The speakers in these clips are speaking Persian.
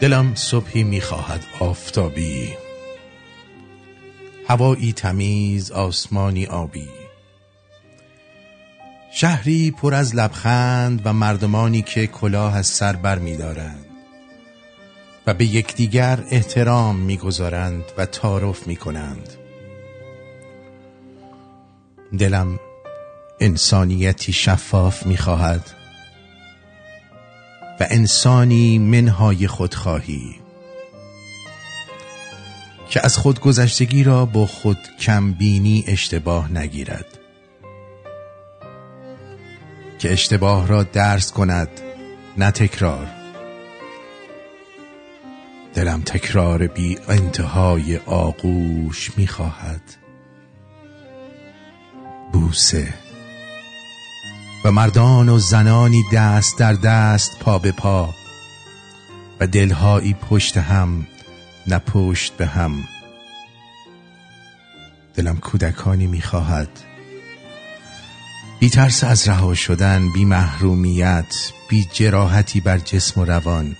دلم صبحی می‌خواهد آفتابی. هوایی تمیز آسمانی آبی. شهری پر از لبخند و مردمانی که کلاه از سر بر می دارند و به یکدیگر احترام می‌گذارند و تعارف می کنند. دلم انسانیتی شفاف می‌خواهد و انسانی منهای خودخواهی. که از خودگذشتگی را با خود کمبینی اشتباه نگیرد. که اشتباه را درس کند نه تکرار. دلم تکرار بی انتهای آغوش می‌خواهد. بوسه. و مردان و زنانی دست در دست پا به پا. و دلهایی پشت هم نه به هم. دلم کودکانی می‌خواهد. بی ترس از رها شدن بی محرومیت بی جراحتی بر جسم و روان.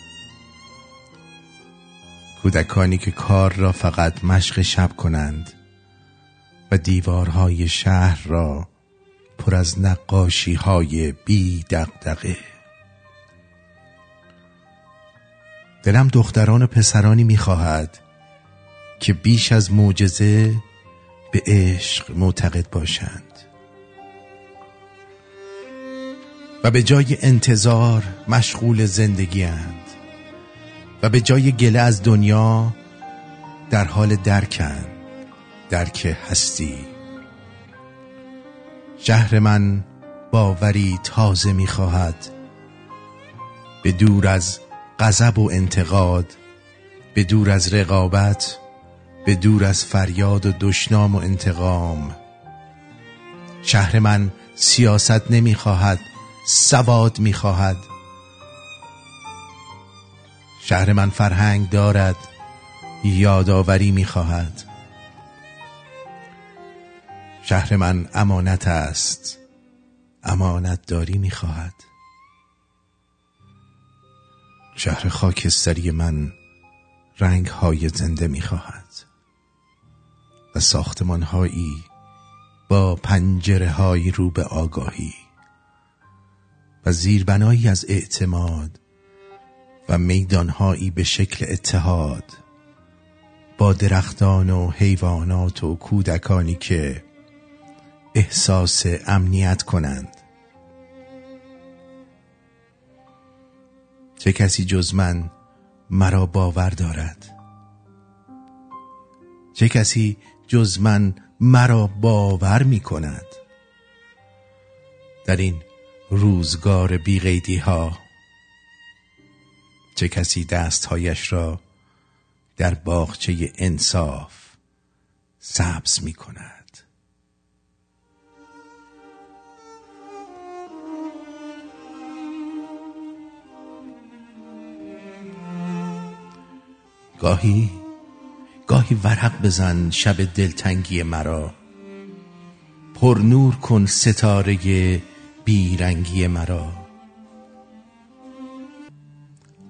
کودکانی که کار را فقط مشق شب کنند و دیوارهای شهر را پر از نقاشی های بی دقدقه دلم دختران و پسرانی می‌خواهد که بیش از معجزه به عشق معتقد باشند. و به جای انتظار مشغول زندگی اند و به جای گله از دنیا در حال درکند درک هستی. شهر من باوری تازه می‌خواهد. به دور از غضب و انتقاد به دور از رقابت به دور از فریاد و دشنام و انتقام. شهر من سیاست نمی‌خواهد سواد می‌خواهد. شهر من فرهنگ دارد یادآوری می‌خواهد. شهر من امانت است امانت داری می‌خواهد. شهر خاکستری من رنگ های زنده می‌خواهد و ساختمان هایی با پنجره های رو به آگاهی و زیربنایی از اعتماد و میدانهایی به شکل اتحاد با درختان و حیوانات و کودکانی که احساس امنیت کنند. چه کسی جز من مرا باور دارد. چه کسی جز من مرا باور می کند؟ در این روزگار بیغیدی ها چه کسی دستهایش را در باغچه انصاف سبز می کند؟ گاهی گاهی ورق بزن شب دلتنگی مرا. پر نور کن ستاره بیرنگی مرا.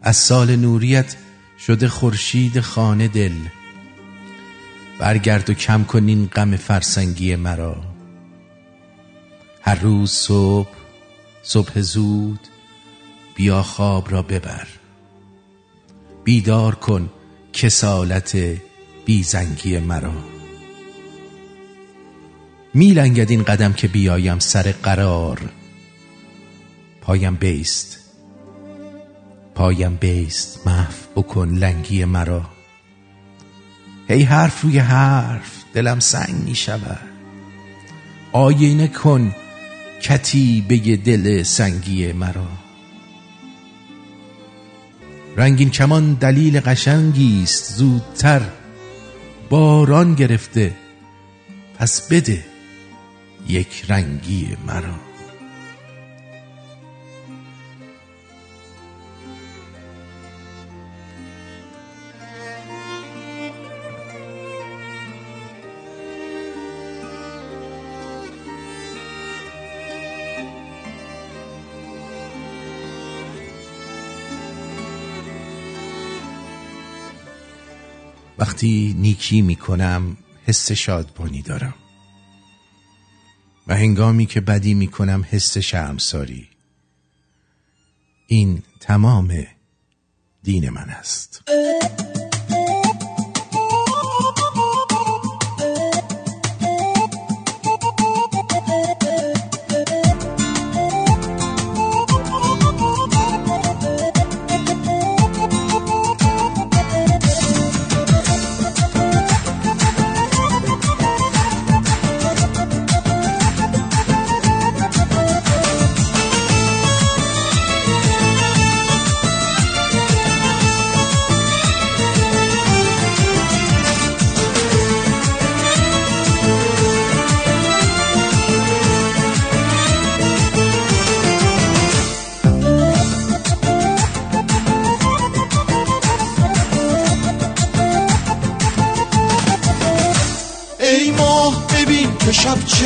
از سال نوریت شده خورشید خانه دل. برگرد و کم کن این غم فرسنگی مرا. هر روز صبح صبح زود بیا خواب را ببر. بیدار کن کسالت بیزنگی مرا. میلنگد این قدم که بیایم سر قرار. پایم بیست. پایم بیست. محو بکن لنگی مرا. هی حرف روی حرف دلم سنگ می شود آینه کن کتیبه دل سنگی مرا. رنگین کمان دلیل قشنگی است زودتر باران گرفته. پس بده یک رنگی مرا. وقتی نیکی می‌کنم حس شادبانی دارم. و هنگامی که بدی می‌کنم حس شرمساری. این تمام دین من است.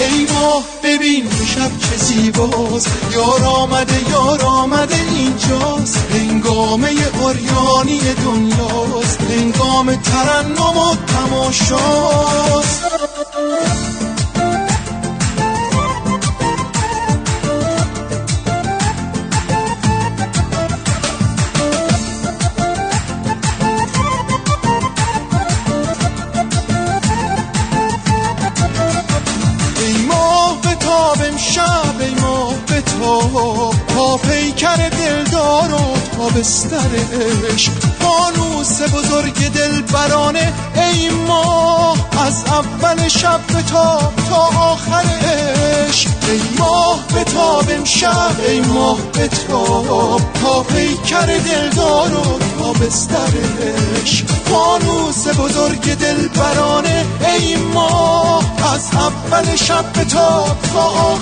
ای ماه ببین شب چه زیباست. یار آمده یار آمده اینجاست. هنگامه اوریانی دنیاست. هنگام ترنم و تماشاست. بسترش فانوس بزرگ دل برانه ای ماه از اول شب به تا تا آخرش ای ماه به تاب امشب ای ماه به تاب. تا پیکر دلدار و تا بسترش فانوس بزرگ دل برانه ای ماه از اول شب به تا تا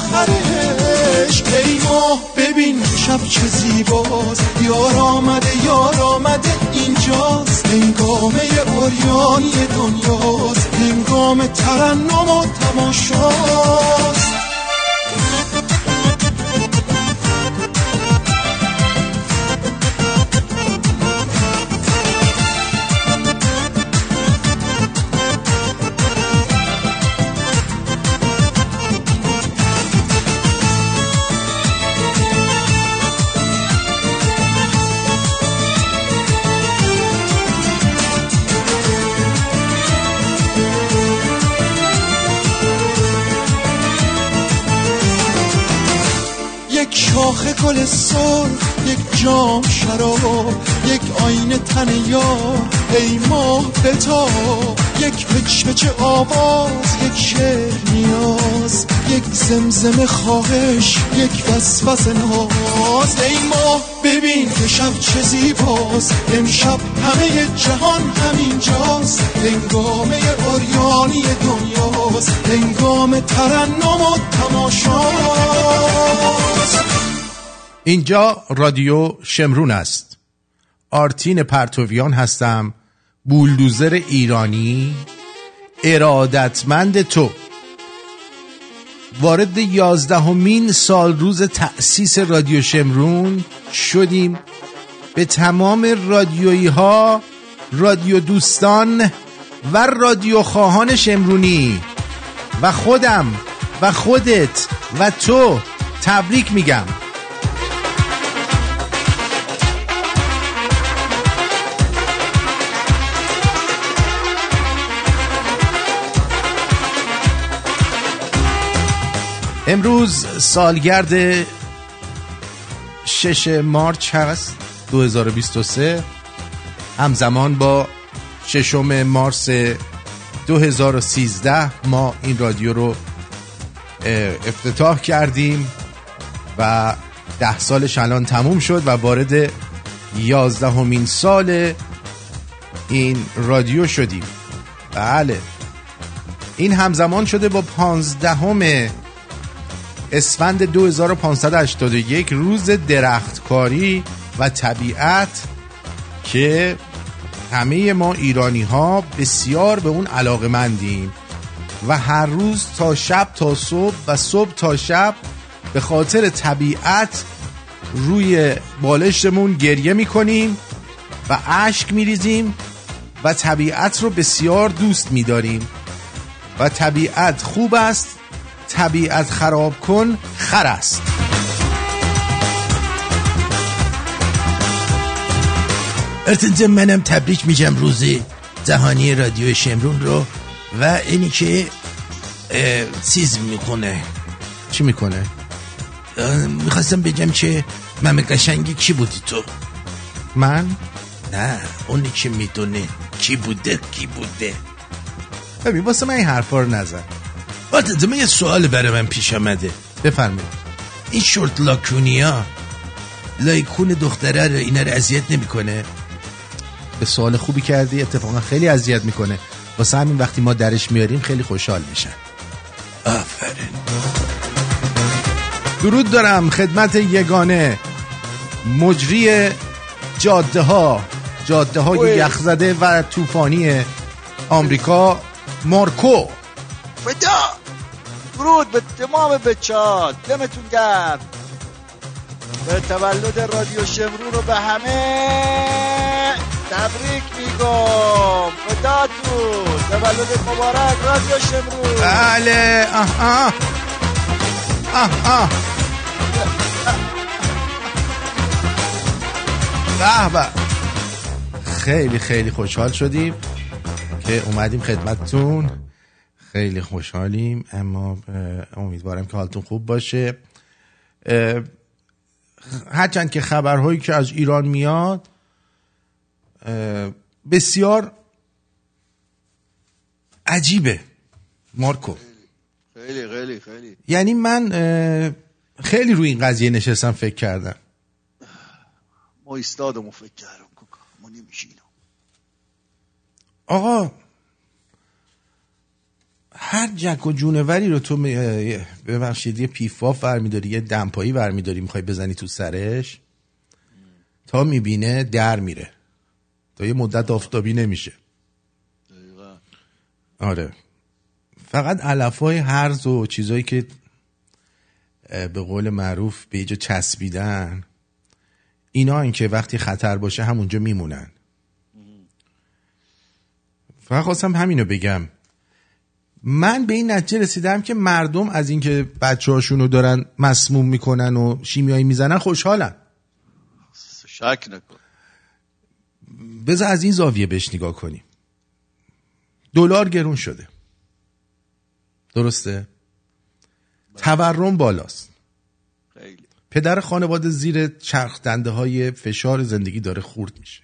آخرش ای ماه ببین شب چه زیباست. یار آمده یار آمده اینجاست. هنگامه اوریانی دنیاست. هنگام ترنم و تماشاست. گل سر یک جام شراب یک آینه تن یار ای ماه بتا یک پچ آواز یک شعر نیاز یک زمزم خواهش یک وسوس ناز ای ماه ببین که شب چه زیباست امشب همه جهان همینجاست. هنگامه اوریانی دنیاست هنگام ترنم و تماشاست. اینجا رادیو شمرون است. آرتین پرتویان هستم بولدوزر ایرانی ارادتمند تو. وارد یازدهمین سال روز تأسیس رادیو شمرون شدیم. به تمام رادیویی ها رادیو دوستان و رادیو خواهان شمرونی و خودم و خودت و تو تبریک میگم. امروز سالگرد شش مارچ هست 2023 همزمان با ششم مارس 2013 ما این رادیو رو افتتاح کردیم و ده سالش الان تموم شد و وارد یازدهمین سال این رادیو شدیم. بله. این همزمان شده با پانزدهم اسفند 2581 روز درختکاری و طبیعت که همه ما ایرانی ها بسیار به اون علاقه مندیم و هر روز تا شب تا صبح و صبح تا شب به خاطر طبیعت روی بالشتمون گریه می‌کنیم و اشک میریزیم و طبیعت رو بسیار دوست میداریم. و طبیعت خوب است طبیعت خراب کن خر است ارتنزم منم تبریک میگم روزی جهانی رادیو شمرون رو و اینی که چیز می‌کنه چی می‌کنه؟ می‌خواستم بگم که مم قشنگی کی بودی تو؟ من؟ نه اونی که می‌دونه کی بوده کی بوده ببین واسه من این حرفا رو نزن من یه سوال برای من پیش آمده. بفرمایید. این شورت لاکونیا لایکون دختره رو اینا رو اذیت نمی‌کنه؟ به سوال خوبی کردی اتفاقا خیلی اذیت می‌کنه. واسه همین وقتی ما درش میاریم خیلی خوشحال میشن. آفرین. درود دارم خدمت یگانه مجری جاده ها جاده های یخزده و طوفانی آمریکا. مارکو. ودا درود به تمام بچه ها دمتون گرم. به تولد رادیو شمرون رو به همه تبریک میگم. خداتون. تولد مبارک رادیو شمرون. بله. آه آه. آه آه. به. خیلی خیلی خوشحال شدیم که اومدیم خدمتتون. خیلی خوشحالیم اما امیدوارم که حالتون خوب باشه. هرچند که خبرهایی که از ایران میاد بسیار عجیبه. مارکو. خیلی خیلی خیلی یعنی من خیلی روی این قضیه نشستم فکر کردم. ما ایستادم فکر کردم ما نمیشینم. آقا هر جک و جونوری رو تو ببخشید یه پیفاف برمیداری یه دمپایی برمیداری می‌خوای بزنی تو سرش تا می‌بینه در میره. تا یه مدت آفتابی نمیشه. آره. فقط علف های هرز و چیزایی که به قول معروف به ایجا چسبیدن اینا این که وقتی خطر باشه همونجا میمونن. فقط خواستم همینو بگم. من به این نتیجه رسیدم که مردم از اینکه بچه هاشونو دارن مسموم می‌کنن و شیمیایی می‌زنن خوشحالن. شک نکن. بذار از این زاویه بهش نگاه کنیم. دلار گرون شده. درسته؟ تورم بالاست. خیلی. پدر خانواده زیر چرخ دنده های فشار زندگی داره خورد میشه.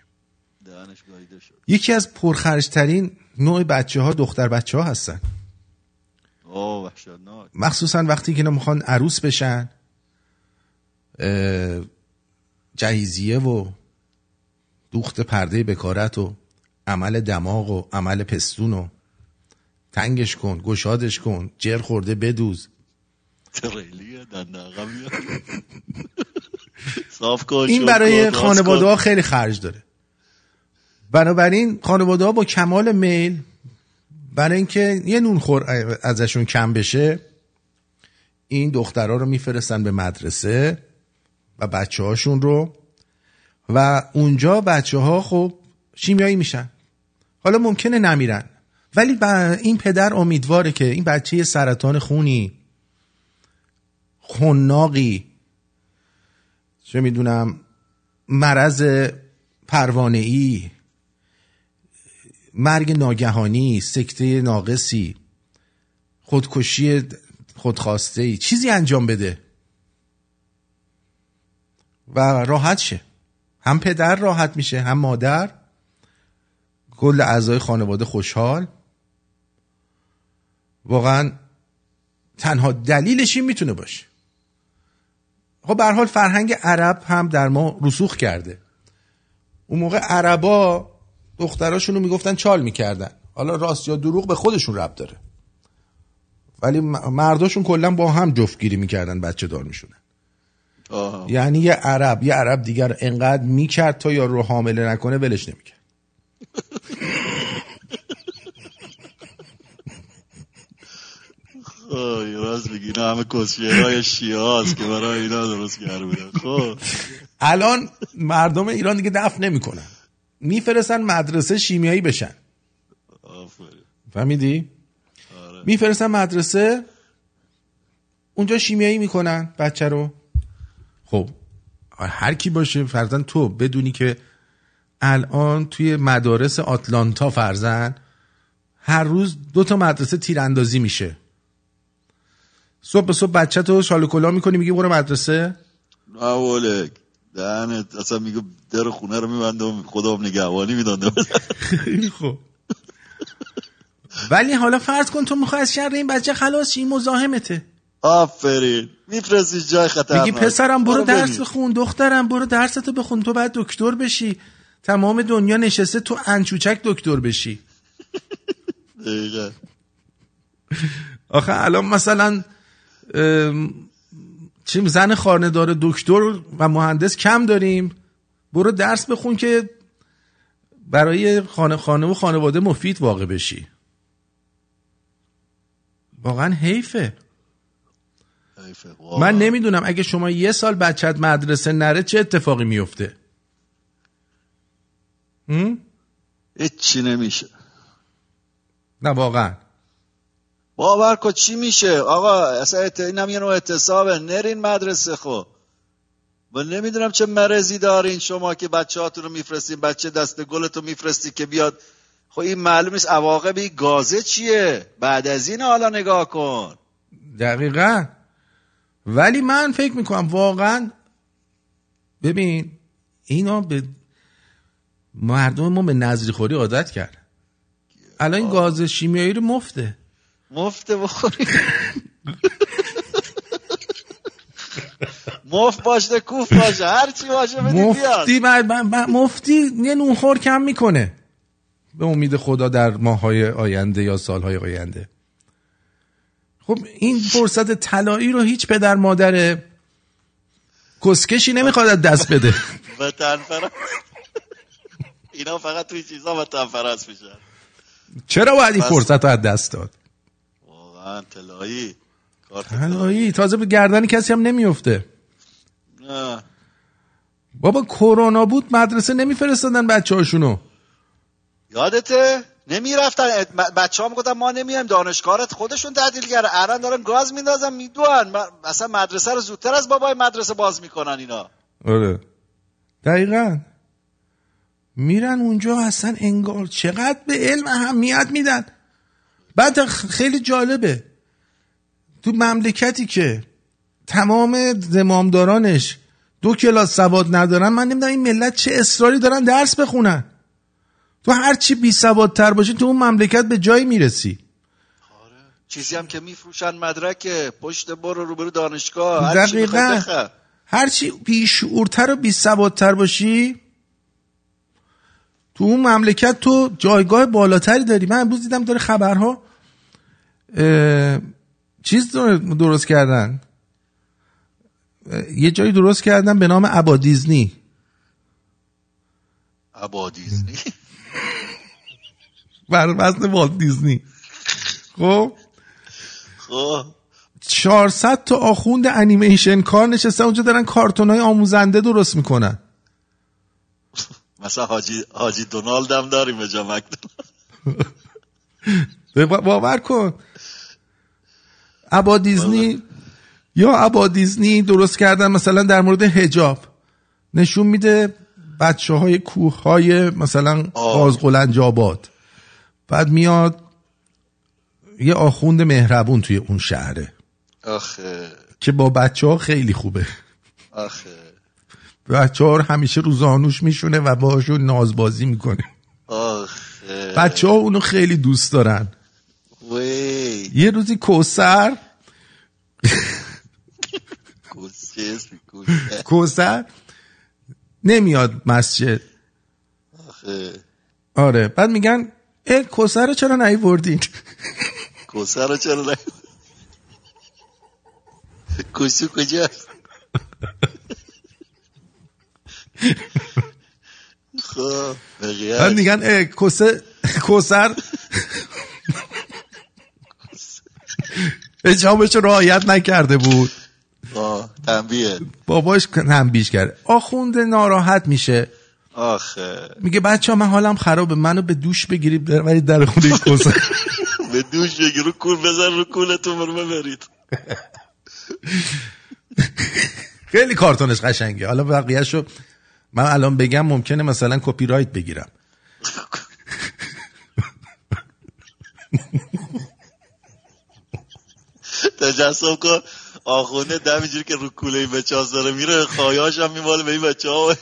یکی از پرخرجترین نوع بچه ها دختر بچه ها هستن. مخصوصا وقتی که اینا می‌خوان عروس بشن جهیزیه و دوخت پرده بکارت و عمل دماغ و عمل پستون و تنگش کن گشادش کن جر خورده بدوز. صاف این برای خانواده. ها خیلی خرج داره. بنابراین خانواده ها با کمال میل برای اینکه یه نون خور ازشون کم بشه این دخترها رو میفرستن به مدرسه و بچه هاشون رو و اونجا بچه ها خب شیمیایی میشن. حالا ممکنه نمیرن. ولی این پدر امیدواره که این بچه سرطان خونی خناقی چه می‌دونم مرض پروانه ای مرگ ناگهانی سکته ناقصی خودکشی خودخواسته ای چیزی انجام بده. و راحت شه. هم پدر راحت میشه هم مادر. کل اعضای خانواده خوشحال. واقعا تنها دلیلش این می‌تونه باشه. خب به حال فرهنگ عرب هم در ما رسوخ کرده. اون موقع عربا دختراشون رو می‌گفتن چال می‌کردن. حالا راست یا دروغ به خودشون رب داره. ولی مرداشون کلا با هم جفتگیری می‌کردن بچه دار میشونن یعنی یه عرب یه عرب دیگر انقدر می‌کرد تا یا رو حامله نکنه ولش نمی‌کرد. راست بگی اینا همه کسیه شیعه هست که برای اینا درست کرده خب. الان مردم ایران دیگه دفن نمی‌کنن. میفرستن مدرسه شیمیایی بشن. فهمیدی؟ آره. میفرستن مدرسه اونجا شیمیایی می‌کنن بچه رو. خب هر کی باشه فرزن تو بدونی که الان توی مدارس آتلانتا فرزن هر روز دو تا مدرسه تیراندازی میشه. صبح به صبح بچه تو شال کلا می‌کنی میگی برو مدرسه؟ نه دهنت اصلا میگه در خونه رو میبنده خدا نگهوانی میدانده خیلی خوب. ولی حالا فرض کن تو می‌خوای از شر این بچه خلاص این مزاحمته. آفرین. میفرستی جای خطر میگی پسرم برو درس بخون دخترم برو درستو بخون. تو بعد دکتر بشی. تمام دنیا نشسته تو انچوچک دکتر بشی. دقیقا. آخه الان مثلا چیم زن خانه داره دکتر و مهندس کم داریم. برو درس بخون که برای خانه خانه و خانواده مفید واقع بشی. واقعا حیفه. من نمی‌دونم اگه شما یه سال بچت مدرسه نره چه اتفاقی میفته چی نمیشه. نه واقعا. باور کن چی میشه؟ آقا اصلا ات... اینم یه نوع اعتصابه نرین مدرسه خب. و نمی‌دونم چه مرضی دارین شما که بچه هاتون رو میفرستین بچه دست گلتو میفرستی که بیاد. خب این معلوم نیست عواقب این گازه چیه؟ بعد از این حالا نگاه کن. دقیقا. ولی من فکر می‌کنم واقعا ببین اینا به مردم ما به نظری خوری عادت کرد الان این گاز شیمیایی رو مفته. مفته بخوری. مفت باشه کوف باشه هر چی باشه بدی مفتی مفتی یه نونخور کم می‌کنه. به امید خدا در ماهای آینده یا سالهای آینده. خب این فرصت طلایی رو هیچ پدر مادر کسکشی نمی‌خواد دست بده. وطن اینا فقط توی چیزا وطن فرست میشن. چرا باید این فرصت رو از دست داد؟ واقعا طلایی طلایی؟ تازه به گردن کسی هم نمیفته بابا کرونا بود مدرسه نمیفرستادن بچه هاشونو یادته؟ نمی‌رفتن. بچه ها می‌گفتن ما نمیایم دانشگاهت خودشون تعدیل کرده الان دارن گاز میندازن میدوان. اصلا مدرسه رو زودتر از بابای مدرسه باز می‌کنن اینا. آره. دقیقا. میرن اونجا اصلا انگار چقدر به علم اهمیت میدن. بعد خیلی جالبه. تو مملکتی که تمام زمامدارانش دو کلاس سواد ندارن من نمی‌دونم این ملت چه اصراری دارن درس بخونن. تو هر چی بی سوادتر باشی تو اون مملکت به جایی می‌رسی. آره. چیزی هم که میفروشن مدرک پشت برو روبرو دانشگاه هر چی هر چی بیشعورتر و بی سوادتر باشی تو اون مملکت تو جایگاه بالاتری داری. من امروز دیدم داره خبرها چیز درست کردن. یه جایی درست کردن به نام ابا دیزنی. ابا دیزنی. بر وزن والت دیزنی. خب؟ خب. 400 تا آخوند انیمیشن کار نشسته اونجا دارن کارتون های آموزنده درست می‌کنن. مثلا حاجی, حاجی دونالد هم داریم به باور کن. ابا دیزنی؟ یا ابا دیزنی درست کردن مثلا در مورد هجاب نشون میده بچه های کوه های مثلا قازقلنج آباد بعد میاد یه آخوند مهربون توی اون شهره. آخه. که با بچه ها خیلی خوبه. آخه. بچه ها همیشه رو زانوش میشونه و باشون نازبازی می‌کنه. آخه. بچه ها اونو خیلی دوست دارن. وی. یه روزی کوسر کوسر نمیاد مسجد. آره بعد میگن اه کوسر رو چرا نیوردین؟ کوسه رو چرا نه کوسو کجاست خب بعد میگن کوسه کوسر اجابش رو رعایت نکرده بود. آه تنبیه. باباش تنبیش کرد. آخونده ناراحت میشه. آخه. میگه بچه من حالم خرابه. منو به دوش بگیرید ببرید در خونه کوسر به دوش بگی رو کول بزن رو کولتون برو ببرید. خیلی کارتونش قشنگه. حالا بقیهشو من الان بگم ممکنه مثلا کپی رایت بگیرم. تجسم کن. آخونده دم اینجوری که رو کوله این بچه داره میره خواهیاش هم میماله به این بچه ها.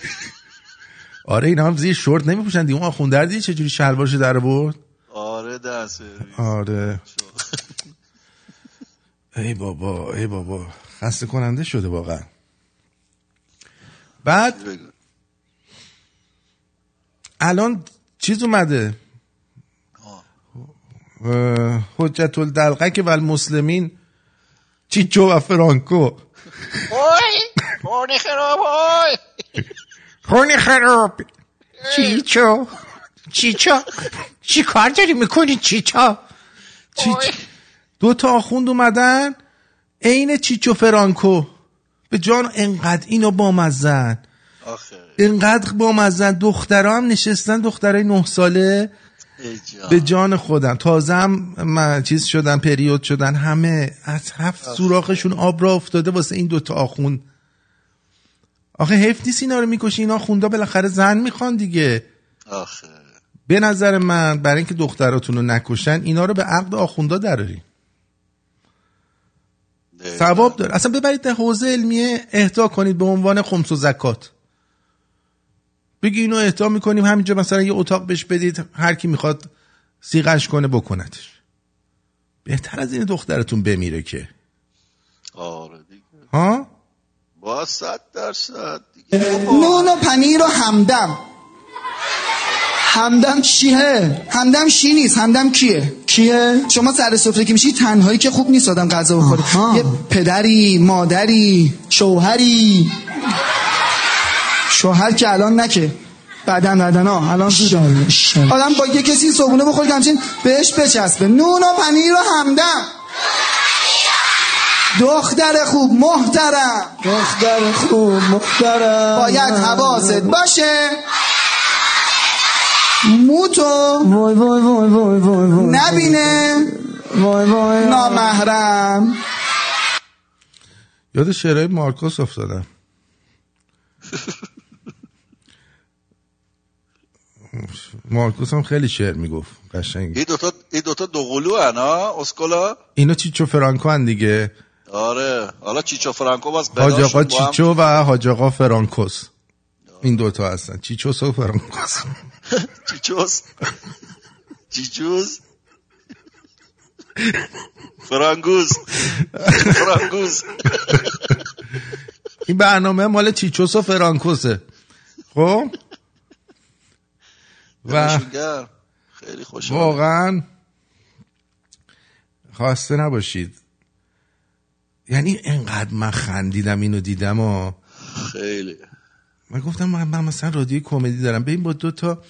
آره اینا هم زیر شورت نمیپوشن دیگه. اون آخوندر دیدی چجوری شلوارشو در برد آره دست آره. ای بابا ای بابا. خسته کننده شده واقعا. بعد الان چیز اومده. حجت الدلقک و المسلمین چیچو و فرانکو اوی خونه خراب اوی خونه خراب چیچو چیچو چی کار داری می‌کنی چیچو چیچ دو تا آخوند اومدن عین چیچو فرانکو به جان انقدر اینو بامزن آخه انقدر بامزن دخترها هم نشستن دخترای نه ساله. به جان خودم. تازه هم من چیز شدن پریود شدن همه از هفت سوراخشون آب را افتاده واسه این دوتا آخون. آخه حیف نیست اینا رو می‌کشی اینا خوندا بالاخره زن می‌خوان دیگه. آخه. به نظر من برای اینکه دختراتون رو نکشن اینا رو به عقد آخوندا درارین. دقیقا. ثواب داره. اصلا ببرید حوزه علمیه اهدا کنید به عنوان خمس و زکات. بگی اینو اهدا می‌کنیم همینجا مثلا یه اتاق بهش بدید هر کی می‌خواد سیغش کنه بکنتش. بهتر از این دخترتون بمیره که. آره دیگه. ها؟ با صد درصد نون و پنیر و همدم. همدم چیه؟ همدم شی نیست؟ همدم کیه؟ کیه؟ شما سر سفره که میشی تنهایی که خوب نیست آدم غذا بخوره. یه پدری مادری شوهری. شوهر که الان نکه بعدن بعدن ها الان زود آدم با یه کسی صبونه بخوره که همچین بهش بچسبه. نون و پنیر و همدم. دختر خوب محترم. دختر خوب محترم. باید حواست باشه. موتو. وای وای وای وای وای وای. نبینه. وای وای. نامحرم. یاد شعرهای مارکوس افتادم. مارکوس هم خیلی شعر می‌گفت قشنگ. این دوتا این دوتا دوقلو ها اسکولا؟ اینا چیچو فرانکو هن دیگه. آره. حالا چیچو فرانکو باز حاج آقا چیچو و حاج آقا فرانکوس. این دوتا هستن. چیچوس و فرانکوس. چیچوس. چیچوز فرانگوز فرانگوز این برنامه مال چیچوس و فرانکوسه. خب؟ و. خیلی خوشحال واقعا خواسته نباشید. یعنی انقدر من خندیدم اینو دیدم و خیلی. من گفتم من, من مثلا رادیوی کمدی دارم. ببین با دو تا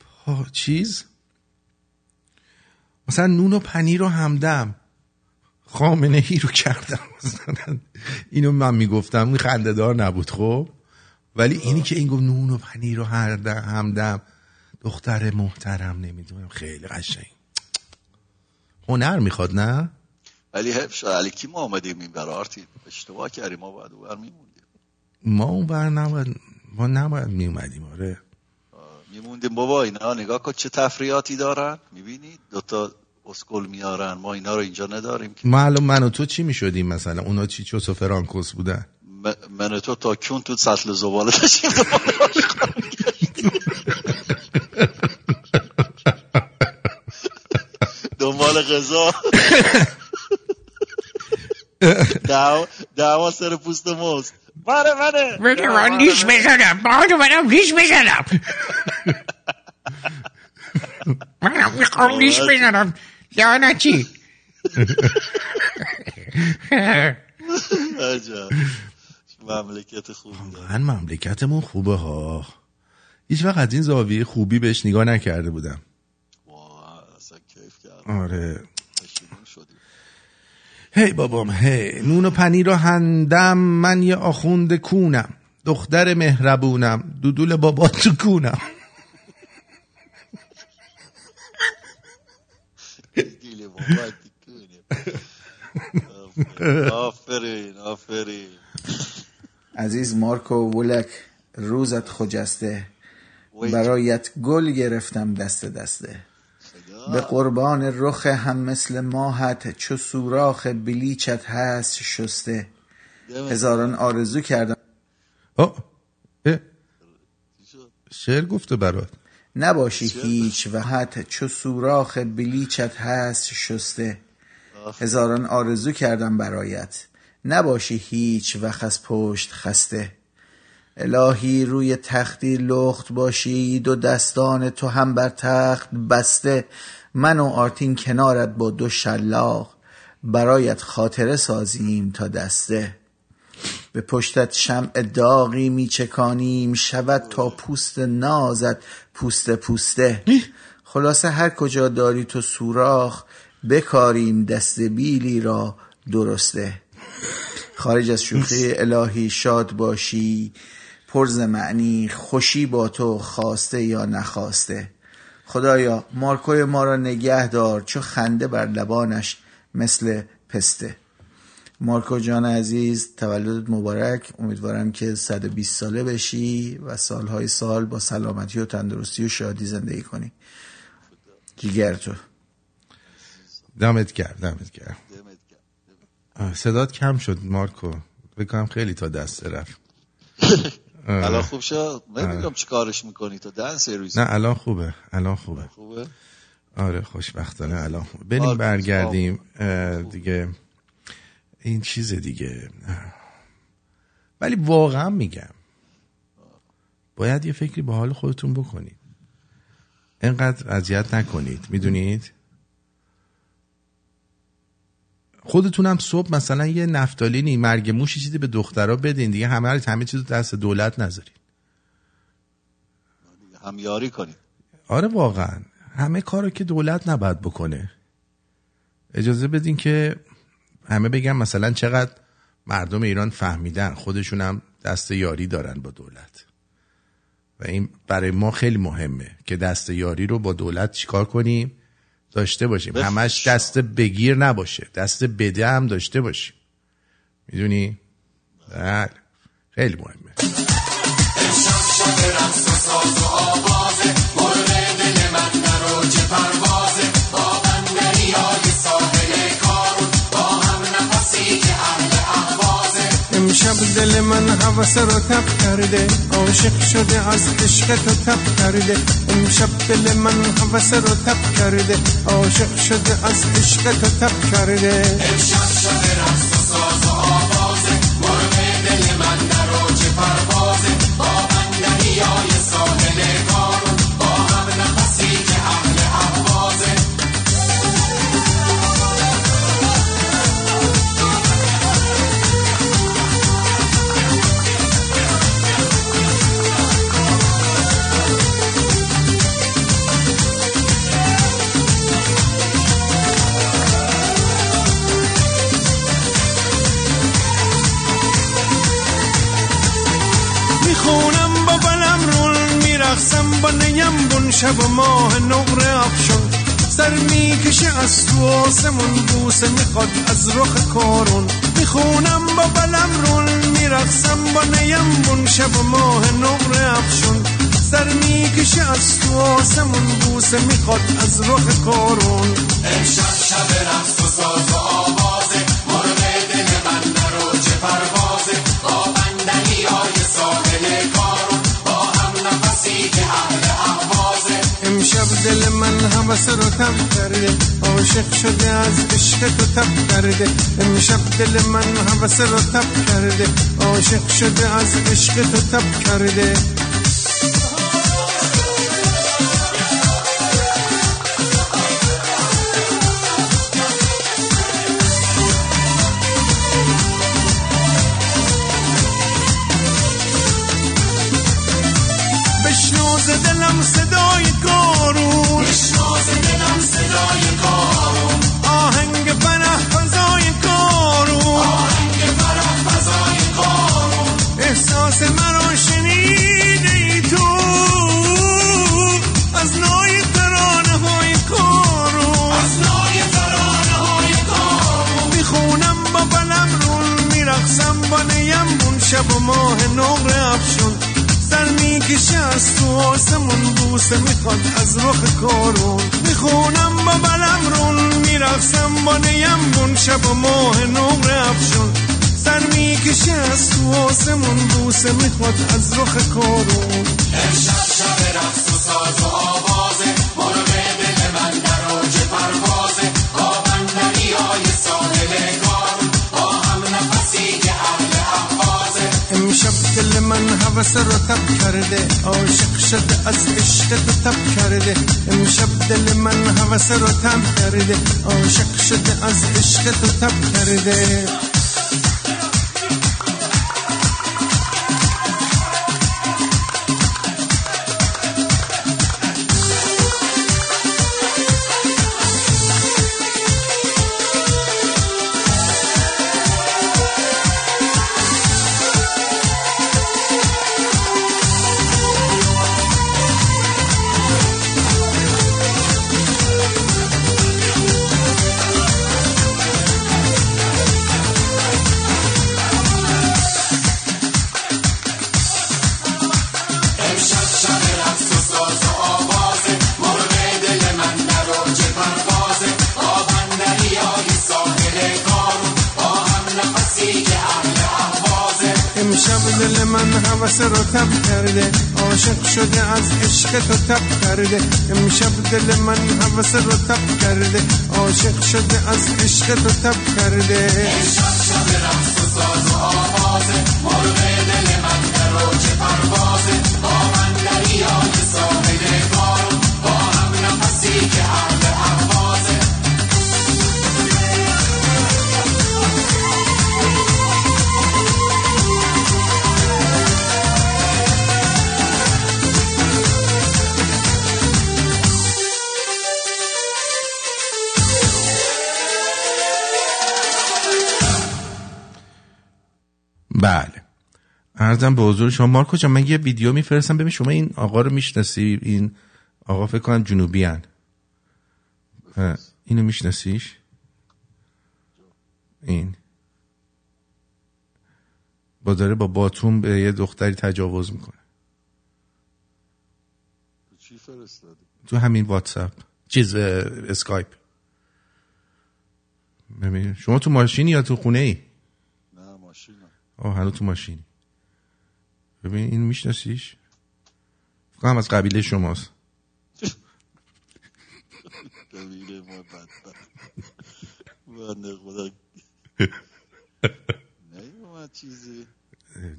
پا چیز. مثلا نون و پنیر و همدم. خامنه ای رو کردم. مثلا اینو من می‌گفتم. این خنده دار نبود خب. ولی اینی که این گفت نون و پنیر و هردم- همدم. دختر محترم نمی‌دونم خیلی قشنگ. هنر می‌خواد نه؟ ولی حیف شد علی کی ما آمدیم این برای آرتی اشتباه کردیم ما باید اون میموندیم. ما اون بر نباید ما نباید میومدیم آره. میموندیم بابا اینا نگاه کن چه تفریحاتی دارن. می‌بینی؟ دوتا اسکل میارن ما اینا رو اینجا نداریم که. ما الان من و تو چی می‌شدیم مثلا؟ اونا چی؟ چوس و فرانکوس بودن. من تو تا کیون تو سطل زباله داشتیم؟ غذا. دعوا سر پوست موز بره بره بده من ریش بزنم. بانو منم ریش بزنم. منم می‌خوام ریش بزنم. لعنتی مملکت خوبی. من مملکتمون خوبه ها. هیچ وقت از این زاویه خوبی بهش نگاه نکرده بودم. آره. هی بابام هی. نون و پنیر رو هندم. من یه آخوند کونم. دختر مهربونم. دودول بابا تو کونم. آفرین آفرین عزیز مارکو ولک روزت خجسته. برایت گل گرفتم دست دسته. به قربان رخ هم مثل ماهت چو سوراخ بلیچت هست شسته. هزاران آرزو کردم. شعر گفته برات. نباشی هیچ وحت چو سوراخ بلیچت هست شسته. هزاران آرزو کردم برایت. نباشی هیچ وقت از پشت خسته. الهی روی تختی لخت باشی دو دستان تو هم بر تخت بسته. من و آرتین کنارت با دو شلاق برایت خاطره سازیم تا دسته. به پشتت شمع داغی میچکانیم شود تا پوست نازت پوست پوسته. خلاصه هر کجا داری تو سوراخ بکاریم دست بیلی را درسته. خارج از شوخی الهی شاد باشی پرز معنی خوشی با تو خواسته یا نخواسته. خدایا مارکوی ما را نگه دار چو خنده بر لبانش مثل پسته. مارکو جان عزیز تولدت مبارک. امیدوارم که 120 ساله بشی و سالهای سال با سلامتی و تندرستی و شادی زندگی کنی. جیگر تو. دمت کرد دمت کرد صدات کم شد مارکو. بکنم خیلی تا دست رفت. الان خوب شد؟ نمی‌دونم چی کارش می‌کنی تو دن سرویس نه الان خوبه. الان خوبه. خوبه؟ آره خوشبختانه الان خوبه بریم برگردیم. دیگه این چیز دیگه. ولی واقعا میگم. باید یه فکری به حال خودتون بکنید. اینقدر اذیت نکنید. می‌دونید؟ خودتونم صبح مثلا یه نفتالینی مرگ موشی چیزی به دخترها بدین دیگه همه همه چیز دست دولت نذارین. همیاری کنید آره واقعا. همه کارو که دولت نباید بکنه. اجازه بدین که همه بگن مثلا چقدر مردم ایران فهمیدن خودشون هم دست یاری دارن با دولت. و این برای ما خیلی مهمه که دست یاری رو با دولت چیکار کنیم؟ داشته باشیم. همش دست بگیر نباشه. دست بده هم داشته باشیم. می‌دونی؟ بله. خیلی مهمه. دل من حوث رو تب کرده. عاشق شده از عشق تو تب کرده. امشب دل من حوث رو تب کرده. عاشق شده از عشق تو تب کرده. امشب شده رقص شب و ماه نقره افشون سر می‌کشه از تو آسمون بوسه می‌خواد از رخ کارون. می‌خونم با بلم رول میرخسم با نیم بون شب و ماه نقره افشون سر می‌کشه از تو آسمون بوسه می‌خواد از رخ کارون. امشب شب رقص و ساز دل من حوس رو تب کرده. عاشق شده از عشق تو تب کرده. امشب دل من حوس رو تب کرده. عاشق شده از عشق تو تب کرده. از تو آسمون بوسه می‌خواد از رخ کارون می‌خونم. با بلم رون میرقصم با نیمون شب و ماه نقر افشون سر می‌کشه از تو آسمون بوسه می‌خواد از رخ کارون حوس رو تب کرده عاشق شده از عشق تو تب کرده. امشب دل من حوس رو تب کرده عاشق شده از عشق تو تب کرده. شده از عشق تو تب کرده. امشب دل من حوس رو تب کرده. عاشق شده از عشق تو تب کرده. امشب شب رقص و ساز عرضم به حضور شما. مارکو جان من یه ویدیو میفرستم. ببین شما این آقا رو می‌شناسی؟ این آقا فکر کنم جنوبی هن. اینو میشناسیش؟ این. با داره با باتوم به یه دختری تجاوز می‌کنه. چی فرستادی؟ تو همین واتساپ. چیز اسکایپ. شما تو ماشینی یا تو خونه ای نه ماشینم. آه هنوز تو ماشینی. ببین این میشناسیش؟ فکر از قبیله شماست. قبیله ما بنده خدا. نیومد چیزی.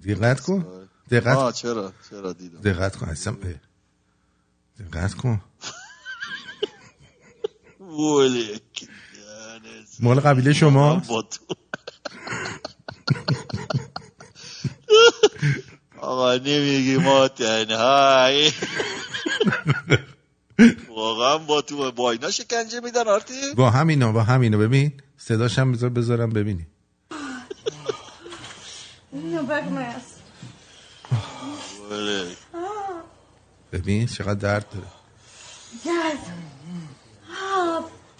دقت کن. دقت آه چرا؟ چرا دیدم؟ دقت کن اصلا. دقت کن. ولی مال قبیله شما با تو. آقا نمیگی ما تنهایی. واقعا با تو با اینا شکنجه میدن آرتی؟ با همینا با همینا ببین صداش هم بذار بذارم ببینی. ولی ببین چقدر درد داره.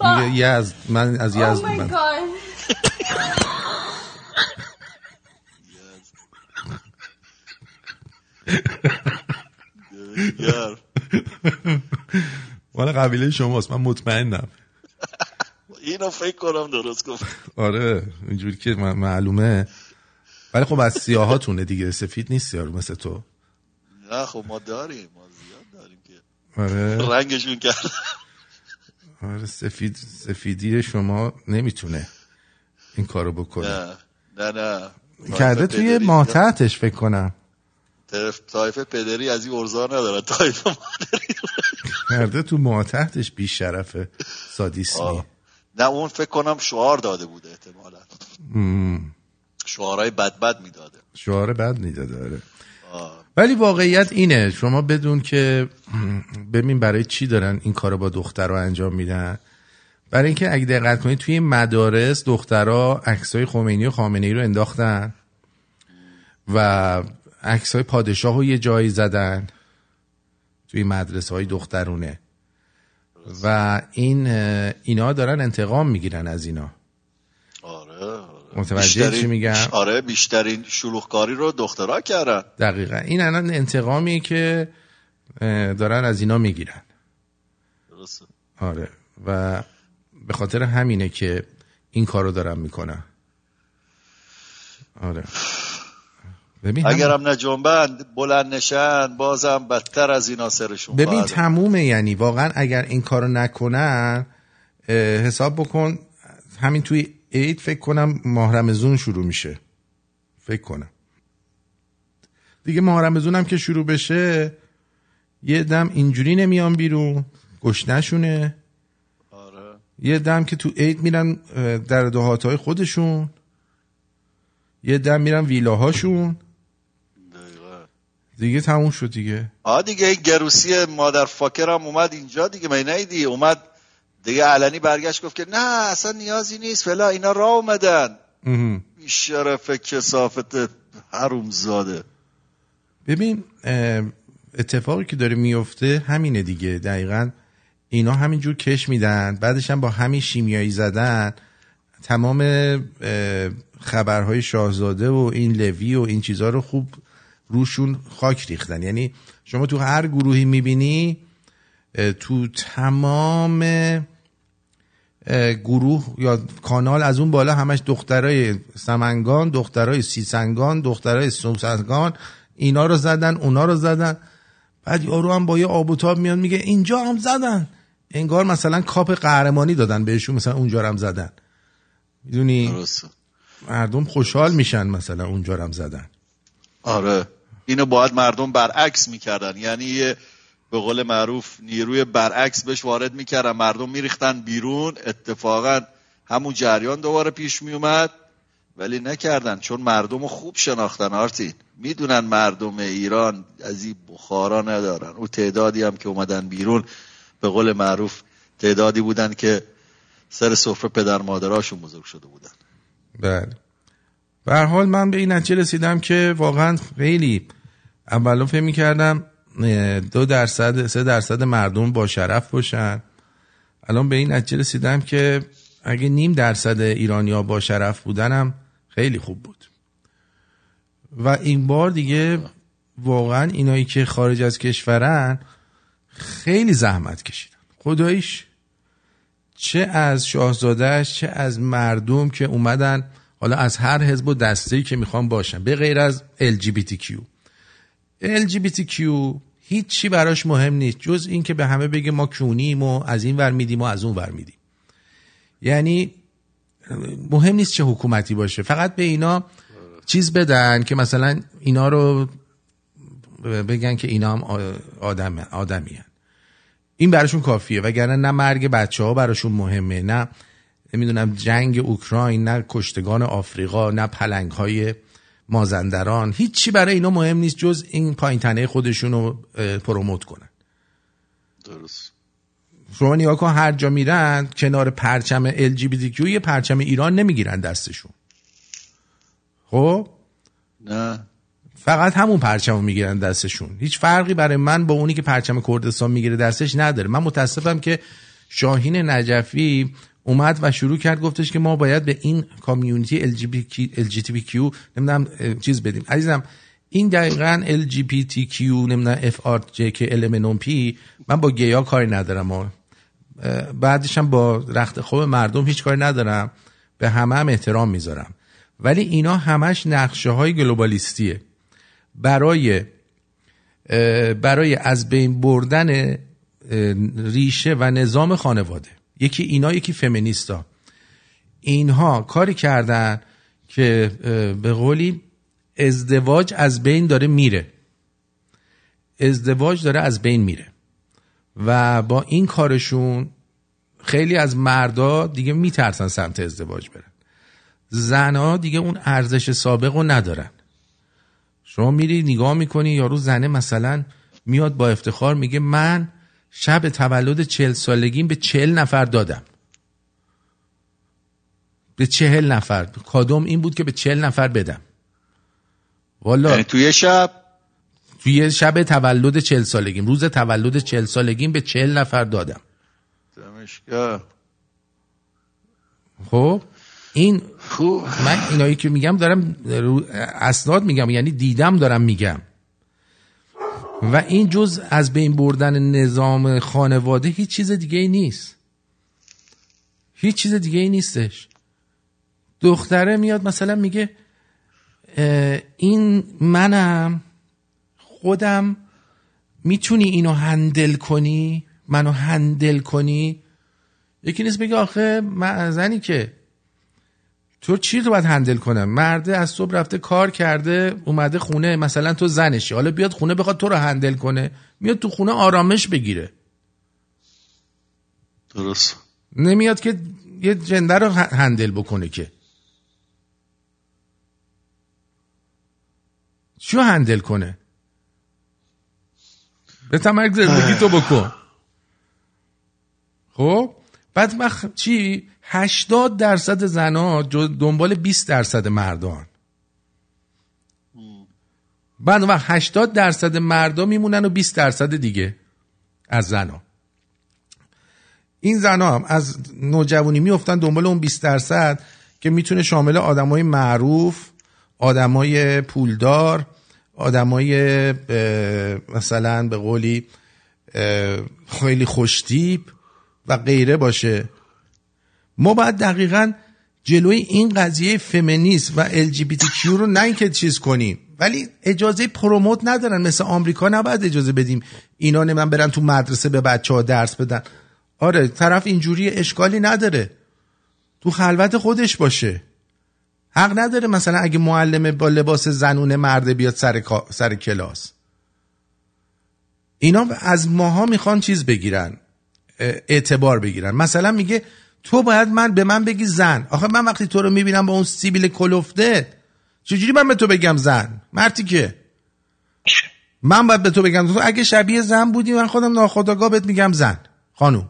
Oh, یزد. من از oh یزد my من. مال قبیله شماست من مطمئنم. اینو فکر کنم درست گفت. آره اینجوری که معلومه. ولی خب از سیاهاتونه دیگه سفید نیست یارو مثل تو. نه خب ما داریم ما زیاد داریم که. آره. رنگشون کرد. آره سفید سفیدی شما نمی‌تونه این کارو بکنه. نه نه نه. کرده توی ماتحتش فکر کنم. تایفه پدری از این ارزار ندارن. تایفه مادری. کرده تو ماتحتش بی شرف سادیسمی. نه اون فکر کنم شعار داده بوده احتمالا. شعارهای بد بد می‌داده. شعار بد می‌داده آره. ولی واقعیت اینه شما بدون که ببین برای چی دارن این کارو با دختر رو انجام میدن. برای اینکه اگه دقت کنید توی مدارس دخترها عکسای خمینی و خامنه ای رو انداختن و عکسای پادشاه رو یه جایی زدن توی مدرسه های دخترونه. و این اینا دارن انتقام می‌گیرن از اینا. آره آره. متوجه چی میگم؟ آره بیشترین شلوغکاری رو دخترها کردن. دقیقا. این الان انتقامیه که دارن از اینا می‌گیرن. درسته. آره. و به خاطر همینه که این کارو دارن می‌کنن. آره. ببین هم- اگرم نه جنبند بلند نشن بازم بدتر از اینا سرشون ببین تمومه یعنی واقعا اگر این کارو نکنن حساب بکن همین توی عید فکر کنم ماه رمضون شروع میشه. فکر کنم. دیگه ماه رمضون هم که شروع بشه یه دم اینجوری نمیان بیرون گشنشونه آره. یه دم که تو عید میرن در دهات های خودشون. یه دم میرن ویلاهاشون. دیگه تموم شد دیگه. آه دیگه این گروسی مادر فاکر هم اومد اینجا دیگه می نیدی اومد دیگه علنی برگشت گفت که نه اصلا نیازی نیست فلا اینا را اومدن. شرف کسافت حروم زاده ببین اتفاقی که داره میفته همینه دیگه. دقیقا اینا همینجور کش میدن بعدش هم با همین شیمیایی زدن تمام خبرهای شاهزاده و این لوی و این چیزها رو خوب روشون خاک ریختن. یعنی شما تو هر گروهی می‌بینی تو تمام گروه یا کانال از اون بالا همش دخترای سمنگان دخترای سیسنگان دخترای سوسنگان اینا رو زدن اونا رو زدن. بعد یارو هم با یه آب و تاب میاد میگه اینجا هم زدن. انگار مثلا کاپ قهرمانی دادن بهشون مثلا اونجا هم زدن. می‌دونی؟ مردم خوشحال میشن مثلا اونجا هم زدن. آره. اینو باید مردم برعکس می‌کردن. یعنی یه به قول معروف نیروی برعکس بهش وارد می‌کردن. مردم میریختن بیرون. اتفاقا همون جریان دوباره پیش میومد ولی نکردن چون مردم خوب شناختن آرتین. می‌دونن مردم ایران از این بخارا ندارن. او تعدادی هم که اومدن بیرون به قول معروف تعدادی بودن که سر سفره پدر مادراشون بزرگ شده بودن. بله. به حال من به این نتیجه رسیدم که واقعا خیلی اولا فکر می‌کردم دو درصد سه درصد مردم با شرف باشن. الان به این نتیجه رسیدم که اگه نیم درصد ایرانیا با شرف بودنم خیلی خوب بود. و این بار دیگه واقعا اینایی که خارج از کشورن خیلی زحمت کشیدن. خداییش چه از شاهزادهش چه از مردم که اومدن حالا از هر حزب و دسته که می‌خوان باشن به غیر از LGBTQ LGBTQ هیچی براش مهم نیست جز این که به همه بگه ما کونیم و از این ور میدیم و از اون ور میدیم یعنی مهم نیست چه حکومتی باشه فقط به اینا چیز بدن که مثلا اینا رو بگن که اینا هم آدم آدمی هن. این براشون کافیه وگرنه نه مرگ بچه ها براشون مهمه نه نمی‌دونم جنگ اوکراین نه کشتگان آفریقا نه پلنگ های مازندران هیچی برای اینا مهم نیست جز این پایین تنه خودشون رو پروموت کنن. درست. شما نگاه کن هر جا میرن کنار پرچم LGBTQ یه پرچم ایران نمی‌گیرن دستشون. خب؟ نه. فقط همون پرچم رو می‌گیرن دستشون. هیچ فرقی برای من با اونی که پرچم کردستان می‌گیره دستش نداره. من متاسفم که شاهین نجفی اومد و شروع کرد گفتش که ما باید به این کامیونیتی LGBTQ نمی‌دونم چیز بدیم. عزیزم این دقیقا LGBTQ نمی‌دونم FRJK LMNOP من با گیا کاری ندارم اه، بعدش هم با رخت خواب مردم هیچ کاری ندارم. به همه هم احترام می‌ذارم. ولی اینا همش نقشه های گلوبالیستیه. برای برای از بین بردن ریشه و نظام خانواده. یکی اینا یکی فمینیستا. اینها کاری کردن که به قولی ازدواج از بین داره میره. ازدواج داره از بین میره. و با این کارشون خیلی از مردا دیگه میترسن سمت ازدواج برن. زنها دیگه اون ارزش سابق رو ندارن. شما میری نگاه می‌کنی یارو زنه مثلا میاد با افتخار میگه من شب تولد چهل سالگیم به چهل نفر دادم. به چهل نفر. کادوم این بود که به چهل نفر بدم. والا یعنی توی شب؟ توی شب تولد چهل سالگیم. روز تولد چهل سالگیم به چهل نفر دادم. دمشکا خب این خوب. من اینایی که میگم دارم اسناد میگم. یعنی دیدم دارم میگم. و این جز از بین بردن نظام خانواده هیچ چیز دیگه ای نیست. هیچ چیز دیگه ای نیستش. دختره میاد مثلا میگه این منم خودم می‌تونی اینو هندل کنی؟ منو هندل کنی؟ یکی نیست بگه آخه من زنی که تو چی رو باید هندل کنم؟ مرده از صبح رفته کار کرده اومده خونه مثلا تو زنشی حالا بیاد خونه بخواد تو رو هندل کنه میاد تو خونه آرامش بگیره. درست. نمیاد که یه جنده رو هندل بکنه که. چیو هندل کنه؟ به تمرک زندگی تو بکن. خب؟ بعد مخ... چی؟ 80 درصد زنا دنبال 20 درصد مردان. بعد وقت 80 درصد مردا میمونن و 20 درصد دیگه از زنا. این زنا هم از نوجوانی میفتن دنبال اون 20 درصد که می‌تونه شامل آدمای معروف آدمای پولدار آدمای مثلا به قولی خیلی خوشتیپ و غیره باشه. ما باید دقیقا جلوی این قضیه فمینیست و LGBTQ رو نه اینکه چیز کنیم ولی اجازه پروموت ندارن. مثل آمریکا نباید اجازه بدیم اینا نمیم برن تو مدرسه به بچه ها درس بدن. آره طرف اینجوری اشکالی نداره. تو خلوت خودش باشه. حق نداره مثلا اگه معلم با لباس زنونه مرده بیاد سر, سر کلاس. اینا از ماها می‌خوان چیز بگیرن اعتبار بگیرن. مثلا میگه تو باید من به من بگی زن. آخه من وقتی تو رو می‌بینم با اون سیبیل کلفته چجوری من به تو بگم زن؟ مرتی که. من باید به تو بگم تو اگه شبیه زن بودی من خودم ناخداگاه بهت میگم زن. خانوم.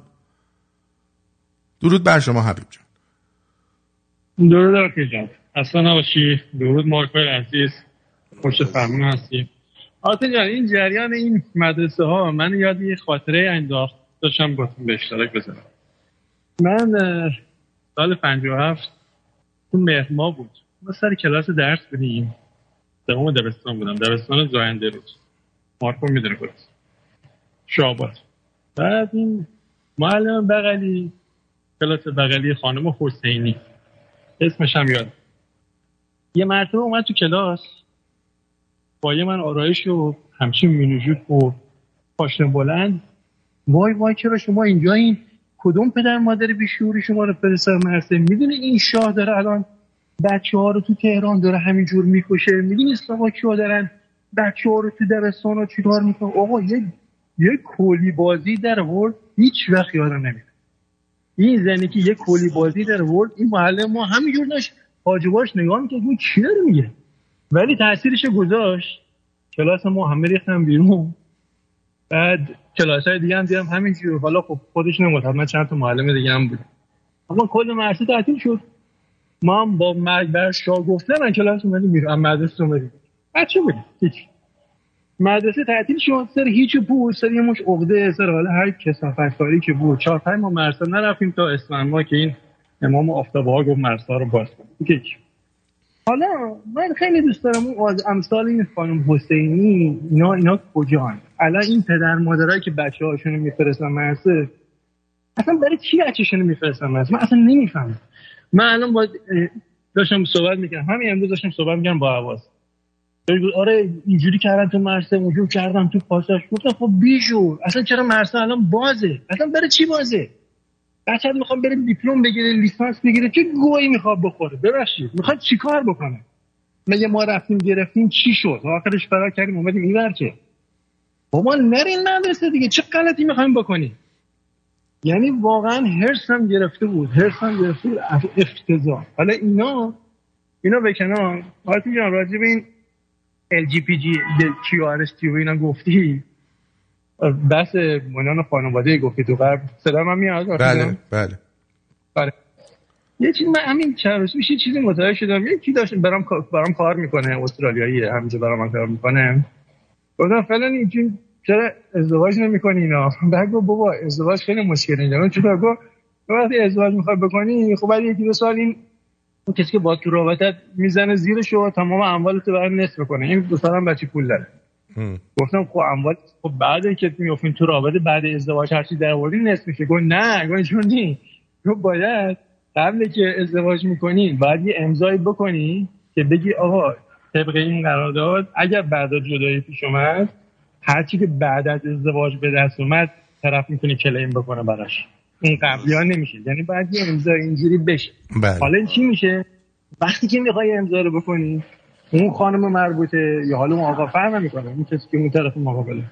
درود بر شما حبیب جان. درود آرتی جان. اصلا نباشی. درود مارکوی عزیز. پشت فرمون هستی. آرتین جان این جریان این مدرسه ها من یاد یه خاطره انداخت. داشتم باتون به اشتراک بزنم من سال 57 تو مهاباد. ما سر کلاس درس بودیم. دوم دبستان بودم. دبستان زاینده رود مارکو می‌دونه بود شعبات بعد این معلم بغلی کلاس بغلی خانم حسینی. اسمش هم یاد. یه مرتبه اومد تو کلاس. پایه من آرایش و همچین مینوژود و پاشنه بلند. وای وای چرا شما اینجا این کدوم پدر مادر بیشوری شما رو فرستاد مرسه؟ می‌دونی این شاه داره الان بچه ها رو تو تهران داره همینجور می‌کشه. می‌دونی اسلاما کیا دارن؟ بچه ها رو تو دبستان ها چیکار می‌کنه آقا یه یه کلی بازی در ورد هیچ وقت یادم نمیاد. این زنی که یه کلی بازی در ورد این معلم ما همینجور داشت حاجباش نگاه می‌کرد این چی داره میگه؟ ولی تاثیرش گذاشت. کلاس ما همه ریختن بیرون. بعد کلاس های دیگه هم دیدم. همینجور حالا خب خودش نمود حتما چند تا معلم دیگه هم بود. اما کل مرسی تعطیل شد. ما هم با مرگ بر شاه گفتن من کلاس اومدیم بیرون. هم مدرسه اومدیم بچه بودیم. هیچ. مدرسه تعطیل شد. سر هیچ بود سر یه مش عقده سر حالا هر کسافت کاری که بود. چهار پنج ما مرسا نرفتیم تا اسفند ما که این امام آفتابه ها گفت مرسا رو باز. حالا من خیلی دوست دارم اون از امثال این خانم حسینی. اینا اینا کجان؟ الان این پدر مادرایی که بچه هاشون میفرستن مرسه اصلا برای چی بچه‌شون میفرستن من من اصلا نمی‌فهمم. من الان با داشتم صحبت می‌کردم. همین امروز داشتم صحبت می‌کردم با عواز آره اینجوری کردن تو مرسه اونجوری کردم تو پاساش. گفتم خب بیشور اصلا چرا مرسه الان بازه؟ اصلا برای چی بازه؟ بچه می‌خوام بره دیپلم بگیره لیسانس بگیره چه گویی می‌خواد بخوره؟ ببخشید می‌خواد چیکار بکنه؟ مگه ما رفتیم گرفتیم چی شد؟ آخرش فرار کردیم اومدیم که. بابا نرین مدرسه دیگه. چه غلطی می‌خوایم بکنیم یعنی واقعا هرس هم گرفته بود. هرس هم گرفته بود افتضاح. حالا اینا اینا به کنار. حالتی جان راجع به این LGPG QRST و اینا گفتی. بحث منان خانواده گفتی تو قبل صدا من میاد؟ بله بله. بله. یه چیز من همین چند روز میشه چیزی متوجه شدم. یکی داشت برام برام کار می‌کنه استرالیایی همینجا برام کار می‌کنه. گفتم فعلا اینجوری چرا ازدواج نمی‌کنی اینا؟ بعد گفت بابا ازدواج خیلی مشکلی داره چرا گفت وقتی ازدواج می‌خوای بکنی خب بعد یکی دو سال این اون کسی که با تو رابطت می‌زنه زیرش و تمام اموالت رو برای نصف کنه این دو سال هم بچه پول داره. گفتم خب اموال خب بعد که میافتین تو رابطه بعد ازدواج هرچی در آوردی نصف میشه. گفت نه گفت چون نی تو باید قبل که ازدواج می‌کنی باید یه امضایی بکنی که بگی آقا طبق این قرارداد اگر بعد از جدایی پیش اومد هرچی که بعد از ازدواج به دست اومد طرف می‌تونه کلیم بکنه براش. این قبلی ها نمیشه. یعنی باید یه امضا اینجوری بشه. بله. حالا این چی میشه؟ وقتی که می‌خوای امضا رو بکنی اون خانم مربوطه یا حالا اون آقا فرق نمی‌کنه. اون کسی که اون طرف مقابله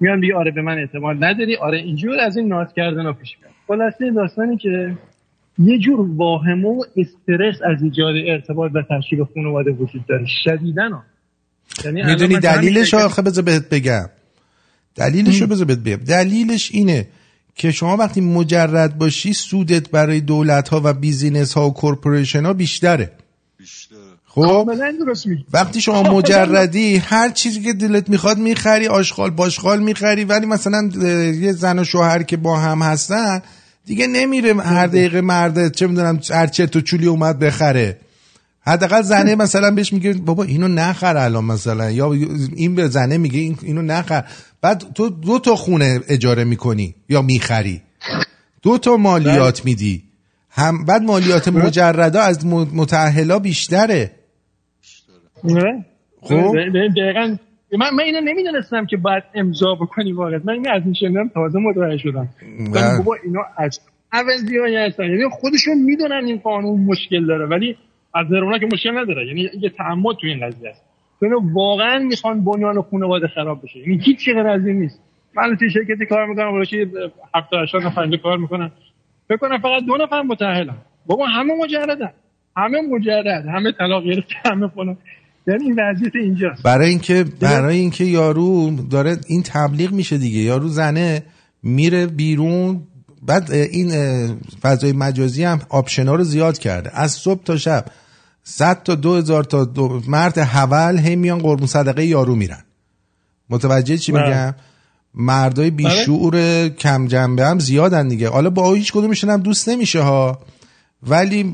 میان بگی آره به من اعتماد نداری. آره اینجور از این ناز کردن ها پیش میاد خلاصه داستانی که یه جور واهمه و استرس از ایجاد ارتباط و تشکیل خانواده وجود داره. شدیدن ها یعنی الان می‌دونی دلیلش آخه بذار بهت بگم. دلیلش رو بذار بهت بگم. دلیلش اینه که شما وقتی مجرد باشی سودت برای دولت ها و business ها و corporation ها بیشتره خب وقتی شما مجردی هر چیزی که دلت می‌خواد می‌خری آشغال باشغال می‌خری ولی مثلا یه زن و شوهر که با هم هستن دیگه نمیره هر دقیقه مرده چه می‌دونم هر چه تو چولی اومد بخره. حداقل زنه مثلا بهش میگه بابا اینو نخر الان مثلا. یا این به زنه میگه این- اینو نخر. بعد تو دو تا خونه اجاره می‌کنی یا می‌خری. دو تا مالیات میدی. هم بعد مالیات مجردا از متأهلا بیشتره. خب. دقیقاً من من اینو نمی‌دونستم که باید امضا بکنی واقعا. من اینو از این شنیدم تازه متوجه شدم. بابا اینا از عوضی های هستن. یعنی خودشون می‌دونن این قانون مشکل داره ولی از نظر که مشکل نداره. یعنی یه تعمد تو این قضیه است. اینا واقعا می‌خوان بنیان خانواده خراب بشه. یعنی هیچ چیز غیر از این نیست. من توی شرکتی کار می‌کنم ولی 70 80 نفر کار می‌کنن. فکر کنم فقط دو نفر متأهلن بابا همه مجردن. همه مجرد همه طلاق گرفته همه فلان. یعنی این وضعیت اینجاست. برای اینکه برای اینکه یارو داره این تبلیغ میشه دیگه. یارو زنه میره بیرون بعد این فضای مجازی هم آپشنا رو زیاد کرده. از صبح تا شب صد تا دو هزار تا دو مرد حول هی میان قربون صدقه یارو میرن. متوجه چی بله. میگم؟ مردای بیشعور کم جنبه هم زیادن دیگه. حالا با هیچ کدومشون هم دوست نمیشه ها. ولی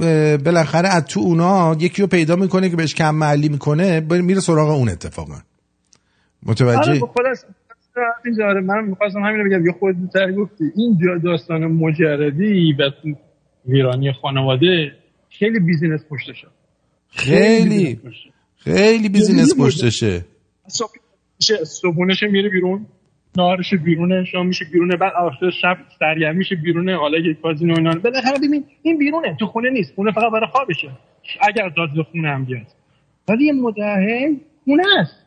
بالاخره از تو اونا یکی رو پیدا می‌کنه که بهش کم محلی می‌کنه میره سراغ اون اتفاقا. متوجه؟ آره خب اینجا آره من می‌خواستم همین رو بگم. یه خود تر گفتی این داستان مجردی و ویرانی خانواده خیلی business پشتشه. خیلی. خیلی business یعنی پشتشه. صبح میشه- صبحونهش میره بیرون. نهارش بیرونه شامش بیرونه بعد آخر شب سرگرمیش بیرونه حالا یک کازینو اینا بالاخره ببین این بیرونه تو خونه نیست خونه فقط برای خوابشه. اگر داد خونه هم بیاد. ولی متأهل خونه است.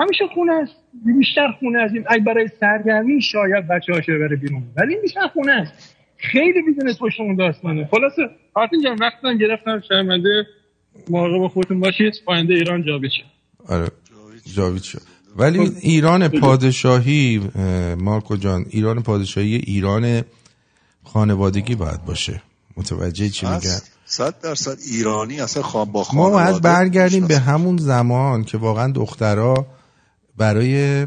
همیشه خونه است. بیشتر خونه این اگه برای سرگرمی شاید بچه هاشه بره بیرون. ولی این بیشتر خونه است. خیلی بیزینس پشت اون داستانه. خلاصه آرتین جان وقتم گرفتم. شرمنده مراقب خودتون باشید. پاینده ایران جا بشه آره. جاوید شد. ولی ایران پادشاهی اه، مارکو جان ایران پادشاهی ایران خانوادگی باید باشه. متوجه چی میگم؟ صد درصد ایرانی اصلا خان با ما باید برگردیم به. همون زمان که واقعا دخترها برای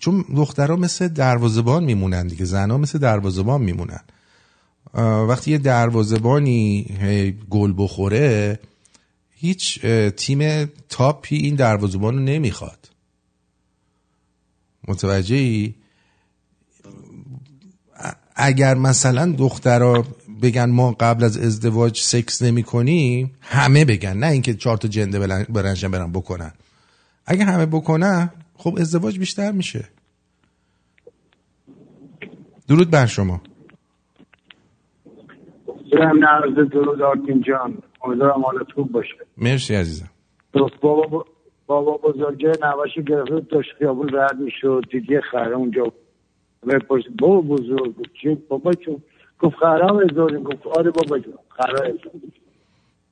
چون دخترها مثل دروازبان میمونن دیگه زنها مثل دروازبان میمونن. وقتی یه دروازبانی گل بخوره هیچ تیم تاپی این دروازبان رو نمی‌خواد. متوجه ای اگر مثلا دخترها بگن ما قبل از ازدواج سکس نمی کنیم همه بگن نه اینکه چهار تا جنده برنشن برن بکنن. اگه همه بکنن خب ازدواج بیشتر میشه. درود بر شما. برم نرز درود آرتین جان. امیدوارم حالت خوب باشه. مرسی عزیزم. بابا بابا بزرگه نواشی گرفته داشت خیابون رد می‌شد دید یه خره اونجا بپرسید بابا بزرگ چی؟ بابا چون گفت خره هم ازاری گفت آره بابا جون خره ازاری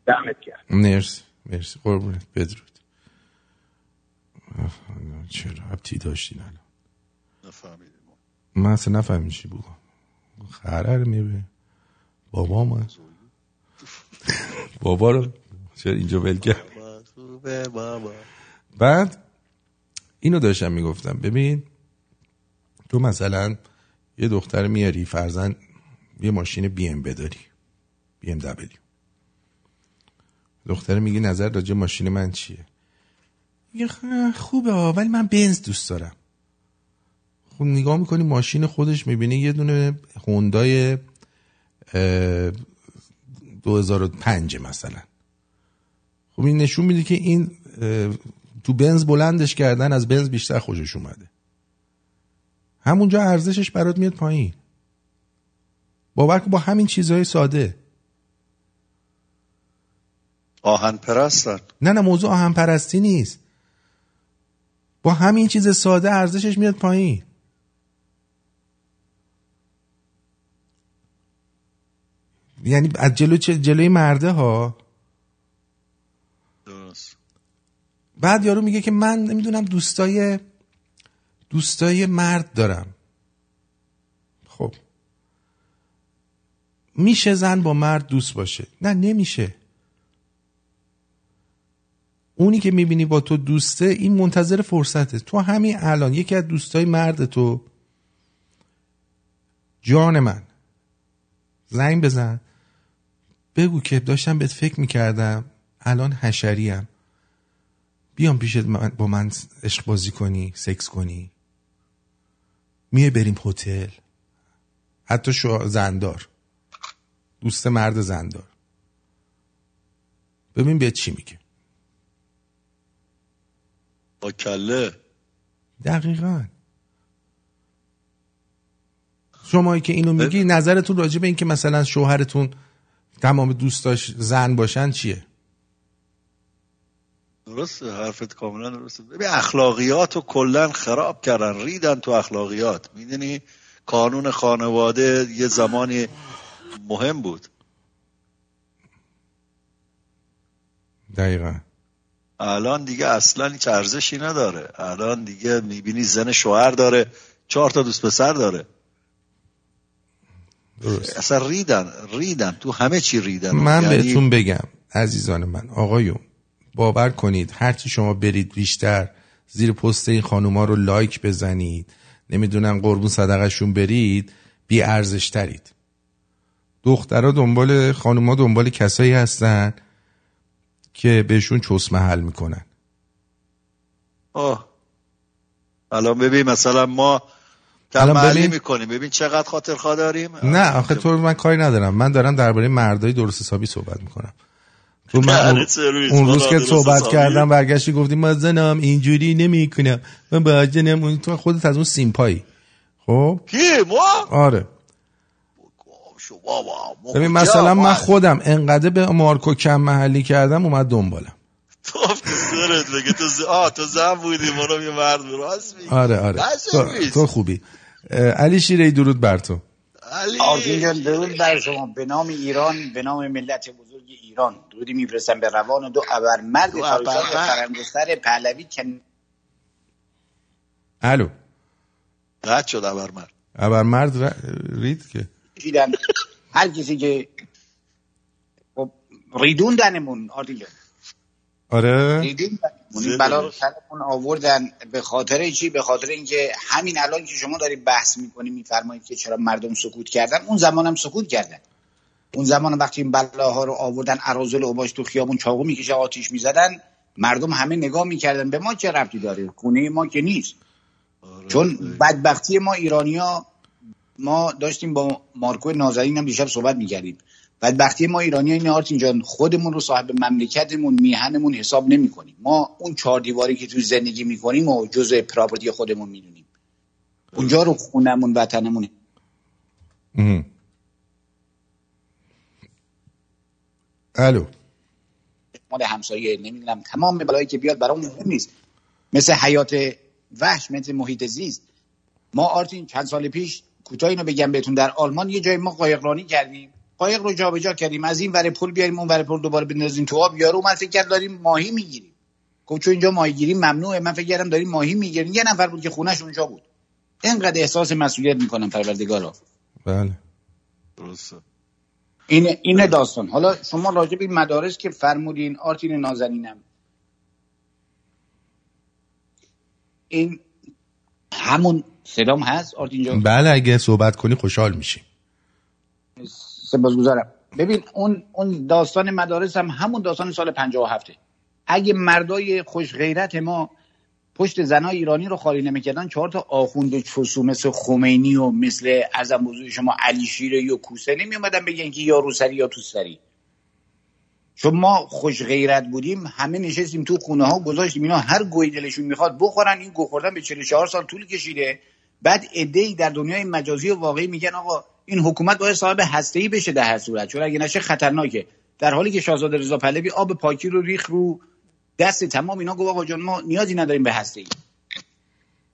دمت کرد مرسی مرسی. قربونت بدرود. چرا ربطی داشتین الان؟ نفهمیدیم. من اصلا نفهمیم چی بود خره رو میبه بابا من بابا رو. چرا اینجا ول کرد بابا. بعد اینو داشتم می‌گفتم. ببین تو مثلا یه دختر میاری فرزن یه ماشین بی ام بداری بی ام دبلیو. دختر میگی نظر راجع ماشین من چیه؟ میگه خ- خوبه ولی من بنز دوست دارم. خب نگاه می‌کنی ماشین خودش می‌بینی یه دونه هوندای اه، 2005 مثلا. خب این نشون میده که این تو بنز بلندش کردن از بنز بیشتر خوشش اومده. همونجا ارزشش برات میاد پایین. باور کن با همین چیزهای ساده. آهن پرستن. نه نه موضوع آهن پرستی نیست. با همین چیز ساده ارزشش میاد پایین. یعنی از جلو جلوی مرده ها درست بعد یارو میگه که من نمی‌دونم دوستای دوستای مرد دارم. خب. میشه زن با مرد دوست باشه؟ نه نمیشه. اونی که می‌بینی با تو دوسته این منتظر فرصته. تو همین الان یکی از دوستای مرد تو. جان من زنگ بزن. بگو که داشتم بهت فکر می‌کردم الان حشریم. بیام پیشت من- با من عشق بازی کنی سکس کنی. میای بریم هتل. حتی شو زندار. دوست مرد زندار. ببین به چی میگه. با کله. دقیقا. شمایی که اینو میگی نظرتون راجع به این که مثلا شوهرتون تمام دوستاش زن باشن چیه؟ درسته حرفت کاملا درسته. ببین اخلاقیات رو کلا خراب کردن ریدن تو اخلاقیات. می‌دونی؟ قانون خانواده یه زمانی مهم بود. دقیقا. الان دیگه اصلا هیچ ارزشی نداره. الان دیگه می‌بینی زن شوهر داره چهار تا دوست پسر داره. درست. اصلا ریدن ریدن. تو همه چی ریدن. من یعنی بهتون بگم عزیزان من آقایون. باور کنید. هرچی شما برید بیشتر زیر پست این خانوما رو لایک بزنید. نمی‌دونم قربون صدقشون برید بی ارزش ترید دخترها دنبال خانوما دنبال کسایی هستن که بهشون چوس محل می‌کنن. آه. الان ببین مثلا ما تنبلی ببین- می‌کنیم. ببین چقدر خاطر خواه داریم؟ نه آخه تو من کاری ندارم. من دارم درباره مردای درست حسابی صحبت می‌کنم. تو من اون, روز که صحبت. کردم برگشتی گفتی من زنم اینجوری نمی‌کنم. من با جنم اون تو خودت از اون سیمپایی. خب؟ کی؟ ما؟ آره. شو بابا ما ببین؟ مثلا من ما- خودم انقدر به مارکو کم محلی کردم اومد دنبالم. تو سرت بگه تو ز... آه تو زن بودی منم یه مرد راست میگی. آره آره. تو. تو خوبی. علی شیره درود بر تو. علی درود بر شما. به نام ایران به نام ملت ایران. درودی میفرستم به روان دو ابرمرد دو ابرمرد. فرنگستر پهلوی که الو. قد شد ابر مرد ابر مرد ر- رید که. هر کسی که خب ریدوندنمون جان. آره. ریدوندنمون بلا رو. سرمون آوردن. به خاطر چی؟ به خاطر اینکه همین الان که شما داری بحث می‌کنی میفرمایید که چرا مردم سکوت کردن اون زمان هم سکوت کردن. اون زمان وقتی این بلاها رو آوردن ارازل اوباش تو خیابون چاقو می‌کشه آتیش می‌زدن مردم همه نگاه می‌کردن به ما چه ربطی داره؟ خونه ما که نیست. آره. چون بدبختی ما ایرانیا ما داشتیم با مارکو نازنین هم دیشب صحبت می‌کردیم. بدبختی ما ایرانی این آرتین جان خودمون رو صاحب مملکتمون میهنمون حساب نمی کنیم ما اون چهار دیواری که توی زندگی می‌کنیم و جزء پراپرتی خودمون می‌دونیم. اونجا رو خونمون وطنمون الو. مال همسایه نمی‌دونم تمام بلایی که بیاد برامون مهم نیست. مثل حیات وحش مثل محیط زیست. ما آرتین چند سال پیش کوتاه اینو بگم بهتون در آلمان یه جای ما قایقرانی کردیم. قایق رو جابجا کردیم. از این ور پل بیاریم اون ور پل دوباره بندازیم تو آب. یارو من فکر کرد داریم ماهی می‌گیریم. گفت چون اینجا ماهی گیری ممنوعه. من فکر کردم داریم ماهی می‌گیریم. یه نفر بود که خونش اونجا بود. اینقدر احساس مسئولیت می‌کنم پروردگارا. بله. درسته. این این داستان. حالا شما راجع به این مدارس که فرمودین آرتین نازنینم. این همون صدام هست؟ آرتین جان؟ بله اگه صحبت کنی خوشحال میشی. سپاسگزارم. ببین اون اون داستان مدارس هم همون داستان سال 57 اگه مردای خوش غیرت ما پشت زنای ایرانی رو خالی نمی‌کردن. چهار تا آخوند چوسو مثل خمینی و مثل ازم بزرگ شما علی شیره یا کوسه نمی اومدن بگن که یا روسری یا توسری. چون ما خوش غیرت بودیم همه نشستیم تو خونه ها گذاشتیم. اینا هر گوی دلشون می‌خواد بخورن. این گو خوردن به 44 سال طول کشیده. بعد ای در دنیای مجازی و واقعی میگن آقا این حکومت باید صاحب هسته بشه در هر صورت. چون اگه نشه خطرناکه. در حالی که شاهزاده رضا پهلوی آب پاکی رو ریخ رو دست تمام اینا گفت آقا جان ما نیازی نداریم به هسته ای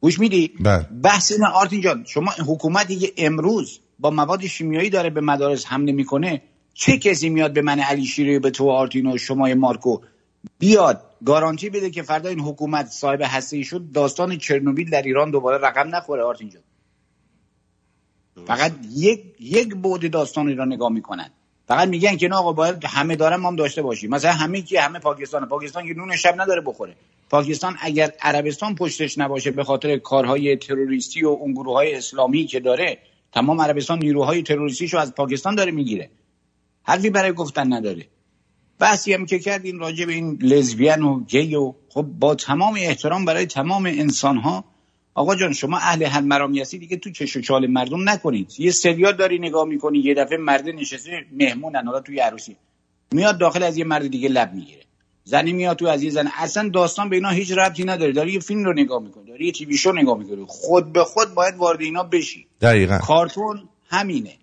گوش میدی؟ بله. بحث این آرتین جان شما حکومتی که امروز با مواد شیمیایی داره به مدارس حمله می‌کنه چه کسی میاد به من علی شیری به تو آرتین و شما مارکو بیاد گارانتی بده که فردا این حکومت صاحب هسته ای شد داستان چرنوبیل در ایران دوباره رقم نخوره آرتین جان. فقط یک یک بعد داستان ایران نگاه می‌کنن. فقط میگن که نه آقا باید همه دارن ما هم داشته باشیم. مثلا همه کی همه پاکستان پاکستان که نون شب نداره بخوره. پاکستان اگر عربستان پشتش نباشه به خاطر کارهای تروریستی و اون گروه های اسلامی که داره تمام عربستان نیروهای تروریستیشو از پاکستان داره می‌گیره. حرفی برای گفتن نداره. بحثی هم که کردیم راجع به این لزبیان و گی و خب با تمام احترام برای تمام انسان ها آقا جان شما اهل حل مرامی هستی دیگه تو چش و چال مردم نکنید. یه سریال داری نگاه می‌کنی یه دفعه مرد نشسته مهمونن حالا توی عروسی. میاد داخل از یه مرد دیگه لب می‌گیره. زنی میاد تو از یه زن. اصلا داستان به اینا هیچ ربطی نداره. داری یه فیلم رو نگاه می‌کنی داری یه تیوی شو نگاه می‌کنی. خود به خود باید وارد اینا بشی. دقیقا. کارتون همینه.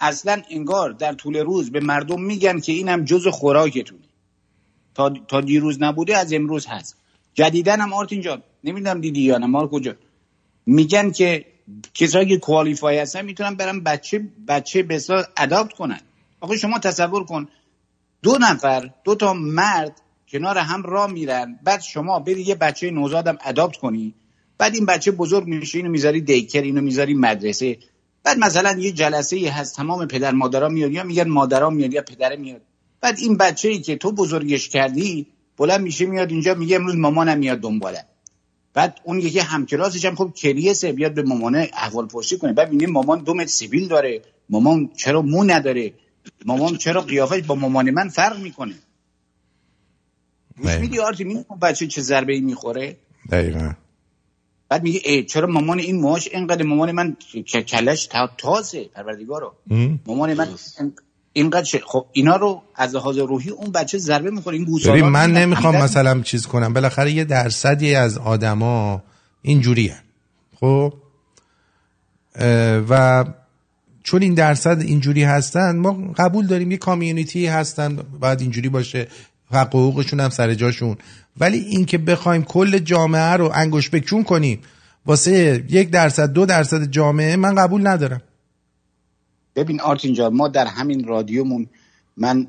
اصلا انگار در طول روز به مردم میگن که اینم جز خوراکتونه. تا, تا دیروز نبوده از امروز هست. جدیدن هم آرتین جان نمی‌دونم دیدی یا نه مار کجا میگن که کسایی که کوالیفای هستن می‌تونن برن بچه بچه به اداپت کنن. آقا شما تصور کن دو نفر دو تا مرد کنار هم راه میرن بعد شما بری یه بچه نوزادم اداپت کنی بعد این بچه بزرگ میشه اینو می‌ذاری دیکر اینو می‌ذاری مدرسه. بعد مثلا یه جلسه ای هست تمام پدر مادرها میاد یا میگن مادرها میاد یا پدره میاد بعد این بچه ای که تو بزرگش کردی بلند میشه میاد اینجا میگه امروز مامانم میاد دنباله. بعد اون یکی همکلاسش هم خب کریسه بیاد به مامانه احوال پرسی کنه. بعد میگه مامان دومت سیبیل داره. مامان چرا مو نداره؟ مامان چرا قیافش با مامان من فرق می‌کنه؟ گوش میدی آرتی میدی اون بچه چه ضربه ای می‌خوره؟ دقیقا. بعد میگه ای چرا مامان این موهاش اینقدر؟ مامان من کلش تا تازه پروردگارو. مامان من اینقدر شه- خب اینا رو از لحاظ روحی اون بچه ضربه می‌خوره. این ببین من نمی‌خوام مثلا چیز کنم. بالاخره یه درصدی از آدما اینجوری خب؟ اه، و چون این درصد اینجوری هستن ما قبول داریم یه کامیونیتی هستن باید اینجوری باشه. حق و حقوقشون هم سر جاشون. ولی اینکه بخوایم کل جامعه رو انگوش بکون کنیم واسه یک درصد دو درصد جامعه من قبول ندارم. ببین آرتین جان ما در همین رادیومون من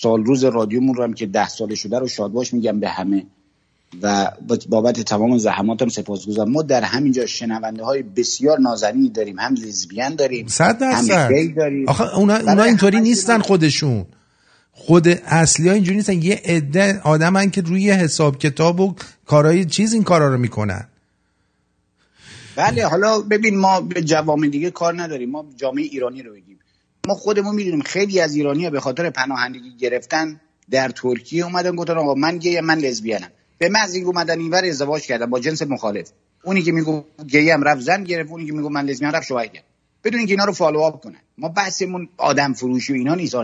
سال روز رادیومون رو هم که ده ساله شده رو شادباش میگم به همه و با- بابت تمام زحماتم سپاسگزارم. ما در همینجا شنونده های بسیار نازنینی داریم هم لزبیان داریم صد هم درصد. آخه اونا, اونا اینطوری نیستن خودشون. خود اصلی ها اینجوری نیستن. یه عده آدمن که روی حساب کتاب و کارهای چیز این کارا رو می‌کنن. بله حالا ببین ما به جوامع دیگه کار نداریم. ما جامعه ایرانی رو بگیم. ما خودمون می‌دونیم خیلی از ایرانی به خاطر پناهندگی گرفتن در ترکیه اومدن گفتن آقا من گیم من لزبیانم به محض اینکه اومدن اینور ازدواج کردن با جنس مخالف. اونی که میگو گیم رفت زن گرفت. اونی که میگو من لزبیان رفت شوهر کرد بدون اینکه اینا رو فالو آپ کنن. ما بحثمون آدم فروشی و اینا نیست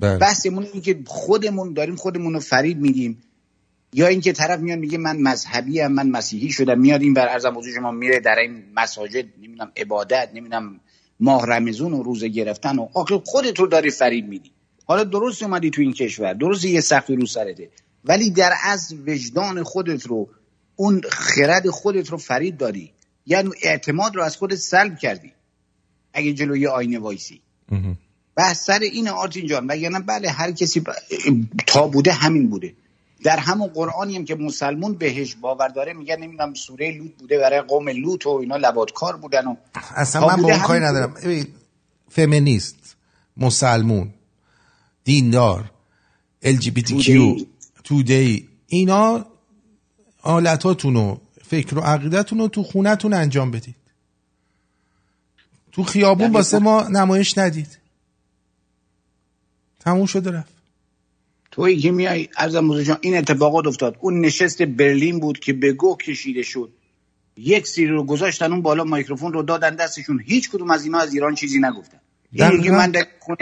بله. بحثمون اینه که خودمون داریم خودمون رو فریب میدیم. یا اینکه طرف میاد میگه من مذهبی ام من مسیحی شدم میاد این بر ارزم حضور شما میره در این مساجد نمی‌دونم عبادت نمی‌دونم ماه رمزون و روزه گرفتن و آخه خودت رو داری فریب میدی. حالا درست اومدی تو این کشور درست یه سختی رو سرته ولی در از وجدان خودت رو اون خرد خودت رو فرید داری. یعنی اعتماد رو از خودت سلب کردی. اگه جلوی آینه وایسی. بحث سر این آرتین جان وگرنه بله هر کسی ب- تا بوده همین بوده. در همون قرآنی هم که مسلمون بهش باور داره میگن نمی‌دونم سوره لوط بوده برای قوم لوط و اینا لواط‌کار بودن و اصلا من با اون کاری ندارم. ببین، فمینیست مسلمون دیندار ال جی بی تی کیو توده‌ای. توده‌ای اینا آلتاتون و فکر و عقیدتون رو تو خونتون انجام بدید. تو خیابون یعنی واسه خب- ما نمایش ندید. تموم شده رفت. توی که میای ارزم بزرگ جان این اتفاقات افتاد. اون نشست برلین بود که به گو کشیده شد. یک سری رو گذاشتن اون بالا میکروفون رو دادن دستشون. هیچ کدوم از اینا از ایران چیزی نگفتن. من خونه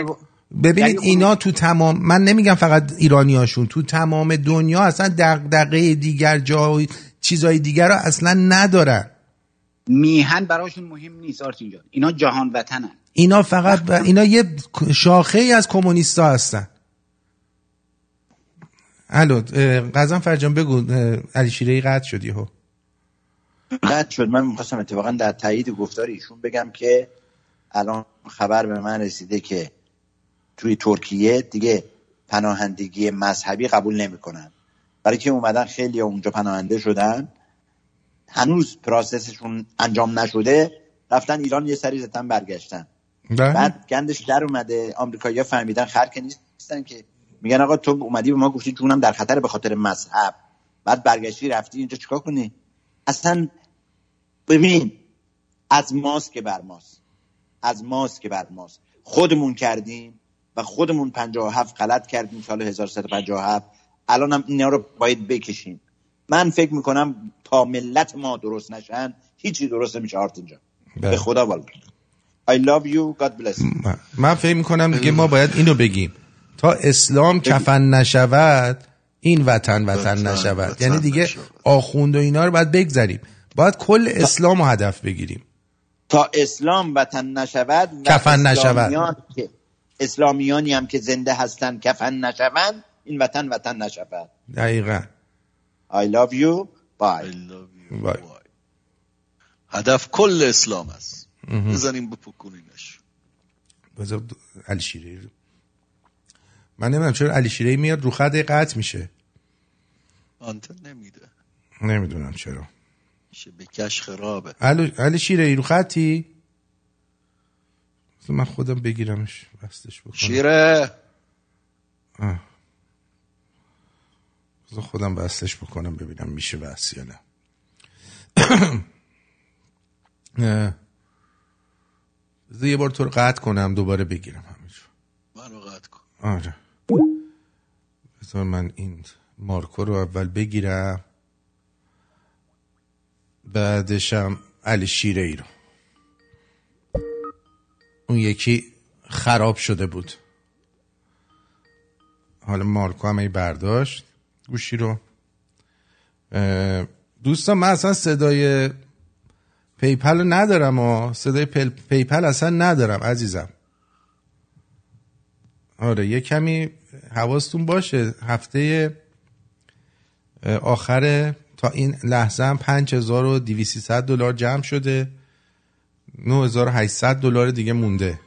ببینید اینا تو تمام من نمیگم فقط ایرانیاشون. تو تمام دنیا اصلا دغدغه دیگر جای چیزای دیگر رو اصلا ندارن. میهن براشون مهم نیست آرتین جان. اینا جهان وطنن. اینا فقط ب... اینا یه شاخه ای از کمونیستا هستن. الو قزم فرجان بگو علی شیره قطع شدی ها قطع شد. من می‌خواستم اتفاقا در تایید گفتار ایشون بگم که الان خبر به من رسیده که توی ترکیه دیگه پناهندگی مذهبی قبول نمی‌کنن. برای که اومدن خیلی اونجا پناهنده شدن. هنوز پراسسشون انجام نشده. رفتن ایران یه سری زدن برگشتن. بعد گندش در اومده. آمریکایی‌ها فهمیدن خر که نیستن که میگن آقا تو اومدی به ما گفتی جونم در خطر به خاطر مذهب. بعد برگشتی رفتی اینجا چیکار کنی؟ اصلا ببین از ماست که بر ماست. از ماست که بر ماست. خودمون کردیم و خودمون 57 غلط کردیم سال 1357 الان هم اینا رو باید بکشیم. من فکر می‌کنم تا ملت ما درست نشن هیچی درست نمیشه. آرتین جان. بله. به خدا والا I love you. God bless you. من فکر می‌کنم دیگه ما باید اینو بگیم. تا اسلام کفن نشود این وطن وطن نشود. یعنی دیگه آخوند و اینا رو باید بگذاریم باید کل اسلام رو هدف بگیریم. تا اسلام وطن نشود و کفن نشود. اسلامیان که اسلامیانی هم که زنده هستن کفن نشوند این وطن وطن نشود. دقیقا. I love you. Bye. بای. هدف کل اسلام است. بزنیم بپکنینش بذار رو. من نمی‌دونم چرا علی شیره میاد رو خط قطع میشه. آنتن نمیده. نمی‌دونم چرا. میشه به کش خرابه علی, علی شیره رو خطی؟ من خودم بگیرمش بستش بکنم. شیره! آه. خودم بستش بکنم ببینم میشه بس یا نه. یه بار تو رو قطع کنم دوباره بگیرم همینجور. منو قطع کن. آره. بذار من این مارکو رو اول بگیرم. بعدشم علی شیره ای رو. اون یکی خراب شده بود. حالا مارکو هم ای برداشت. گوشی رو. دوستان من اصلا صدای PayPal رو ندارم و صدای پل... PayPal اصلا ندارم عزیزم. آره یه کمی حواستون باشه هفته آخر تا این لحظه هم 5200 دلار جمع شده. 9800 دلار دیگه مونده.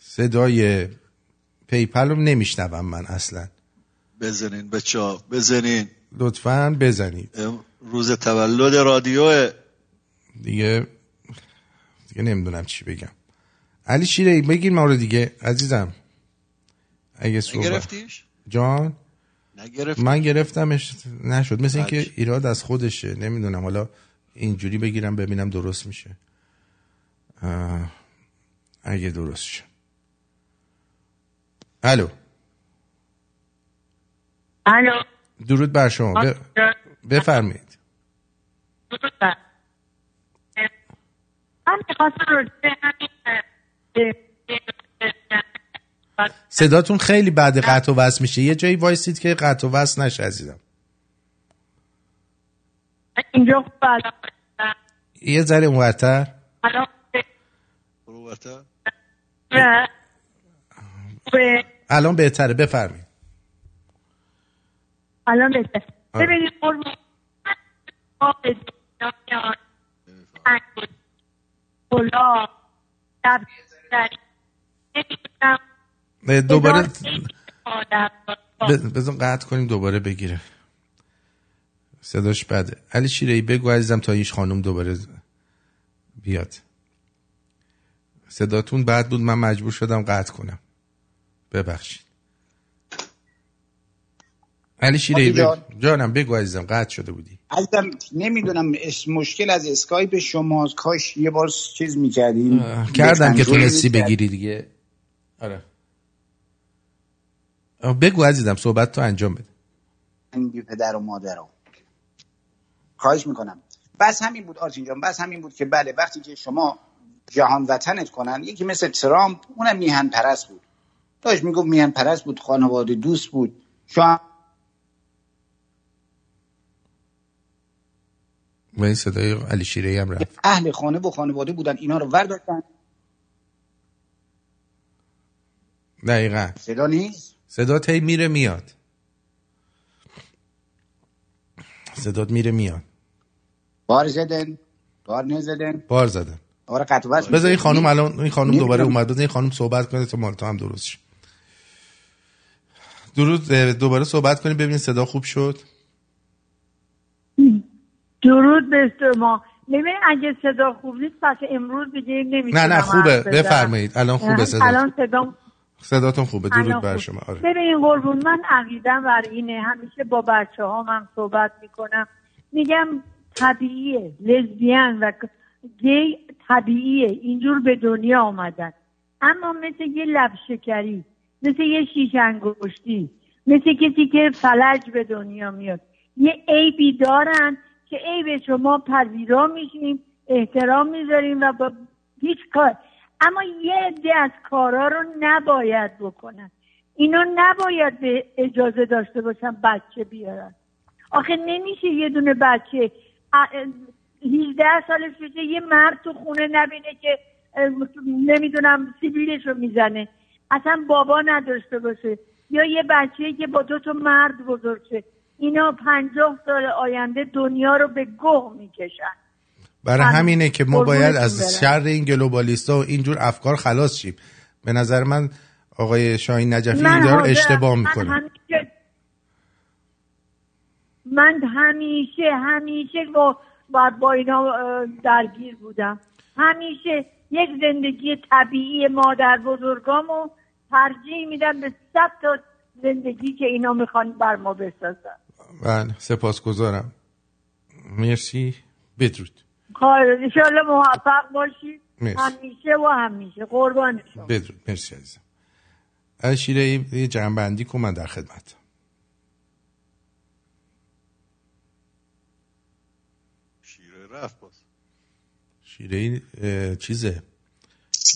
صدای پیپل رو نمیشنوم من اصلا. بزنین بچه ها بزنین. لطفا بزنید. روز تولد رادیو دیگه دیگه نمی‌دونم چی بگم. علی شیره بگیر ما رو دیگه. عزیزم. اگه صحبت نگرفتیش؟ جان؟ نگرفت من گرفتمش نشد. مثل اینکه. ایراد از خودشه. نمی‌دونم. حالا اینجوری بگیرم ببینم درست میشه. آه، اگه درست شه. الو. الو. درود بر شما. ب... بفرمایید. من می‌خواستم صداتون خیلی بعد قطع و وصل میشه. یه جایی وایسید که قطع و وصل نشه عزیزم. اینجا الان یه ذره اونورتر الان بهتره. بفرمایید. الان بهتر آره. ببینید قربون. دوباره هزار چیز آدم ب- بذار قطع کنیم دوباره بگیره. صداش بده. علی شیرهی بگو عزیزم تا ایش خانم دوباره بیاد. صداتون بد بود من مجبور شدم قطع کنم. ببخشید. علی شیرهی. بگو. جانم بگو عزیزم قطع شده بودی. عزیزم نمی‌دونم اس- مشکل از اسکایپ شماست کاش یه بار چیز می‌کردیم کردم که تونستی بگیری دیگه. آره. بگو عزیزم صحبت تو انجام بده. بی پدر و مادر رو. خواهش می‌کنم. بس همین بود آرتین جان بس همین بود که بله وقتی که شما جهان وطنت کنن یکی مثل ترامپ اونم میهن پرست بود. داشت می‌گفت میهن پرست بود خانواده دوست بود. شما و این صدای علی شیرهی هم رفت. اهل خانه و خانواده بودن اینا رو ورداشتن. دقیقا. صدا نیست؟ صدات هی میره میاد. صدات میره میاد. بار زدن بار نزدن. بار زدن. آره قطع وصل بذار این. خانم الان این خانم. دوباره اومد. بذار این خانم صحبت کنه. تا مال تو هم درست شه. درود دوباره صحبت کنیم. ببینید صدا خوب شد. درود به شما. ببین اگه صدا خوب نیست پس امروز دیگه نمی‌تونم نه نه خوبه. بفرمایید. الان خوبه صدا. الان صدام صداتون خوبه. درود بر. شما. آره. ببین قربون من عقیدم بر اینه. همیشه با بچه ها من صحبت می‌کنم. میگم طبیعیه. لزبیان و گی طبیعیه. اینجور به دنیا آمدن. اما مثل یه لب شکری مثل یه شیش انگشتی مثل کسی که فلج به دنیا میاد. یه عیبی دارن که عیب شما پذیرا میشیم احترام می‌ذاریم و با هیچ کار اما یه عده از کارا رو نباید بکنن. اینا نباید به اجازه داشته باشن بچه بیارن. آخه نمیشه یه دونه بچه ا- 18 سالش بشه یه مرد تو خونه نبینه که نمی‌دونم سیبیلش رو می‌زنه. اصلا بابا نداشته باشه. یا یه بچه که با دو تا مرد بزرگ شه اینا پنجاه سال آینده دنیا رو به گوه می‌کشن. برای همین. همینه که ما باید. از شر این گلوبالیستا و اینجور افکار خلاص شیم به نظر من آقای شاهین نجفی این دار حاضرم. اشتباه من می‌کنه همیشه من همیشه همیشه با با, با اینا درگیر بودم همیشه یک زندگی طبیعی مادر بزرگامو ترجیح میدم به صد تا زندگی که اینا می‌خوان بر ما بسازن بله سپاسگزارم مرسی بدرود انشاءالله موفق باشید. مرسی. همیشه و همیشه. قربان شما. بدرود. مرسی عزیزم. شیره یه جمع‌بندی کن من در خدمت. شیره رفت باز. شیره چیزه؟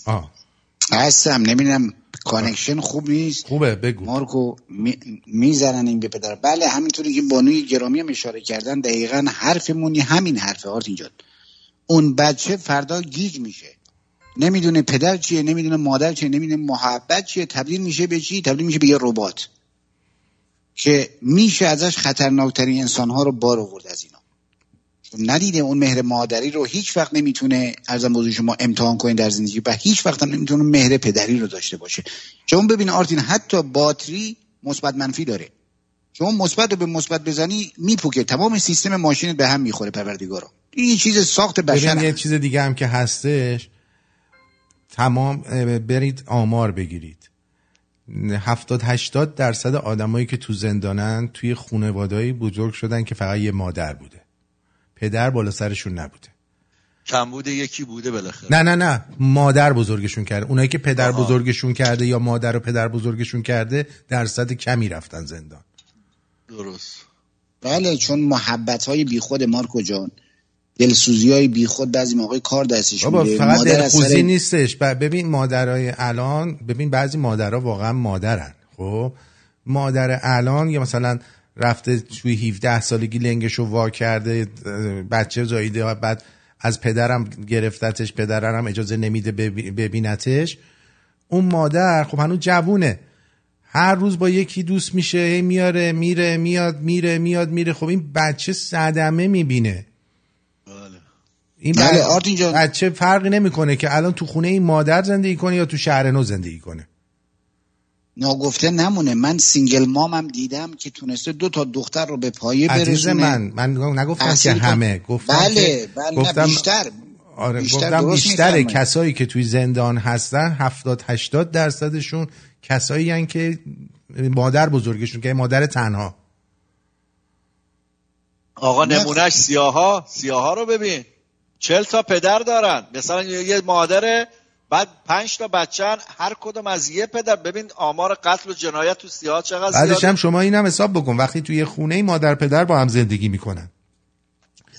آه. هستم. نمی‌دونم connection خوب نیست. خوبه بگو. مارکو می- می‌زنن این به پدر. بله همینطوری که بانوی گرامی هم اشاره کردن دقیقا حرفمونم همین حرفه آرت اینجا اون بچه فردا گیج میشه. نمی‌دونه پدر چیه نمی‌دونه مادر چیه نمی‌دونه محبت چیه تبدیل میشه به چی؟ تبدیل میشه به یه ربات که میشه ازش خطرناکترین انسانها رو بار آورد از اینا. ندیده اون مهر مادری رو هیچ وقت نمی‌تونه ارزم بزرگ شما امتحان کنید در زندگی و هیچ وقت هم نمی‌تونه مهر پدری رو داشته باشه. چون ببین آرتین حتی باتری مثبت منفی داره. شما مثبت رو به مثبت بزنی میپوکه. تمام سیستم ماشین به هم می‌خوره پروردگارا. این چیز ساخت بشر. یه. چیز دیگه هم که هستش تمام برید آمار بگیرید. هفتاد هشتاد درصد آدمایی که تو زندانن توی خونوادایی بزرگ شدن که فقط یه مادر بوده. پدر بالا سرشون نبوده. کمبود یکی بوده بالاخره. نه نه نه. مادر بزرگشون کرده. اونایی که پدر بزرگشون کرده یا مادر و پدر بزرگشون کرده درصد کمی رفتن زندان. درست. بله چون محبت های بی خود مارکو جان دلسوزی های بیخود بعضی موقع کار دستش بابا میره فقط دلخوزی سر- نیستش. ببین مادرای الان ببین بعضی مادرها واقعا مادرن. خب؟ مادر الان یا مثلا رفته توی 17 سالگی لنگشو وا کرده بچه زاییده و بعد از پدرم گرفتتش پدرم اجازه نمیده ببی- ببینتش. اون مادر خب هنوز جوونه. هر روز با یکی دوست میشه هی میاره میره میاد میره میاد میره. خب این بچه صدمه می‌بینه. این بله، بله آرتین جان. بچه فرقی نمی‌کنه که الان تو خونه این مادر زندگی کنه یا تو شهر نو زندگی کنه. ناگفته نمونه. من single mom م دیدم که تونسته دو تا دختر رو به پایه عزیز برسونه. من من نگفتم که. همه. گفتم بله بله گفتم بیشتر. آره بیشتر گفتم بیشتر. کسایی که توی زندان هستن 70 80 درصدشون کسایی هن که مادر بزرگشون که مادر تنها. آقا نمونهش سیاها. سیاها رو ببین. چل تا پدر دارن. مثلا یه مادره بعد پنج تا بچن هر کدوم از یه پدر. ببین آمار قتل و جنایت تو سیاها چقدر بعدش زیاده؟ هم شما اینم حساب بکن. وقتی توی خونه مادر پدر با هم زندگی می‌کنن.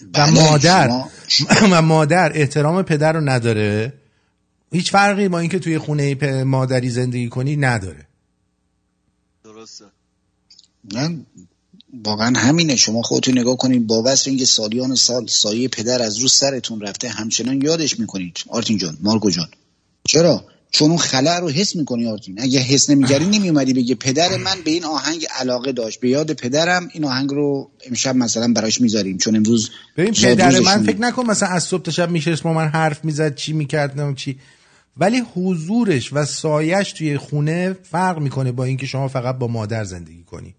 و بله، مادر شما- و مادر احترام پدر رو نداره. هیچ فرقی با اینکه توی خونه مادری زندگی کنی نداره. درسته. نه واقعا همینه. شما خودتون نگاه کنید با وصف اینکه سالیان سال سایه پدر از رو سرتون رفته همچنان یادش می‌کنید. آرتین جان مارکو جان. چرا؟ چون اون خلع رو حس می‌کنی آرتین. اگه حس نمی‌کردی نمیومدی بگی پدر من به این آهنگ علاقه داشت. به یاد پدرم این آهنگ رو امشب مثلا براش می‌ذاریم. چون امروز ببین پدر من. فکر نکن مثلا از صبح تا شب میشست با من حرف می‌زد چی می‌کرد نم چی. ولی حضورش و سایش توی خونه فرق می‌کنه با اینکه شما فقط با مادر زندگی کنی.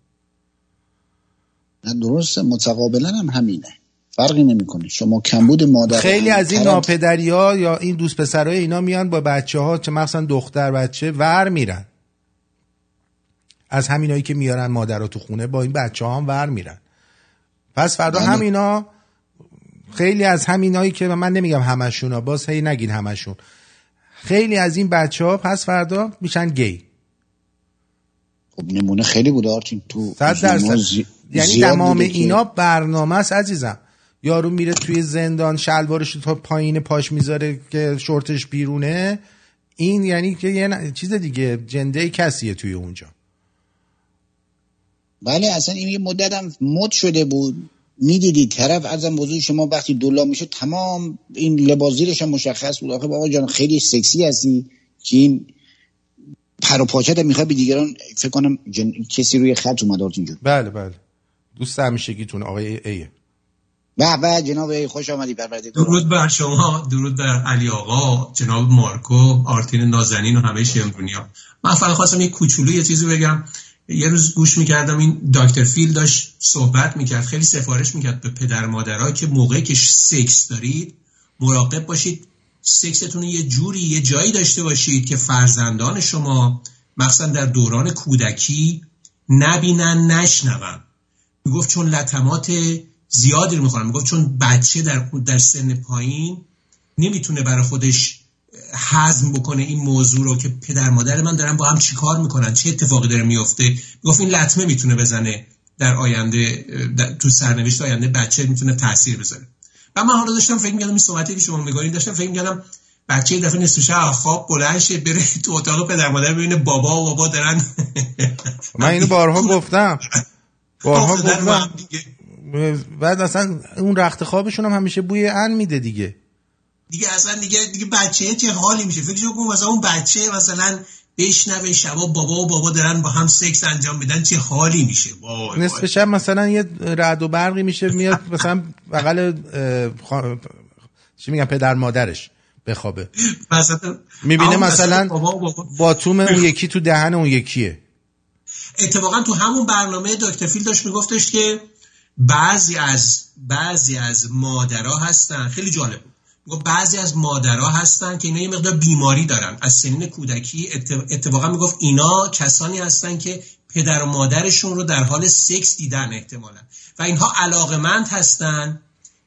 نه درسته. متقابلا هم همینه. فرقی نمی‌کنه. شما کمبود مادر خیلی از این ناپدری ها یا این دوست پسرای اینا میان با بچه ها چه مثلا دختر بچه ور میرن. از همینایی که میارن مادر رو تو خونه با این بچه ها هم ور میرن. پس فردا بله. همینا خیلی از همینایی که من نمیگم همشون ها باز هی نگین همشون. خیلی از این بچه ها پس فردا میشن گی. خب نمونه خیلی بود آرتین. تو صد درصد. زی- یعنی تمام بوده که- اینا برنامه است عزیزم. یارو میره توی زندان شلوارش تا پایین پاش می‌ذاره که شورتش بیرونه. این یعنی که یه ن- چیز دیگه جنده کسیه توی اونجا. بله اصلا این یه مدت هم مد شده بود. می‌دیدی طرف ازم بزرگ شما وقتی دولا میشه تمام این لباس زیرش هم مشخص بود. آخه بابا جان خیلی سکسی هستی که این پر و پاچت می‌خوای به دیگران فکر کنم جن... کسی روی خط اومد آرتین جون. بله بله. دوست همیشگیتون آقای ایه به به جناب خوش آمدی پرورده درود بر شما درود بر علی آقا جناب مارکو آرتین نازنین و همه شمرونیا من فقط خواستم یه کوچولو یه چیزی بگم. یه روز گوش می‌کردم این دکتر فیل داشت صحبت می‌کرد خیلی سفارش می‌کرد به پدر مادرها که موقعی که سکس دارید مراقب باشید. سکستون یه جوری یه جایی داشته باشید که فرزندان شما مخصوصا در دوران کودکی نبینن نشنون. می‌گفت چون لطمات زیادی رو می‌خورن می‌گفت چون بچه در در سن پایین نمی‌تونه برای خودش هضم بکنه این موضوع رو که پدر مادر من دارن با هم چیکار می‌کنن؟ چه اتفاقی داره میفته می‌گفت این لطمه می‌تونه بزنه در آینده در تو سرنوشت آینده بچه می‌تونه تاثیر بذاره. و من حالا داشتم فکر می‌کردم این صحبتی که شما میگارین داشتم فکر می‌کردم بچه یه دفعه نصف شب خواب بلند شه بره تو اتاق پدر مادر ببینه بابا و بابا دارن من اینو بارها گفتم. بارها گفتم. دیگه. بعد اصلا اون رخت خوابشون هم همیشه بوی ان میده دیگه. دیگه اصلا دیگه دیگه بچه چه حالی میشه؟ فکر کن مثلا اون بچه مثلا بشنوه شبا بابا و بابا دارن با هم سکس انجام میدن چه حالی میشه؟ نصف شب مثلا یه رعد و برقی میشه میاد مثلا بغل خا- چی میگم پدر مادرش بخوابه. مثلا می‌بینه مثلا بابا و بابا. باتوم اون یکی تو دهن اون یکیه. اتفاقا تو همون برنامه دکتر فیل داشت میگفتش که بعضی از بعضی از مادرها هستن. خیلی جالب بود. بعضی از مادرها هستن که اینا یه مقدار بیماری دارن. از سنین کودکی ات- اتفاقا می‌گفت اینا کسانی هستن که پدر و مادرشون رو در حال سکس دیدن احتمالا. و اینها علاقمند هستن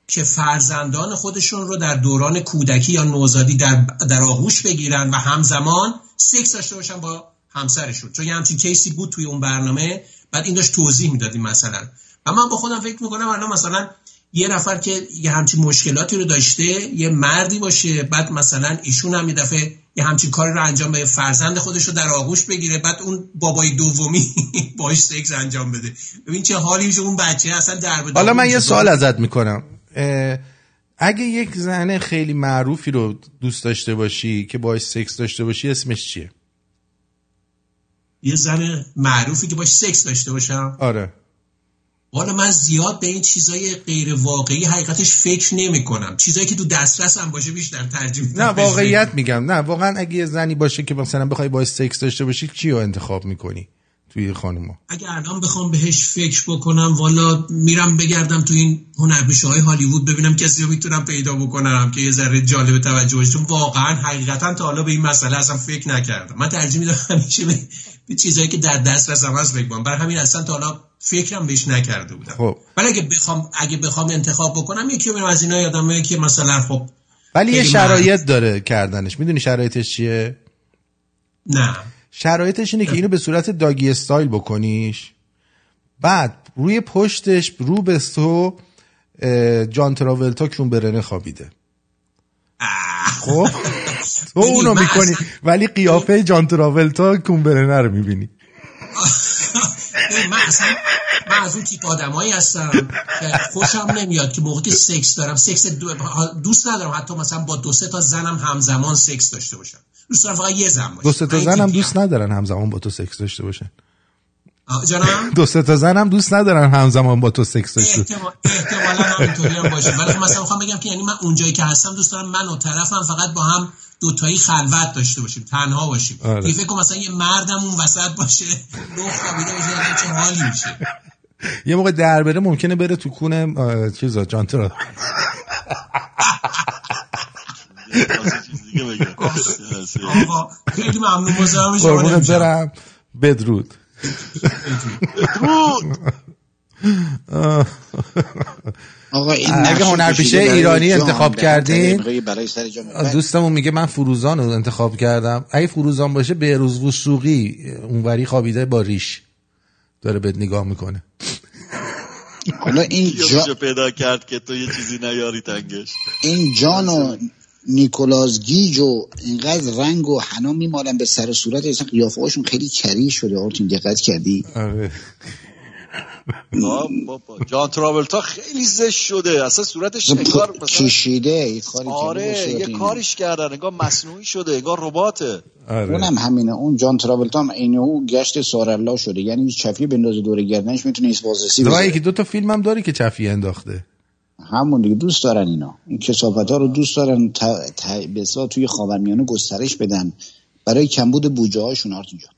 که فرزندان خودشون رو در دوران کودکی یا نوزادی در, در آغوش بگیرن و همزمان سکس داشته باشن با همسرشون. چون یه همچین کیسی بود توی اون برنامه بعد این داشت توضیح می‌دادیم مثلا و من با خودم فکر می‌کنم الان مثلا یه نفر که یه همچین مشکلاتی رو داشته یه مردی باشه بعد مثلا ایشون هم یه دفعه یه همچین کاری رو انجام بده فرزند خودش رو در آغوش بگیره بعد اون بابای دومی باش سکس انجام بده. ببین چه حالی میشه اون بچه اصلا در حالا من یه. سوال ازت می‌کنم. اگه یک زن خیلی معروفی رو دوست داشته باشی که باش سکس داشته باشی اسمش چیه؟ یه زن معروفی که باش سکس داشته باشم؟ آره. والا من زیاد به این چیزای غیر واقعی حقیقتش فکر نمی کنم چیزایی که تو دسترسم باشه بیشتر ترجیح میدم. نه واقعیت میگم. نه واقعا اگه یه زنی باشه که مثلا بخوای باش سکس داشته باشی چی رو انتخاب می‌کنی؟ توی خانوما. اگه الان بخوام بهش فکر بکنم والا میرم بگردم تو این هنرپیشه های هالیوود ببینم کسی رو می‌تونم پیدا بکنم که یه ذره جالب توجه باشه. چون واقعا حقیقتا تا حالا به این مسئله اصلا فکر نکردم. من ترجیح میدم همیشه به, به چیزایی که در دسترسم هست فکر کنم برای همین اصلا تا حالا فکرم بهش نکرده بودم. خب. ولی اگه بخوام اگه بخوام انتخاب بکنم یکی رو از اینا یادمه که مثلا خب ولی یه شرایط داره کردنش. می‌دونی شرایطش چیه؟ نه. شرایطش اینه که اینو به صورت داگی استایل بکنیش. بعد روی پشتش رو به اه، جان تراولتا کیون برنه خوابیده. خب؟ تو اونو می‌کنی ولی قیافه جان تراولتا کون برهنه رو می‌بینی. من اصلا من از اون تیپ آدمایی هستم که خوشم نمیاد که موقع که سکس دارم سکس دو- دوست ندارم حتی مثلا با دو سه تا زنم همزمان سکس داشته باشم. دوست دارم فقط یه زن باشه دو سه تا من این زن هم تیپیم. دوست ندارن همزمان با تو سکس داشته باشن. جانم دو سه تا زن هم دوست ندارن همزمان با تو سکس داشته احتمال- احتمالا همینطوری هم باشه. ولی خب مثلا می‌خوام بگم که یعنی من اونجایی که هستم دوست دارم من و طرفم فقط با هم دوتایی خلوت داشته باشیم تنها باشیم. آره. یه فکر کن مثلا یه مردم اون وسط باشه لخت خوابیده باشه چه حالی میشه. یه موقع در بره ممکنه بره تو کونه چیزا جان ترا دیگه بگم آقا خیلی ممنون. قربونت برم. بدرود. آه. آقا این اگه هنرپیشه ایرانی انتخاب به کردین؟ برای سر دوستمون میگه من فروزان رو انتخاب کردم. اگه فروزان باشه بهروز وسوقی اونوری خوابیده با ریش داره بهت نگاه می‌کنه. حالا این جا... پیدا کرد که تو یه چیزی نیاری تنگش. این جان و نیکولاس گیج و اینقدر رنگ و حنا میمالن به سر و صورت. اصلا قیافه هاشون خیلی کری شده. آرتین دقت کردی؟ آره. بابا. جان تراولتا خیلی زشت شده. اصلا صورتش انگار کشیده آره یه این. کاریش کردن انگار مصنوعی شده انگار رباته. آره. اونم همینه. اون جان تراولتا هم اینه او گشت سارالله شده. یعنی هیچ چفی بندازه دور گردنش می‌تونه ایست بازرسی دو بزنه یکی دو تا فیلم هم داره که چفی انداخته. همون دیگه دوست دارن اینا. این کسافت ها رو دوست دارن تا... اصطلاح توی خاورمیانه گسترش بدن. برای کمبود بودجه هاشون آرتین جان.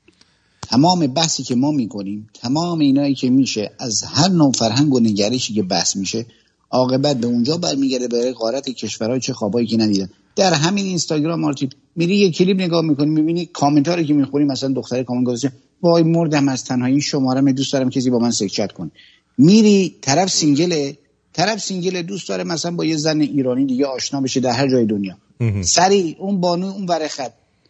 تمام بحثی که ما می‌کنیم تمام اینایی که میشه از هر نوع فرهنگ و نگرشی که بحث میشه عاقبت به اونجا برمیگرده برای غارت کشورهای چه خوابایی که ندیدن. در همین اینستاگرام آرتین میری یه کلیپ نگاه می‌کنی می‌بینی کامنت رو که می‌خوری مثلا دختر کامنت گذاشته وای مردم از تنهایی این شمارمه دوست دارم کسی با من sex chat کنه. میری طرف single ه طرف single دوست داره مثلا با یه زن ایرانی دیگه آشنا بشه در هر جای دنیا. سری اون بانو اون ور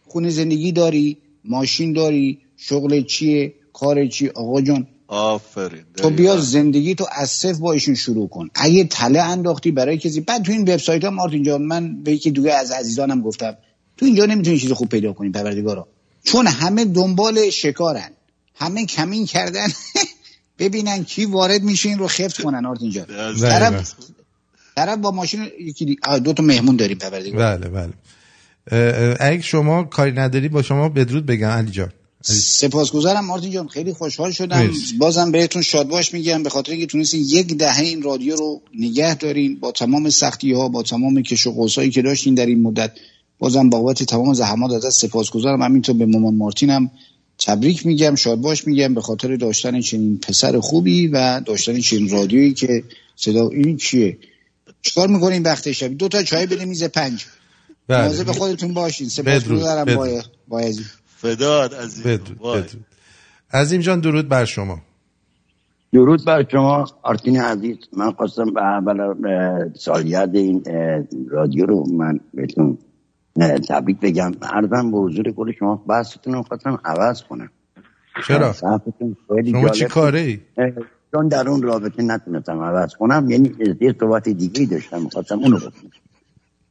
خونه زندگی داری ماشین داری شغل چیه؟ کار چی؟ آقا جان آفرین. تو بیا زندگی تو از صفر با ایشون شروع کن. اگه تله انداختی برای کسی بعد تو این وبسایت ها مارتین جان من به یکی دیگه از عزیزانم گفتم تو اینجا نمی‌تونی چیز خوب پیدا کنی پروردگارا. چون همه دنبال شکارن. همه کمین کردن. ببینن کی وارد میشه این رو خفت کنن آرتین جان. طرف طرف با ماشین یکی دو تا مهمون داریم پروردگار. بله بله. اگه شما کاری نداری با شما بدرود بگم علی جان. سپاسگزارم مارتین جان. خیلی خوشحال شدم. مرسی. بازم بهتون شادباش میگم. به خاطر اینکه تونستین یک دهه این رادیو رو نگه دارین. با تمام سختی ها با تمام کش و قوسایی که داشتین در این مدت بازم بابت تمام زحمات ازت سپاسگزارم. همینطور به مامان مارتینم تبریک میگم شادباش میگم. به خاطر داشتن چنین پسر خوبی و داشتن چنین رادیویی که صدا این چیه؟ چیکار می‌کنین وقت شب؟ دو تا چای بده میز پنج. بله. مواظب خودتون باشین. سپاسگزارم. با فداد عزیز بدرود عظیم جان درود بر شما. درود بر شما آرتین عزیز. من خواستم به اول سالگرد این رادیو رو من بهتون تبریک بگم. ارزم به حضور کل شما بحثتون رو خواستم عوض کنم. چرا؟ شما جالب چی. کاره ای؟ چون در اون رابطه نتونستم عوض کنم یعنی یه صحبت دیگه داشتم می‌خواستم اونو بکنم.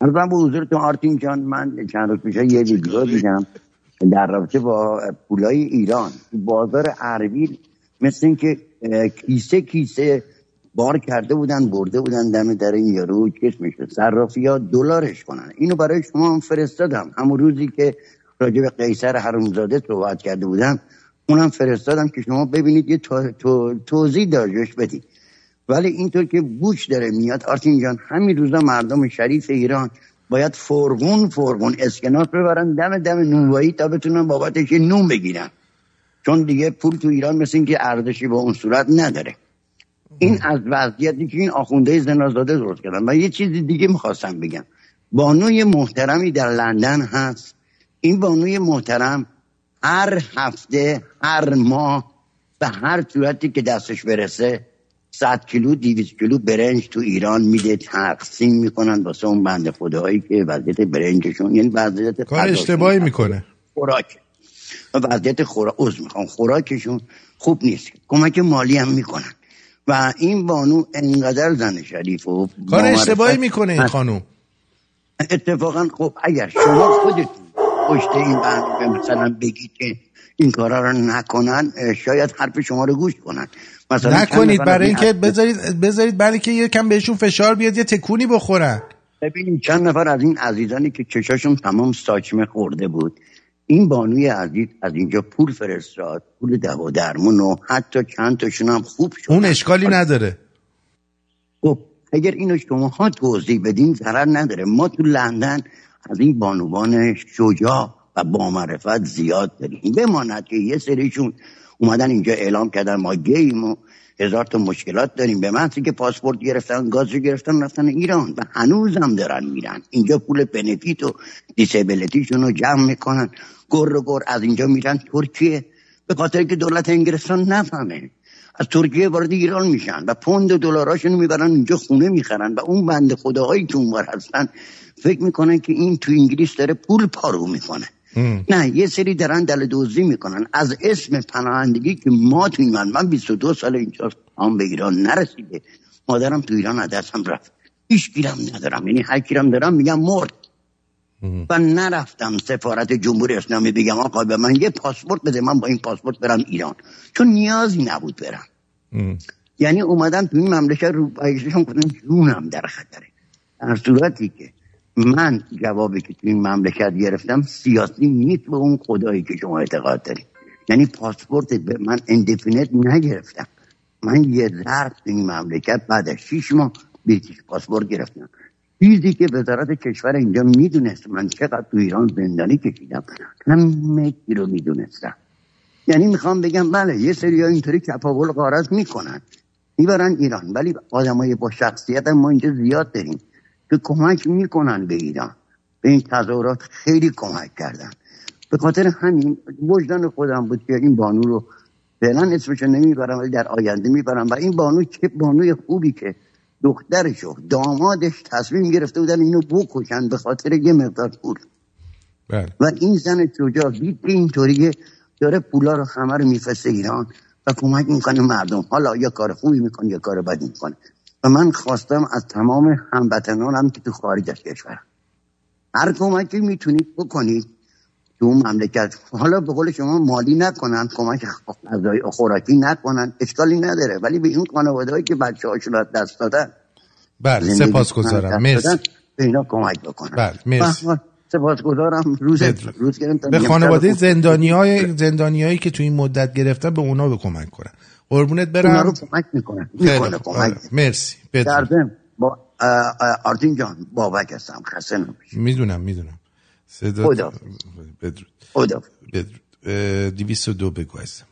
ارزم به حضورتون آرتین جان من چند روز پیش یه ویدیو دیدم. در رابطه با پولای ایران بازار اربیل مثل اینکه کیسه کیسه بار کرده بودن برده بودن دم در این یارو میشه صرافی ها دلارش کنن. اینو برای شما هم فرستادم. همون روزی که راجع به قیصر حرومزاده صحبت کرده بودم اونم فرستادم که شما ببینید یه تو- تو- توضیح داجش بدید ولی اینطور که بوش داره میاد آرتین جان همین روزا مردم شریف ایران باید فرغون فرغون اسکناس ببرن دم دم نونوایی تا بتونن بابتش نون بگیرن. چون دیگه پول تو ایران مثل اینکه ارزشی به اون صورت نداره. این از وضعیتی که این آخونده زنازاده درست کردن. و یه چیز دیگه می‌خواستم بگم. بانوی محترمی در لندن هست. این بانوی محترم هر هفته هر ماه به هر صورتی که دستش برسه 100 کیلو 200 کیلو برنج تو ایران میده تقسیم می‌کنن واسه اون بنده خداهایی که وضعیت برنجشون یعنی وضعیت کار اشتباهی می‌کنه. خوراک وضعیت خوراک عضو می‌خوام خوراکشون خوب نیست. کمک مالی هم می‌کنن. و این بانو انقدر زن شریف و کار با اشتباهی می‌کنه این. خانوم. اتفاقا خب اگر شما خودتون پشت این برنامه مثلا بگید که این کارا رو نکنن شاید حرف شما رو گوش کنن. مثلا نکنید برای این اینکه بذارید بذارید برای که یکم بهشون فشار بیاد یه تکونی بخورن. ببینیم چند نفر از این عزیزانی که چشاشون تمام ساچمه خورده بود این بانوی عزیز از اینجا پول فرستاد پول دوا درمون و حتی چند تاشون هم خوب شد. اون اشکالی نداره. خب اگر اینو شماها توضیح بدین ضرر نداره. ما تو لندن از این بانوان شجاع و با معرفت زیاد داریم. بماند که یه سریشون اومدن اینجا اعلام کردن ما گیم و هزار تا مشکلات داریم. به محضی که پاسپورت گرفتن گاز رو گرفتن رفتن ایران و هنوزم دارن میرن. اینجا پول بنفیت و دیسیبلیتیشون رو جمع می‌کنن. گر و گر از اینجا میرن ترکیه. به خاطر که دولت انگلستان نفهمه. از ترکیه وارد ایران میشن و پوند دلاراشون می‌برن اینجا خونه می‌خرن و اون بند خداهایی که اونور هستن فکر می‌کنن که این تو انگلیس داره پول پارو می‌کنه. نه یه سری دارن دل دوزی می‌کنن. از اسم پناهندگی که ما توی من من 22 سال اینجا هم به ایران نرسیده. مادرم تو ایران از دستم رفت. هیچ گیرم ندارم. یعنی هر کیرم دارم میگم مرد. و نرفتم سفارت جمهوری اسلامی بگم آقا به من یه پاسپورت بده من با این پاسپورت برم ایران. چون نیازی نبود برم. یعنی اومدم تو این مملکت رو بایششون گفتم جونم در خطره. در صورتی که من جوابی که تو این مملکت گرفتم سیاسی نیست به اون خدایی که شما اعتقاد دارید. یعنی پاسپورت به من indefinite نگرفتم. من یه ظرف تو این مملکت بعد از شیش ماه British passport گرفتم. چیزی که وزارت کشور اینجا می‌دونست من چقدر تو ایران زندانی کشیدم همه چی رو می‌دونستم. یعنی می‌خوام بگم بله یه سری ها اینطوری کپاول غارت می‌کنن. می‌برن ایران. ولی آدمای با شخصیت ما اینجا زیاد داریم. که کمک می‌کنن به ایران. به این تظاهرات خیلی کمک کردن. به خاطر همین وجدان خودم بود که این بانو رو فعلا اسمشو نمی‌برم ولی در آینده می‌برم. و این بانو چه بانوی خوبی که دخترش و دامادش تصمیم گرفته بودن اینو بکشن به خاطر یه مقدار پول. بله. و این زن شجاع دید که اینطوریه داره پولا رو همه رو میفرسته ایران و کمک می‌کنه مردم. حالا یا کار خوبی می‌کنه یا کار بدی می‌کنه. و من خواستم از تمام هموطنانم که تو خارج از کشورم هر کمکی می‌تونید بکنید تو اون مملکت. حالا به قول شما مالی نکنن کمک خوراکی نکنن اشکالی نداره. ولی به این خانوادهایی که بچه هاشون از دست دادن بله از دست مرسی به اینا کمک بکنن بله مرسی. و- سپاسگزارم. روز روز گرفتم به خانواده. زندانی های زندانیایی که تو این مدت گرفتن به اونا به کمک کنن. قربونت اونا برم رو کمک می‌کنه خیلی می‌کنه. کمک. آره. مرسی. در با آرتین جان بابک هستم. خسته نباشی می‌دونم می‌دونم. صدا خدا. بدرود. خدا بدرود. اه، دویست و دو بگو عزیزم.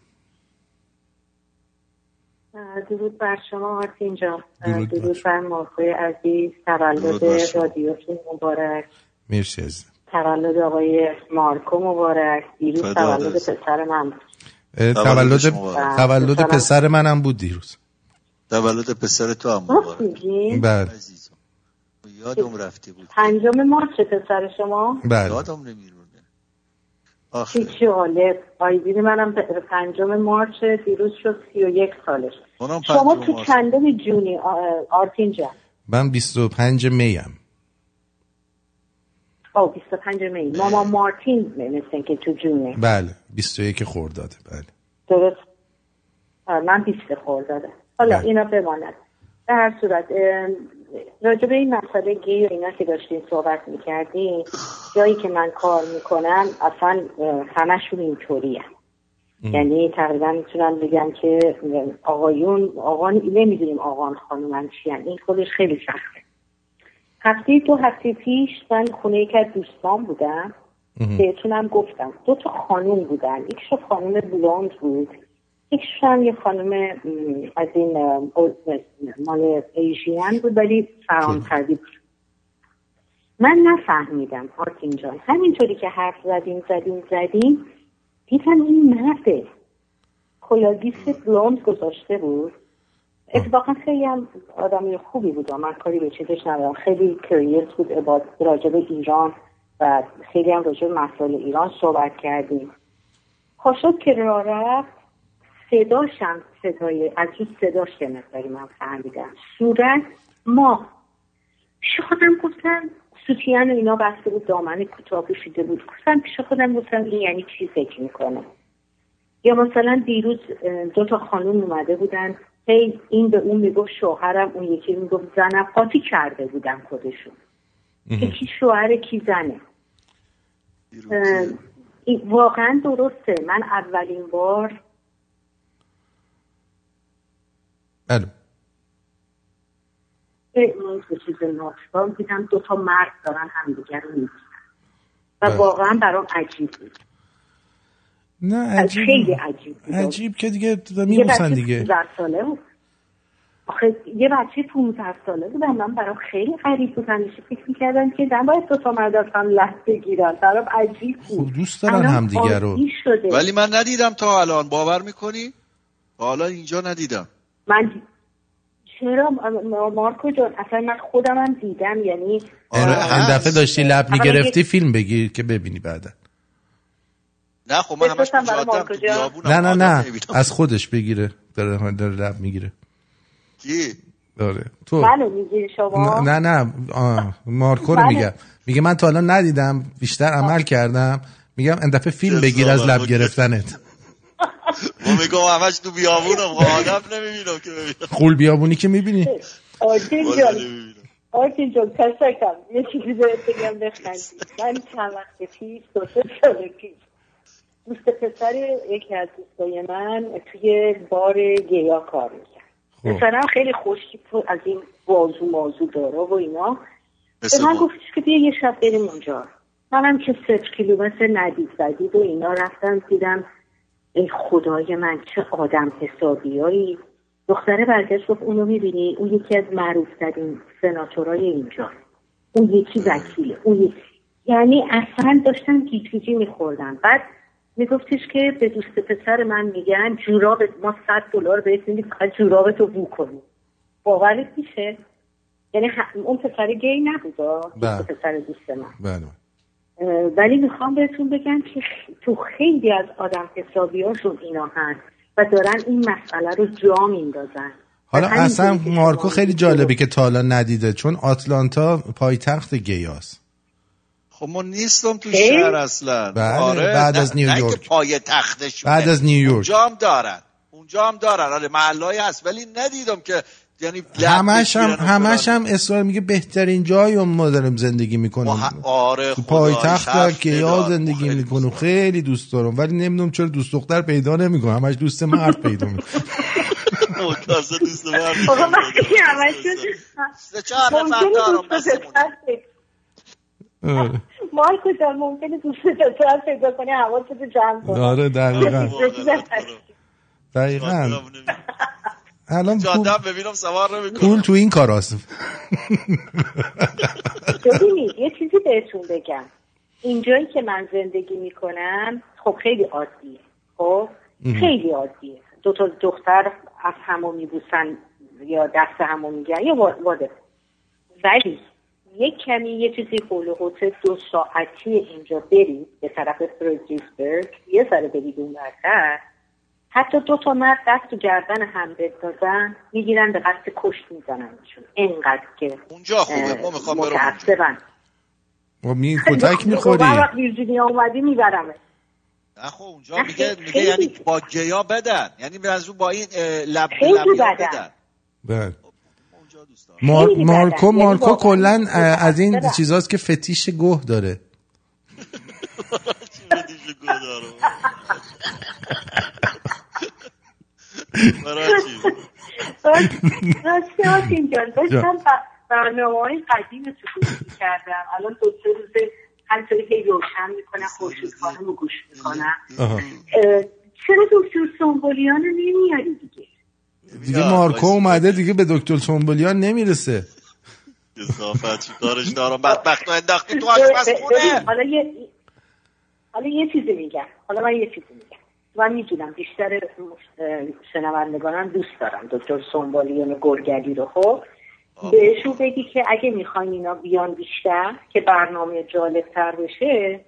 درود بر شما آرتین جان. درود بر درود بر مارکوی عزیز. تولد. رادیوتون مبارک. مرسی عزیزم. تولد آقای مارکو مبارک. دیروز تولد عزیز. پسر من بود. تولد مبارک. تولد. پسر منم بود دیروز. تولد پسر تو هم بله. یادم رفته بود. پنجم مارچ پسر شما؟ بله. یادم نمیرونه. چه جالب آیدین منم پنجم مارچ دیروز شد سی و یک سالش. شما تو. چندم جونی؟ آرتین جان. من 25 میم. او 25 می. ماما مارتین مثل که تو جونه. بله 21 خرداده بله. درست. من بیست خورده حالا بله. اینا بماند. در هر صورت ام، راجع به این مسئله گی و اینا که داشتین صحبت می‌کردین جایی که من کار می‌کنم اصلا همشون اینطوری یعنی تقریبا می‌تونم بگم که آقایون آقان نمی‌دونیم آقان خانومن چی این خودش خیلی سخته. هفته دو هفته پیش من خونه یک از دوستان بودم. بهتونم گفتم. دو تا خانوم بودن. یکشون خانوم بلوند بود. یکشون هم یه خانوم م، از این مال ایژین بود ولی فرانسوی بود. من نفهمیدم آرتین جان. همینطوری که حرف زدیم زدیم زدیم دیدم این مرده. کلاه‌گیس بلوند گذاشته بود. اتفاقا خیلی هم آدمی خوبی بود و من کاری به چیزش ندارم. خیلی crazy بود about راجع به ایران و خیلی هم راجع به مسائل ایران صحبت کردیم. پاشد که راه رفت. صداشم صدای از اون صداش یه مقداری من فهمیدم. صورت ما پیش خودم گفتم سوتیان و اینا بسته بود دامن کوتاه پوشیده بود. گفتم پیش خودم گفتم این یعنی چی فکر می‌کنه؟ یا مثلا دیروز دو تا خانوم اومده بودن. هی این به اون می‌گفت شوهرم اون یکی می‌گفت زنم. قاطی کرده بودن خودشون که کی شوهر کی زنه. این واقعا درسته. من اولین بار بله. به اون چیز ناشتار دیدم. دو تا مرد دارن همدیگر رو می‌بینن. و بله. واقعا برام عجیب بود. نه عجیب خیلی عجیب بود. عجیب که دیگه یه میبوسن بچه دیگه. 15 ساله بود. آخه یه بچه 15 ساله بود. من برام خیلی غریب بود. همیشه فکر می‌کردم که نباید دو تا مرد از هم لحظه بگیرن. برام عجیب بود. خب دوست دارن الان همدیگه رو. شده. ولی من ندیدم تا الان. باور می‌کنی؟ حالا اینجا ندیدم. من چرا؟ مارکو جان اصلا من خودم هم دیدم. یعنی آره این دفعه داشتی لب می‌گرفتی فیلم بگیر که ببینی بعدا. نه خب من همش تو؟ بیابونم نه نه نه. از خودش بگیره داره داره لب می‌گیره. کی؟ آره تو. منو میگی شما؟ نه نه نه آه، مارکو رو. میگم. میگه من تا حالا ندیدم بیشتر عمل کردم. میگم این دفعه فیلم بگیر از لب گرفتنت. ما میگم همش تو بیابونم خب آدم نمی‌بینم که ببینم. قول بیابونی که می‌بینی. آرتین جان تشکرم. یه چیزی بهت بگم بخندی. من چند وقت پیش دو سه سال پیش دوست پسر یکی از دوستای من توی بار گیا کار می‌کرد. خب. پسرم خیلی خوشی از این بازو مازو داره و اینا. به من. گفتش که بیا یه شب بریم اونجا. منم که صفر کیلومتر ندید زدید و اینا رفتم دیدم ای خدای من چه آدم حسابیایی. دختره برگشت گفت اونو می‌بینی؟ اون یکی از معروف ترین سناتورای اینجا. اون یکی وکیله. اون یکی. یعنی اصلا داشتن گیجگیجی میخوردن بعد میگفتش که به دوست پسر من میگن جوراب ما صد دلار بهت میدیم فقط جورابتو بو کنی. باورت میشه؟ یعنی اون پسر گی نبود آه، بله. پسر دوست من. بله. ولی می‌خوام بهتون بگم که تو خیلی از آدم حسابیاشون اینا هست و دارن این مسئله رو جا میندازن حالا اصلا مارکو خیلی جالبه که تا حالا ندیده چون آتلانتا پایتخت گیاست خب ما نیستم تو؟ شهر اصلا. بله، آره بعد از نه نیویورک. پای تختش بعد از نیویورک. اونجا هم دارن. اونجا هم دارن. آره محلهای هست ولی ندیدم که یعنی همش هم همش. هم اصرار میگه بهترین جای ما داریم زندگی می‌کنیم. ه- آره تو پایتخت گیا ندار. زندگی می‌کنم خیلی دوست دارم. ولی نمی‌دونم چرا دوست دختر پیدا نمی‌کنم همش دوست مرد پیدا می‌کنم دوست من آقا من خیلی همشون سه چهار نفر دارم مارکو جان ممکنه دوست پسر پیدا کنی حواستو جمع کنی آره دقیقا. دقیقا. الان جاده ببینم سوار نمی‌کنم پول تو این کاراست. ببینید یه چیزی بهتون بگم. اینجایی که من زندگی می‌کنم خب خیلی عادیه. خب. خیلی عادیه. دو تا دختر از همو میبوسن یا دست همو میگن یا وا- واده. ولی یک کمی یه چیزی حول و حوض دو ساعتی اینجا برید به طرف فردریسبرگ یه ذره برید اون حتی دو تا مرد دست تو گردن هم بندازن می‌گیرن به قصد کشت میزننشون. اینقدر که اونجا خوبه ما می‌خوام برم و می کتک می‌خوری. هر وقت ویرجینیا اومدی میبرمه نه خب اونجا میگه میگه یعنی با گیا بدن. یعنی از اون با این لب بدن. بدن. بله. مار... مارکو. یعنی مارکو کلا از این. چیزاست که فتیش گوه داره. راستی آسین جان داشتم برنامه های قدیم تو گوش می‌کردم. الان دو سه روزه همطوری که روشن می‌کنم خورشید خانم رو گوش می‌کنم. چرا دکتر سنبولیان رو نمیاری دیگه؟ دیگه مارکو اومده دیگه به دکتر سنبولیان نمی‌رسه. کسافت چی کارش دارم. بدبخت رو انداختی تو حالا یه حالا یه چیزی میگم. حالا من یه چیزی میگم. من می‌دونم بیشتر شنوندگانم دوست دارم دکتر سنبالیون گرگلی رو خب؟ بهشون بگی که اگه می‌خواین اینا بیان بیشتر که برنامه جالب تر بشه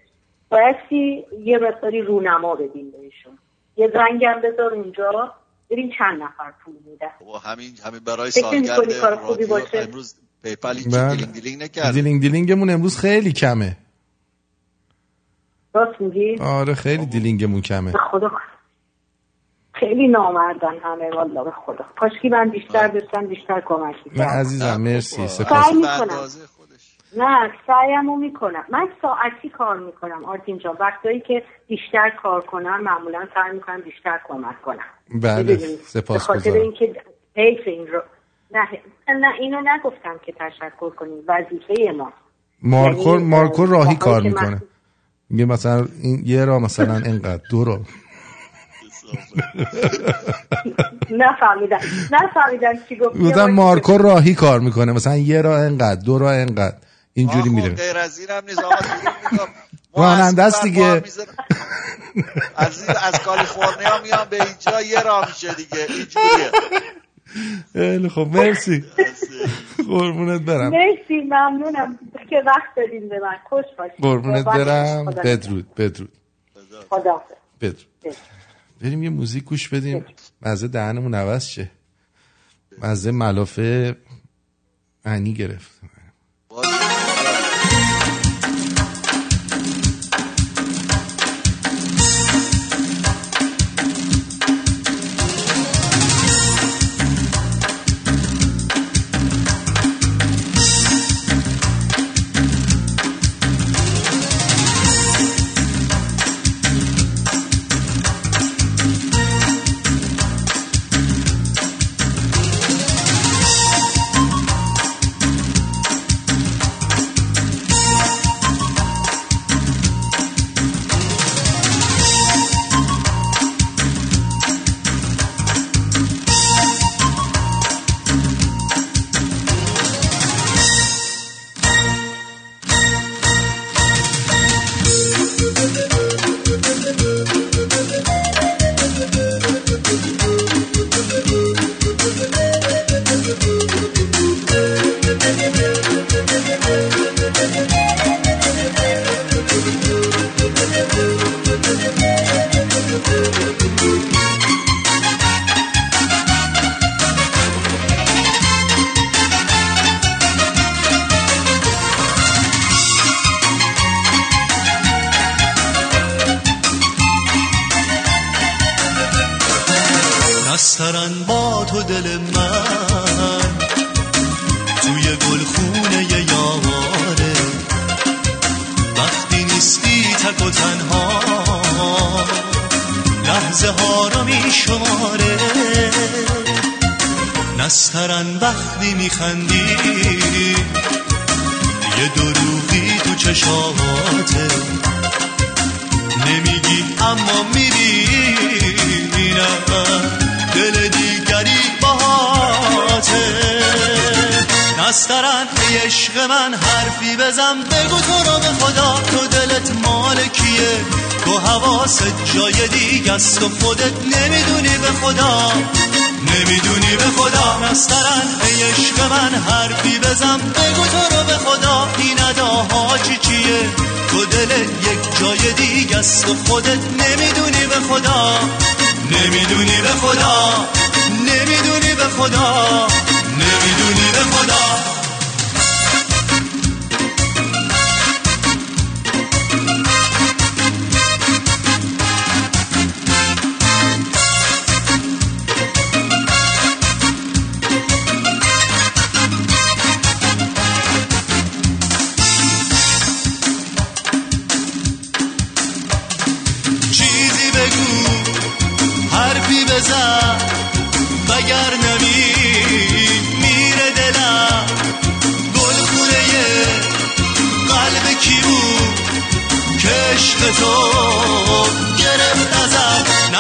بایستی یه مقداری رونما بدین بهشون. یه زنگم بذار اونجا. ببین چند نفر پول میده و همین همین برای سالگرد نمی‌کنی کار خوبی رادیو باشه؟ امروز PayPal بله. دیلینگ دیلینگ نکرد دیلینگ دیلینگمون امروز خیلی کمه. راست میگی؟ آره خیلی دیلینگمون کمه. به خدا. خیلی نامردن همه والا به خدا. کاشکی من بیشتر داشتم بیشتر کمک نه می‌کنم عزیزم مرسی. سپاس. نه سعیمو می‌کنم. من ساعتی کار می‌کنم آرتین جان. وقتایی که بیشتر کار کنم معمولا سعی می‌کنم بیشتر کمک کنم. بله سپاس خاطر اینکه حیف این رو نه نه اینو نگفتم که تشکر کنیم وظیفه ما. مارکو یعنی، مارکو اه، راهی کار می‌کنه. میگه مثلا این یه را مثلا اینقدر دو را نفهمیدم. نفهمیدم چی آقای مارکو راهی کار می‌کنه. مثلا یه را اینقدر دو را اینقدر. اینجوری میره غیر از این هم نیست. راننده است دیگه. می‌زنم. از از کالیفرنیا میام به اینجا یه راه میشه دیگه. اینجوریه. خیلی خب مرسی. قربونت برم. مرسی ممنونم. که وقت دادین به من. خوش باشید قربونت برم. بدرود بدرود. خدا بدرود. بریم یه موزیک گوش بدیم. مزه دهنمون عوض شه. مزه ملافه انی گرفت.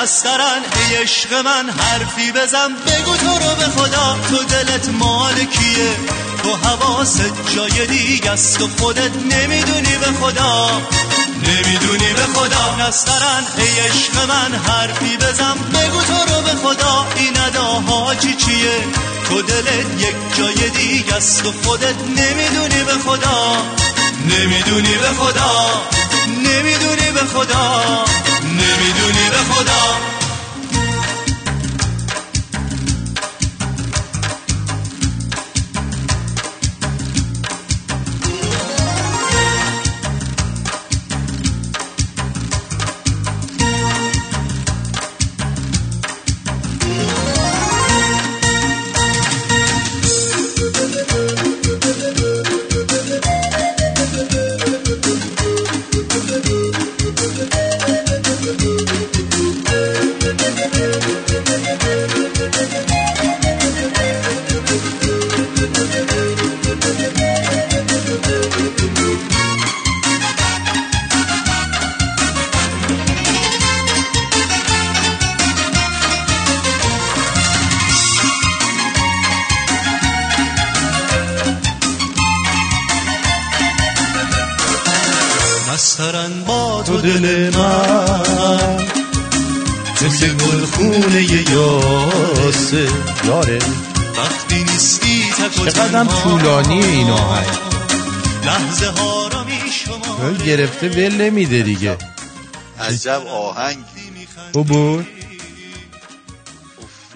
ازم نسترن ای عشق من حرفی بزن. بگو تو رو به خدا تو دلت مال کیه تو حواست جای دیگه است و خودت نمی‌دونی به خدا. نمی‌دونی به خدا. نسترن ای عشق من حرفی بزن. بگو تو رو به خدا این اداها چی چیه؟ تو دلت یک جای دیگه است و خودت نمی‌دونی به خدا. نمی‌دونی به خدا. نمی‌دونی به خدا نمی‌دونی به خدا. شما گرفته ول نمیده دیگه. عجب آهنگ. او بود؟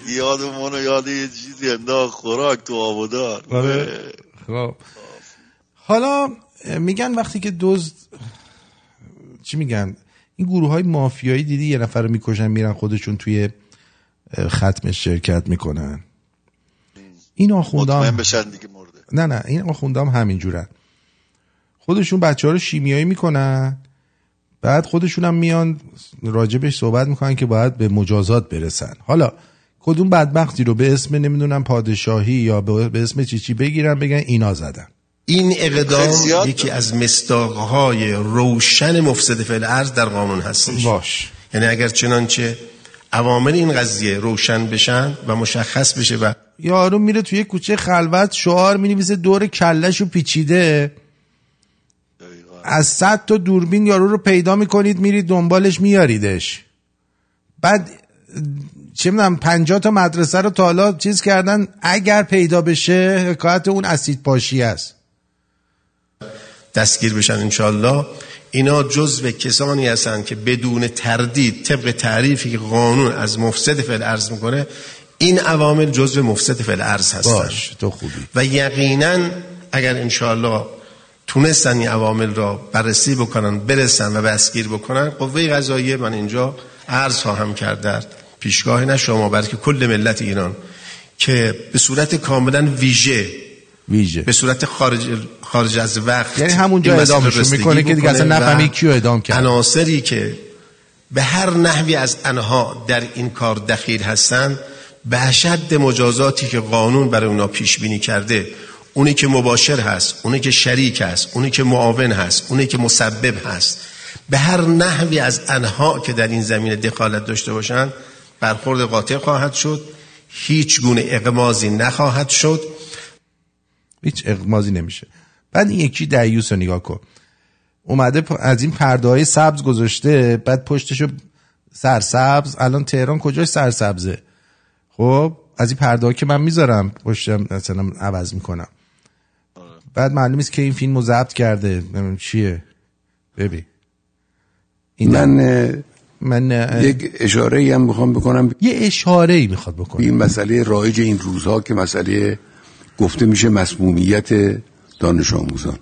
یادمون یاد یه چیزی انداخت خوراک تو آبادار آره. خب. حالا میگن وقتی که دزد چی میگن؟ این گروه های مافیایی دیدی یه نفر رو می‌کشن میرن خودشون توی ختم شرکت می‌کنن. این آخوندام دیگه مرده. نه نه این آخوندام همینجورن. خودشون بچه ها رو شیمیایی می‌کنن. بعد خودشون هم میان راجبش صحبت می‌کنن که باید به مجازات برسن. حالا کدوم بدبختی رو به اسم نمی‌دونم پادشاهی یا به اسم چی چی بگیرن بگن اینا زدن. این اقدام یکی از مستاقهای روشن مفسد فعل ارز در قانون هستش. باش. یعنی اگر چنانچه عوامل این قضیه روشن بشن و مشخص بشه و یارو میره توی کوچه خلوت شعار می‌نویسه دور کلش و پیچیده. از صد تا دوربین یارو رو پیدا می‌کنید میرید دنبالش میاریدش بعد چه می‌دونم پنجاه تا مدرسه رو تا حالا چیز کردن اگر پیدا بشه حکایت اون اسید پاشی است. دستگیر بشن انشالله اینا جزو کسانی هستند که بدون تردید طبق تعریفی که قانون از مفسد فعل ارز می‌کنه این عوامل جزو مفسد فعل ارز هستن. باش تو خوبی. و یقینا اگر انشالله تونستن این عوامل را بررسی بکنن برسن و دستگیر بکنن قوه قضاییه من اینجا عرض خواهم کرد در پیشگاه نه شما بلکه کل ملت ایران که به صورت کاملا ویژه ویژه. به صورت خارج, خارج از وقت یعنی همونجا رسیدگی می‌کنه که دیگه اصلا نفهمی کیو اعدام کرد. عناصری که به هر نحوی از انها در این کار دخیل هستند به اشد مجازاتی که قانون برای اونا پیش بینی کرده اونی که مباشر هست اونی که شریک هست اونی که معاون هست اونی که مسبب هست. به هر نحوی از انها که در این زمینه دخالت داشته باشند برخورد قاطع خواهد شد. هیچ گونه اقمازی نخواهد شد. هیچ اقمازی نمیشه. بعد این یکی دیوس رو نگاه کن. اومده از این پرده های سبز گذاشته بعد پشتشو سرسبز. الان تهران کجاش سرسبزه؟ خب از این پرده که من می‌ذارم پشتم مثلا عوض می‌کنم. بعد معلوم نیست که این فیلم رو ضبط کرده. چیه. ببین. این من من یک اشاره ای هم می‌خوام بکنم. یه اشاره ای می‌خواد بکنه این مسئله رایج این روزها که مسئله گفته میشه مسمومیت دانش آموزان.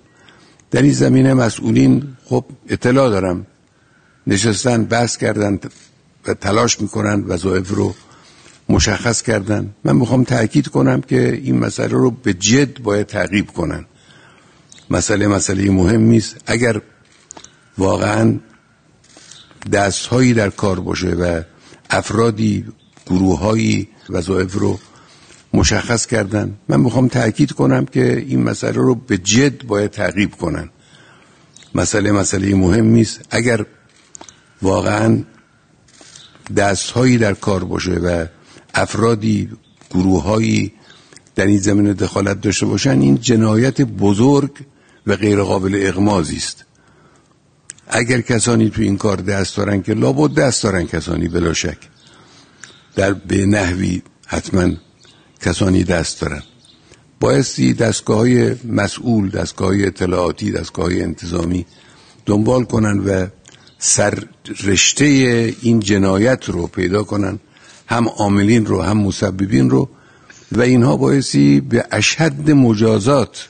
در این زمینه مسئولین خب اطلاع دارم. نشستن بحث کردن و تلاش می‌کنن وظایف رو مشخص کردن. من می‌خوام تاکید کنم که این مسئله رو به جد باید تعقیب کنن. مسئله مسئله مهمی است اگر واقعا دستهایی در کار باشه و افرادی گروههایی وظایف رو مشخص کردن من می‌خوام تاکید کنم که این مسئله رو به جد باید تعقیب کنن. مسئله مسئله مهمی است اگر واقعا دستهایی در کار باشه و افرادی گروههایی در این زمینه دخالت داشته باشن این جنایت بزرگ و غیرقابل اغمازی است. اگر کسانی تو این کار دست دارن که لابد دست دارن کسانی بلا شک. در به نحوی حتما کسانی دست دارن. بایستی دستگاه های مسئول دستگاه های اطلاعاتی دستگاه های انتظامی دنبال کنن و سر رشته این جنایت رو پیدا کنن هم عاملین رو هم مسببین رو و اینها بایستی به اشد مجازات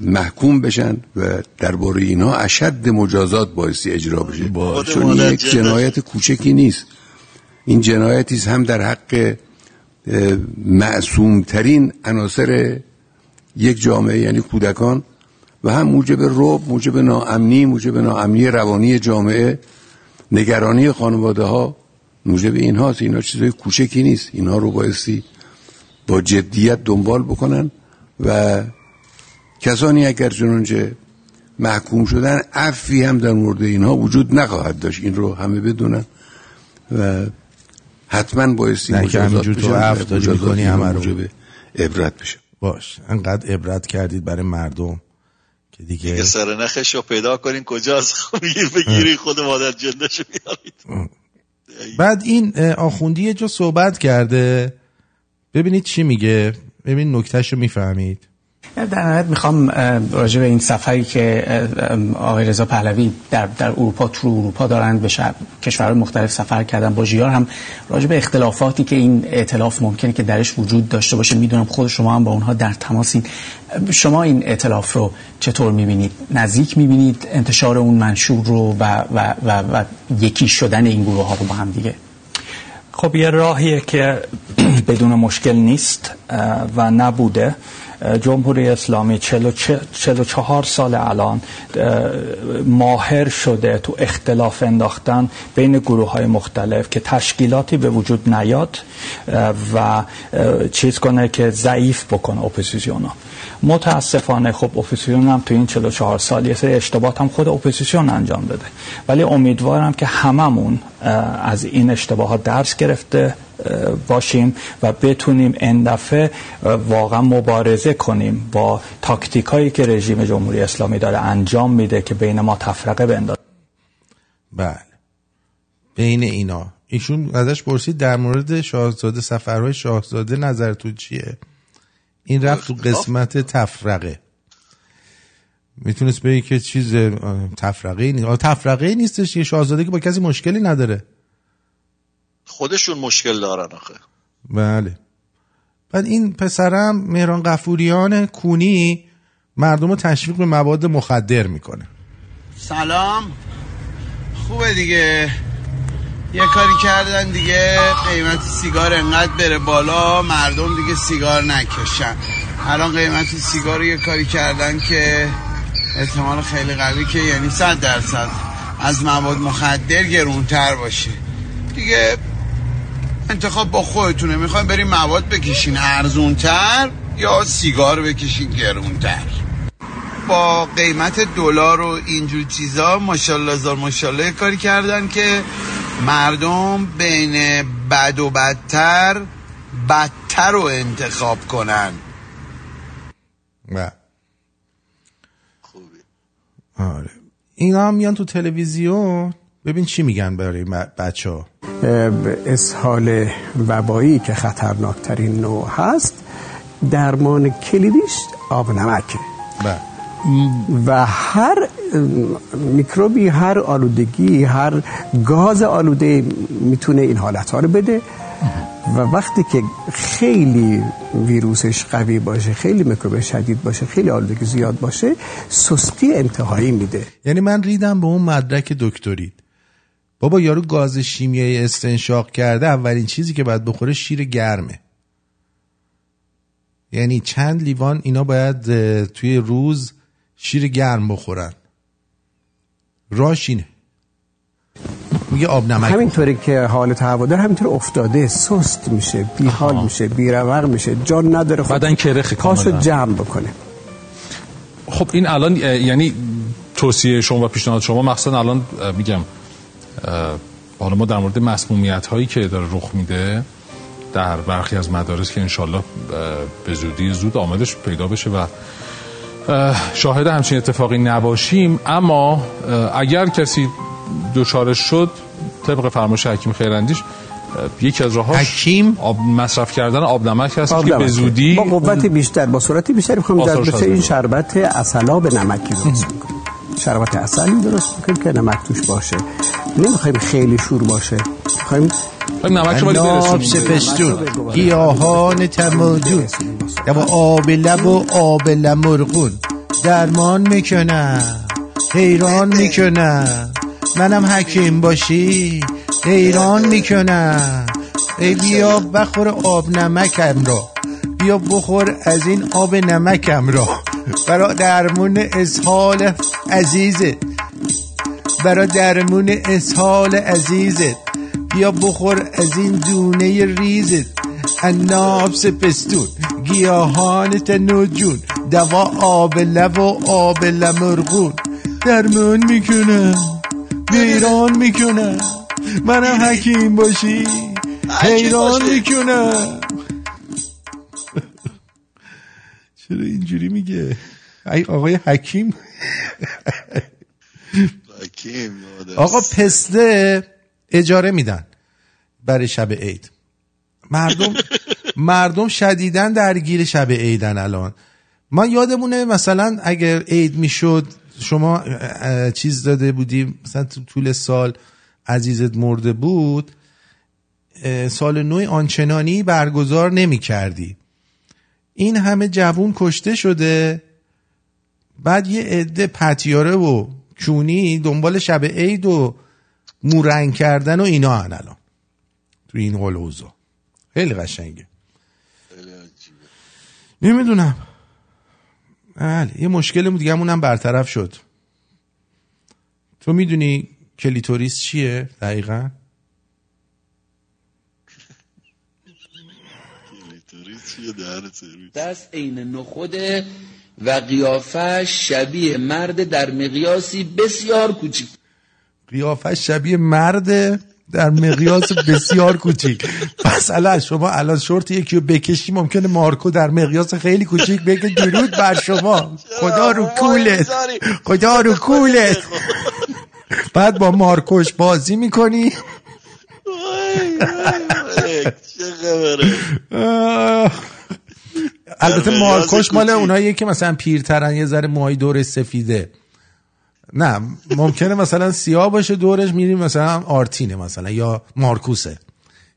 محکوم بشن و درباره اینها اشد مجازات بایستی اجرا بشه. چون این یک جنایت کوچکی نیست. این جنایتی هم در حق معصومترین عناصر یک جامعه یعنی کودکان و هم موجب رعب موجب ناامنی موجب ناامنی روانی جامعه نگرانی خانواده ها موجب اینهاست. اینا چیزای کوچکی نیست. اینها رو بایستی با جدیت دنبال بکنن و کسانی اگر چنانچه محکوم شدن عفی هم در مورد اینها وجود نخواهد داشت. این رو همه بدونن و حتما بایستی نه که مجازات همینجور تو بشن مجازات می‌کنی همه رو. عبرت بشه. باش. انقدر عبرت کردید برای مردم که دیگه دیگه سر نخش رو پیدا کنین کجاست؟ بگیر بگیری خود مادر جندش بیارید. بعد این آخوندی یه جا صحبت کرده. ببینید چی میگه. ببینید نکتهش رو می‌فهمید. در نهایت می‌خوام راجع به این سفری که آقای رضا پهلوی در, در اروپا تو اروپا دارند به کشورهای مختلف سفر کردن با جیار هم راجع به اختلافاتی که این ائتلاف ممکنه که درش وجود داشته باشه. می‌دونم خود شما هم با اونها در تماسین. شما این ائتلاف رو چطور می‌بینید؟ نزدیک می‌بینید انتشار اون منشور رو و, و, و, و یکی شدن این گروه ها رو با هم دیگه؟ خب یه راهیه که بدون مشکل نیست و نبوده. جمهوری اسلامی 44 سال الان اه، ماهر شده تو اختلاف انداختن بین گروه های مختلف که تشکیلاتی به وجود نیاد و چیز کنه که ضعیف بکنه اپوزیسیون متاسفانه خب اپوزیسیون هم تو این 44 سال یه سری اشتباهات هم خود اپوزیسیون انجام داده. ولی امیدوارم که هممون از این اشتباهات درس گرفته باشیم و بتونیم این دفعه اه، واقعا مبارزه کنیم با تاکتیک هایی که رژیم جمهوری اسلامی داره انجام میده که بین ما تفرقه بندازه. بله. بین اینا. ایشون ازش پرسید در مورد شاهزاده سفرهای شاهزاده نظرتون چیه؟ این رفت تو قسمت تفرقه. می‌تونست بگی که چیز تفرقه نیست. تفرقه نیستش یه شاهزاده که با کسی مشکلی نداره. خودشون مشکل دارن آخه. بله. بعد این پسرم مهران قفوریان کونی مردم رو تشویق به مواد مخدر می‌کنه. سلام. خوبه دیگه. یه کاری کردن دیگه. قیمت سیگار انقدر بره بالا مردم دیگه سیگار نکشن. الان قیمت سیگار رو یه کاری کردن که احتمال خیلی قوی که یعنی صد درصد از مواد مخدر گرونتر باشه. دیگه انتخاب با خودتونه. می‌خوایم بریم مواد بکشین. ارزونتر یا سیگار بکشین گرونتر؟ با قیمت دلار و اینجور چیزا ماشاءالله زار ماشاءالله کاری کردن که مردم بین بد و بدتر بدتر رو انتخاب کنن. بله آره. اینا هم میان تو تلویزیون. ببین چی میگن برای بچه ها اسهال وبایی که خطرناکترین نوع هست درمان کلیدیش آب نمکه. و هر میکروبی هر آلودگی هر گاز آلوده می‌تونه این حالت ها رو بده. و وقتی که خیلی ویروسش قوی باشه خیلی میکروب شدید باشه خیلی آلودگی زیاد باشه سستی انتهایی میده. یعنی من ریدم به اون مدرک دکترید بابا یارو گاز شیمیایی استنشاق کرده اولین چیزی که باید بخوره شیر گرمه. یعنی چند لیوان اینا باید توی روز شیر گرم بخورن. راش اینه. میگه آب نمک همینطوری که حالت هوادار همینطور افتاده. سست میشه بیحال میشه بیروق میشه جان نداره. خب بدن پاشو کاملا. جمع بکنه. خب این الان یعنی توصیه شما و پیشنهاد شما مخصوصا الان میگم حالا ما در مورد مسمومیت هایی که داره رخ میده در برخی از مدارس که انشالله به زودی زود آمدش پیدا بشه و اه، شاهد همچین اتفاقی نباشیم. اما اگر کسی دچارش شد طبق فرمایش حکیم خیراندیش یکی از راهاش حکیم؟ آب مصرف کردن آب نمک هست آب که به. زودی با قوت بیشتر با سرعت بیشتر می‌خوام در مثل این شربت اصلاب نمکی درست شربت اصلی درست می‌کنیم که نمک توش باشه. نمی‌خوایم خیلی شور باشه. می‌خوایم ناب سپستون گیاهان تمادون و آب لب و آب لمرغون. درمان می‌کنم. حیران می‌کنم. منم حکیم باشی. حیران می‌کنم. ای بیا بخور آب نمکم را. بیا بخور از این آب نمکم را. برا درمون اسهال عزیزت برا درمون اسهال عزیزت. بیا بخور از این دونه ریزت. اناب سپستون گیاهان تنوجون دوا آب لب و آب لمرغون. درمون می‌کنم بیران می‌کنم. منم حکیم باشی حیران می‌کنم. چرا اینجوری میگه؟ ای آقای حکیم. آقا پسته اجاره میدن برای شب عید. مردم مردم شدیدن درگیر شب عیدن الان. ما یادمونه مثلا اگر عید می‌شد شما چیز داده بودیم مثلا تو طول سال عزیزت مرده بود سال نو آنچنانی برگزار نمی کردی این همه جوون کشته شده بعد یه عده پتیاره و کونی دنبال شب عید و مورنگ کردن و اینا هن الان. تو این حال و اوضاع. خیلی قشنگه نمی‌دونم. بله یه مشکل دیگه هم برطرف شد. تو می‌دونی کلیتوریس چیه دقیقا؟ دست عین نخوده. و قیافه شبیه مرد در مقیاسی بسیار کوچیک. قیافه شبیه مرد در مقیاس بسیار کوچیک. مثلا شما الان شورت یکی رو بکشی ممکنه مارکو در مقیاس خیلی کوچیک بگه درود بر شما. خدا رو کولت. خدا رو کولت. بعد با مارکوش بازی می‌کنی. چه خبره. البته مارکوش مال. اونایی که مثلا پیرترن یه ذره موهای دور سفیده. نه ممکنه مثلا سیاه باشه دورش میریم مثلا آرتینه مثلا یا مارکوسه.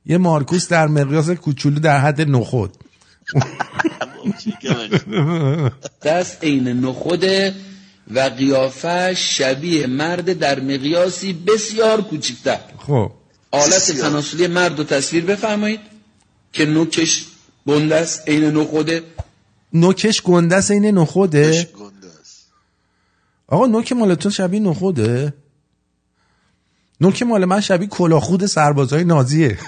یه مارکوس در مقیاس کوچولو در حد نخود. دست عین نخوده و قیافه شبیه مرد در مقیاسی بسیار کوچکتر خب. آلت تناسلی مرد رو تصویر بفرمایید که نوکش گنده است عین نخوده نوکش گنده است این نخوده آقا نوک مال تو شبیه نخوده. نوک مال من شبیه کلاخود سربازای نازیه.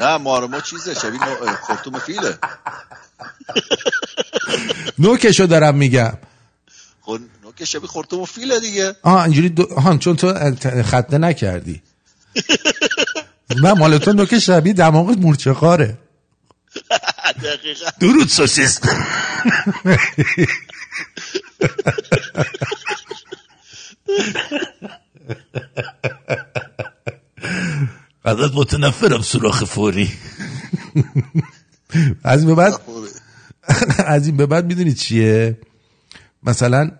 نه مارما چیزه شبیه خرطوم فیله. نوکشو دارم میگم. خب نوک شبیه خرطوم فیله دیگه. آه اینجوری دو... چون تو خطه نکردی. من مال تو نوک شبیه دماغ مورچه خاره. دقیقا. درود سوسیس فقط متنفرم سوراخ فوری. از این به بعد از این به بعد می‌دونی چیه؟ مثلا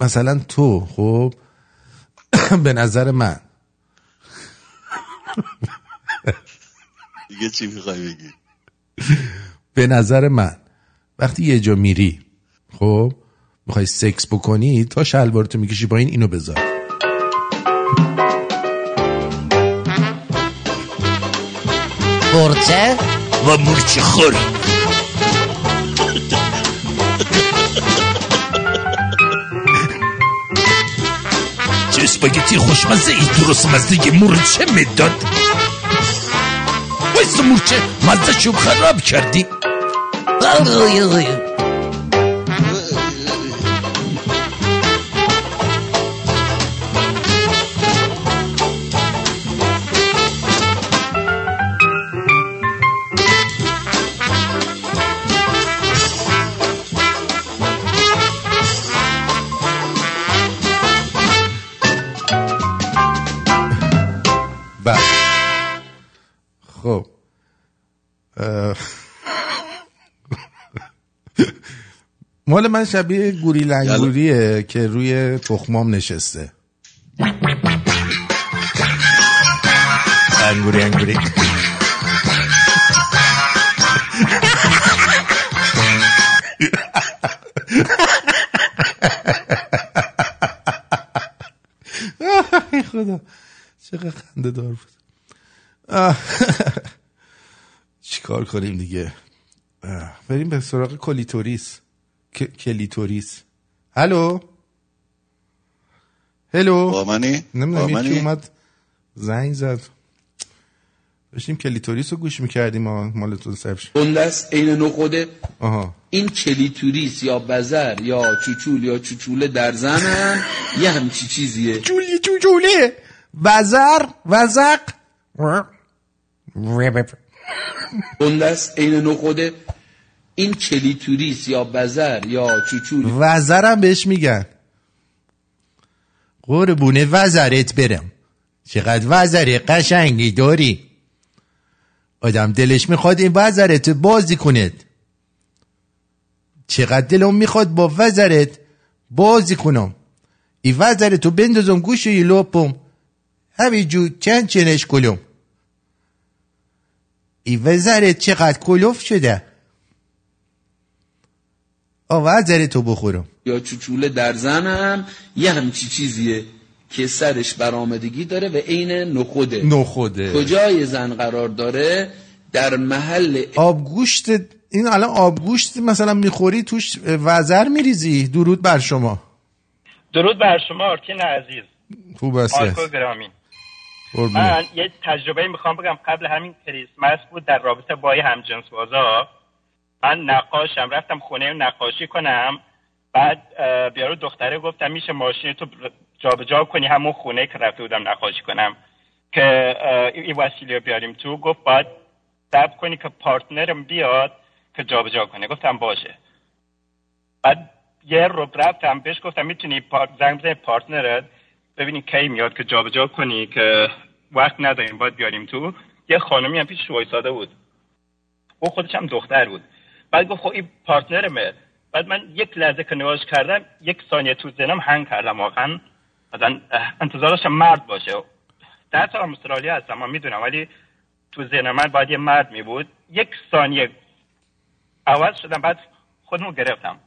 مثلا تو خب به نظر من. دیگه چی می‌خوای بگی؟ به نظر من. وقتی یه جا میری خب می‌خوای سکس بکنی تا شلوارتو می‌کشی پایین اینو بذار. مرچه و مرچه خور. چه اسپاگتی خوشمزه ای درست مزه مرچه می‌داد وایسا مرچه مزه شو خراب کردی مال من شبیه گوری لنگوریه که روی تخمام نشسته. انگوری انگوری خدا چقدر خنده دار بود. چیکار کنیم دیگه. بریم به سراغ کلیتوریس. کلیتوریس. هلو هلو با منی؟ نمی‌دونم یکی؟ اومد زنگ زد. داشتیم کلیتوریس رو گوش می‌کردیم ما مالتون سب شد. است عین نخوده آها. این کلیتوریس یا بزر یا چوچول یا چوچوله در زنن یه همچی چیزیه. چولی چوچوله. وزر وزق. است عین نخوده این کلیتوریس یا بزر یا چوچول وزرم بهش میگن. قربونه وزرت برم. چقدر وزر قشنگی داری. آدم دلش می‌خواد این وزرت بازی کند. چقدر دلم می‌خواد با وزرت بازی کنم. این وزرتو بندازم گوش یه لپم. همینجور چند چنش کلم. این وزرت چقدر کلوف شده؟ آه وزرتو بخورم یا چوچوله در زنم یه همچی چیزیه که سرش برآمدگی داره و عین نخوده. نخوده. کجای زن قرار داره؟ در محل آبگوشت این الان آبگوشت مثلا می‌خوری توش وزر میریزی؟ درود بر شما. درود بر شما آرتین عزیز. خوب آلکو گرامی. من یه تجربه می‌خوام بگم قبل همین کریسمس بود در رابطه با یه همجنس بازا من نقاشم رفتم خونه نقاشی کنم. بعد بیارو دختره گفتم میشه ماشین تو جابجا کنی همون خونه که رفته بودم نقاشی کنم. که این وسیله بیاریم تو. گفت باید صبر کنی که partner م بیاد که جابجا کنه. گفتم باشه. بعد یه رو رفتم بهش گفتم می‌تونی پار... زنگ بزنی partner ت ببینی کی میاد که جابجا کنی که وقت نداریم باید بیاریم تو. یه خانمی هم پیش وایساده بود. او خودش هم دختر بود. بعد گفت خب این partner مه بعد من یک لحظه که نگاهش کردم یک ثانیه تو ذهنم هنگ کردم واقعا. مثلا انتظار داشتم مرد باشه. در سال استرالیا هستم من می‌دونم ولی تو ذهن من باید یه مرد می بود یک ثانیه عوض شدم بعد خودمو گرفتم.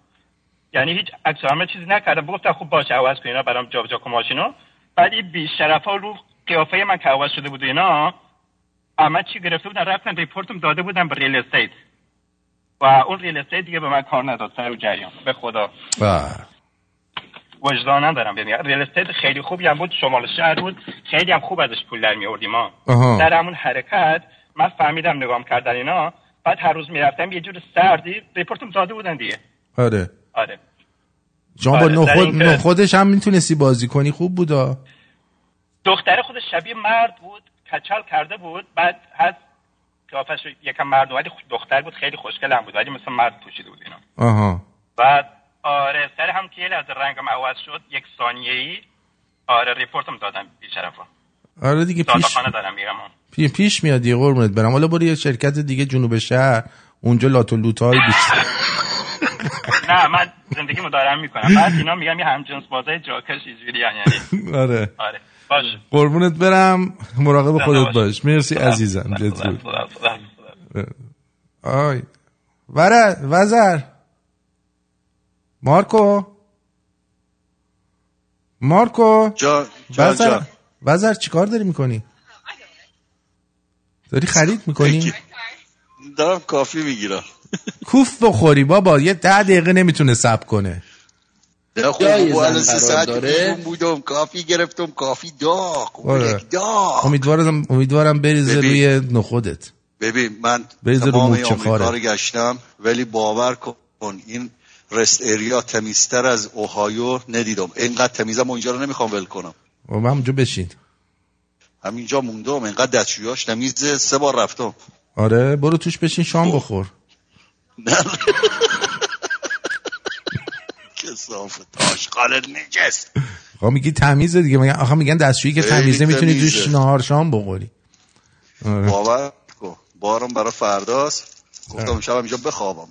یعنی هیچ عکس العمل چیزی نکردم. گفتم خوب باشه عوض کن اینا برام جابجا کن ماشینو. بعد این بی ها رو قیافه من که عوض شده بود اینا اما چی گرفته بودن رفتن report م داده بودن به real estate. و اون real estate دیگه به من کار نداد سر این جریان. به خدا. وجدان ندارم. ببین ریل استیت خیلی خوبی هم بود شمال شهر بود. خیلی هم خوب ازش پول در می آوردیم ما. در همون حرکت من فهمیدم نگام کردن اینا. بعد هر روز می‌رفتم یه جور سردی ریپورتم داده بودن دیگه. آره. آره. شما با آره، نخود نخودش هم می‌تونستی بازی کنی خوب بودا. دختر خودش شبیه مرد بود کچل کرده بود. بعد هست قیافش یکم مرد ولی دختر بود خیلی خوشگل هم بود ولی مثل مرد پوشیده بود اینا. آها. بعد آره سر هم که یه لحظه رنگم عوض شد یک ثانیه ای آره ریپورتم دادم بیشرفا آره دیگه پیش دارم میرم پی- پیش میاد یه قربونت برم. حالا برو یه شرکت دیگه جنوب شهر اونجا لات و لوت های بیشتر نه من زندگیمو دارم می‌کنم. بعد اینا میگم یه همجنس بازای جاکش اینجوری یعنی. آره. آره. باش قربونت برم. مراقب خودت باش. باش. مرسی عزیزم بدرود آی. وره وزر. مارکو. مارکو. جان جان وزر وزر چیکار داری می‌کنی؟ داری خرید می‌کنی؟ دارم کافی می‌گیرم. کوف بخوری بابا. یه ده دقیقه نمی‌تونه سب کنه. نه زن الان سه ساعت. بیرون بودم کافی گرفتم کافی داغ آره. داغ. امیدوارم امیدوارم بریزه ببین. روی نخودت. ببین من بریز رو آمریکا گشتم ولی باور کن این رست اریا تمیزتر از اوهایو ندیدم. اینقدر تمیزم اونجا رو نمی‌خوام ول کنم. و من همونجا بشین. همینجا موندم اینقدر دستشویاش تمیز سه بار رفتم. آره برو توش بشین شام بخور. کسافت آشغال نجس. آقا میگی تمیزه دیگه. میگن آخه میگن دستشویی که تمیزه می‌تونی توش تمیزه. نهار شام بخوری. آره. باور کن. بارم برای فرداست. گفتم شب اینجا بخوابم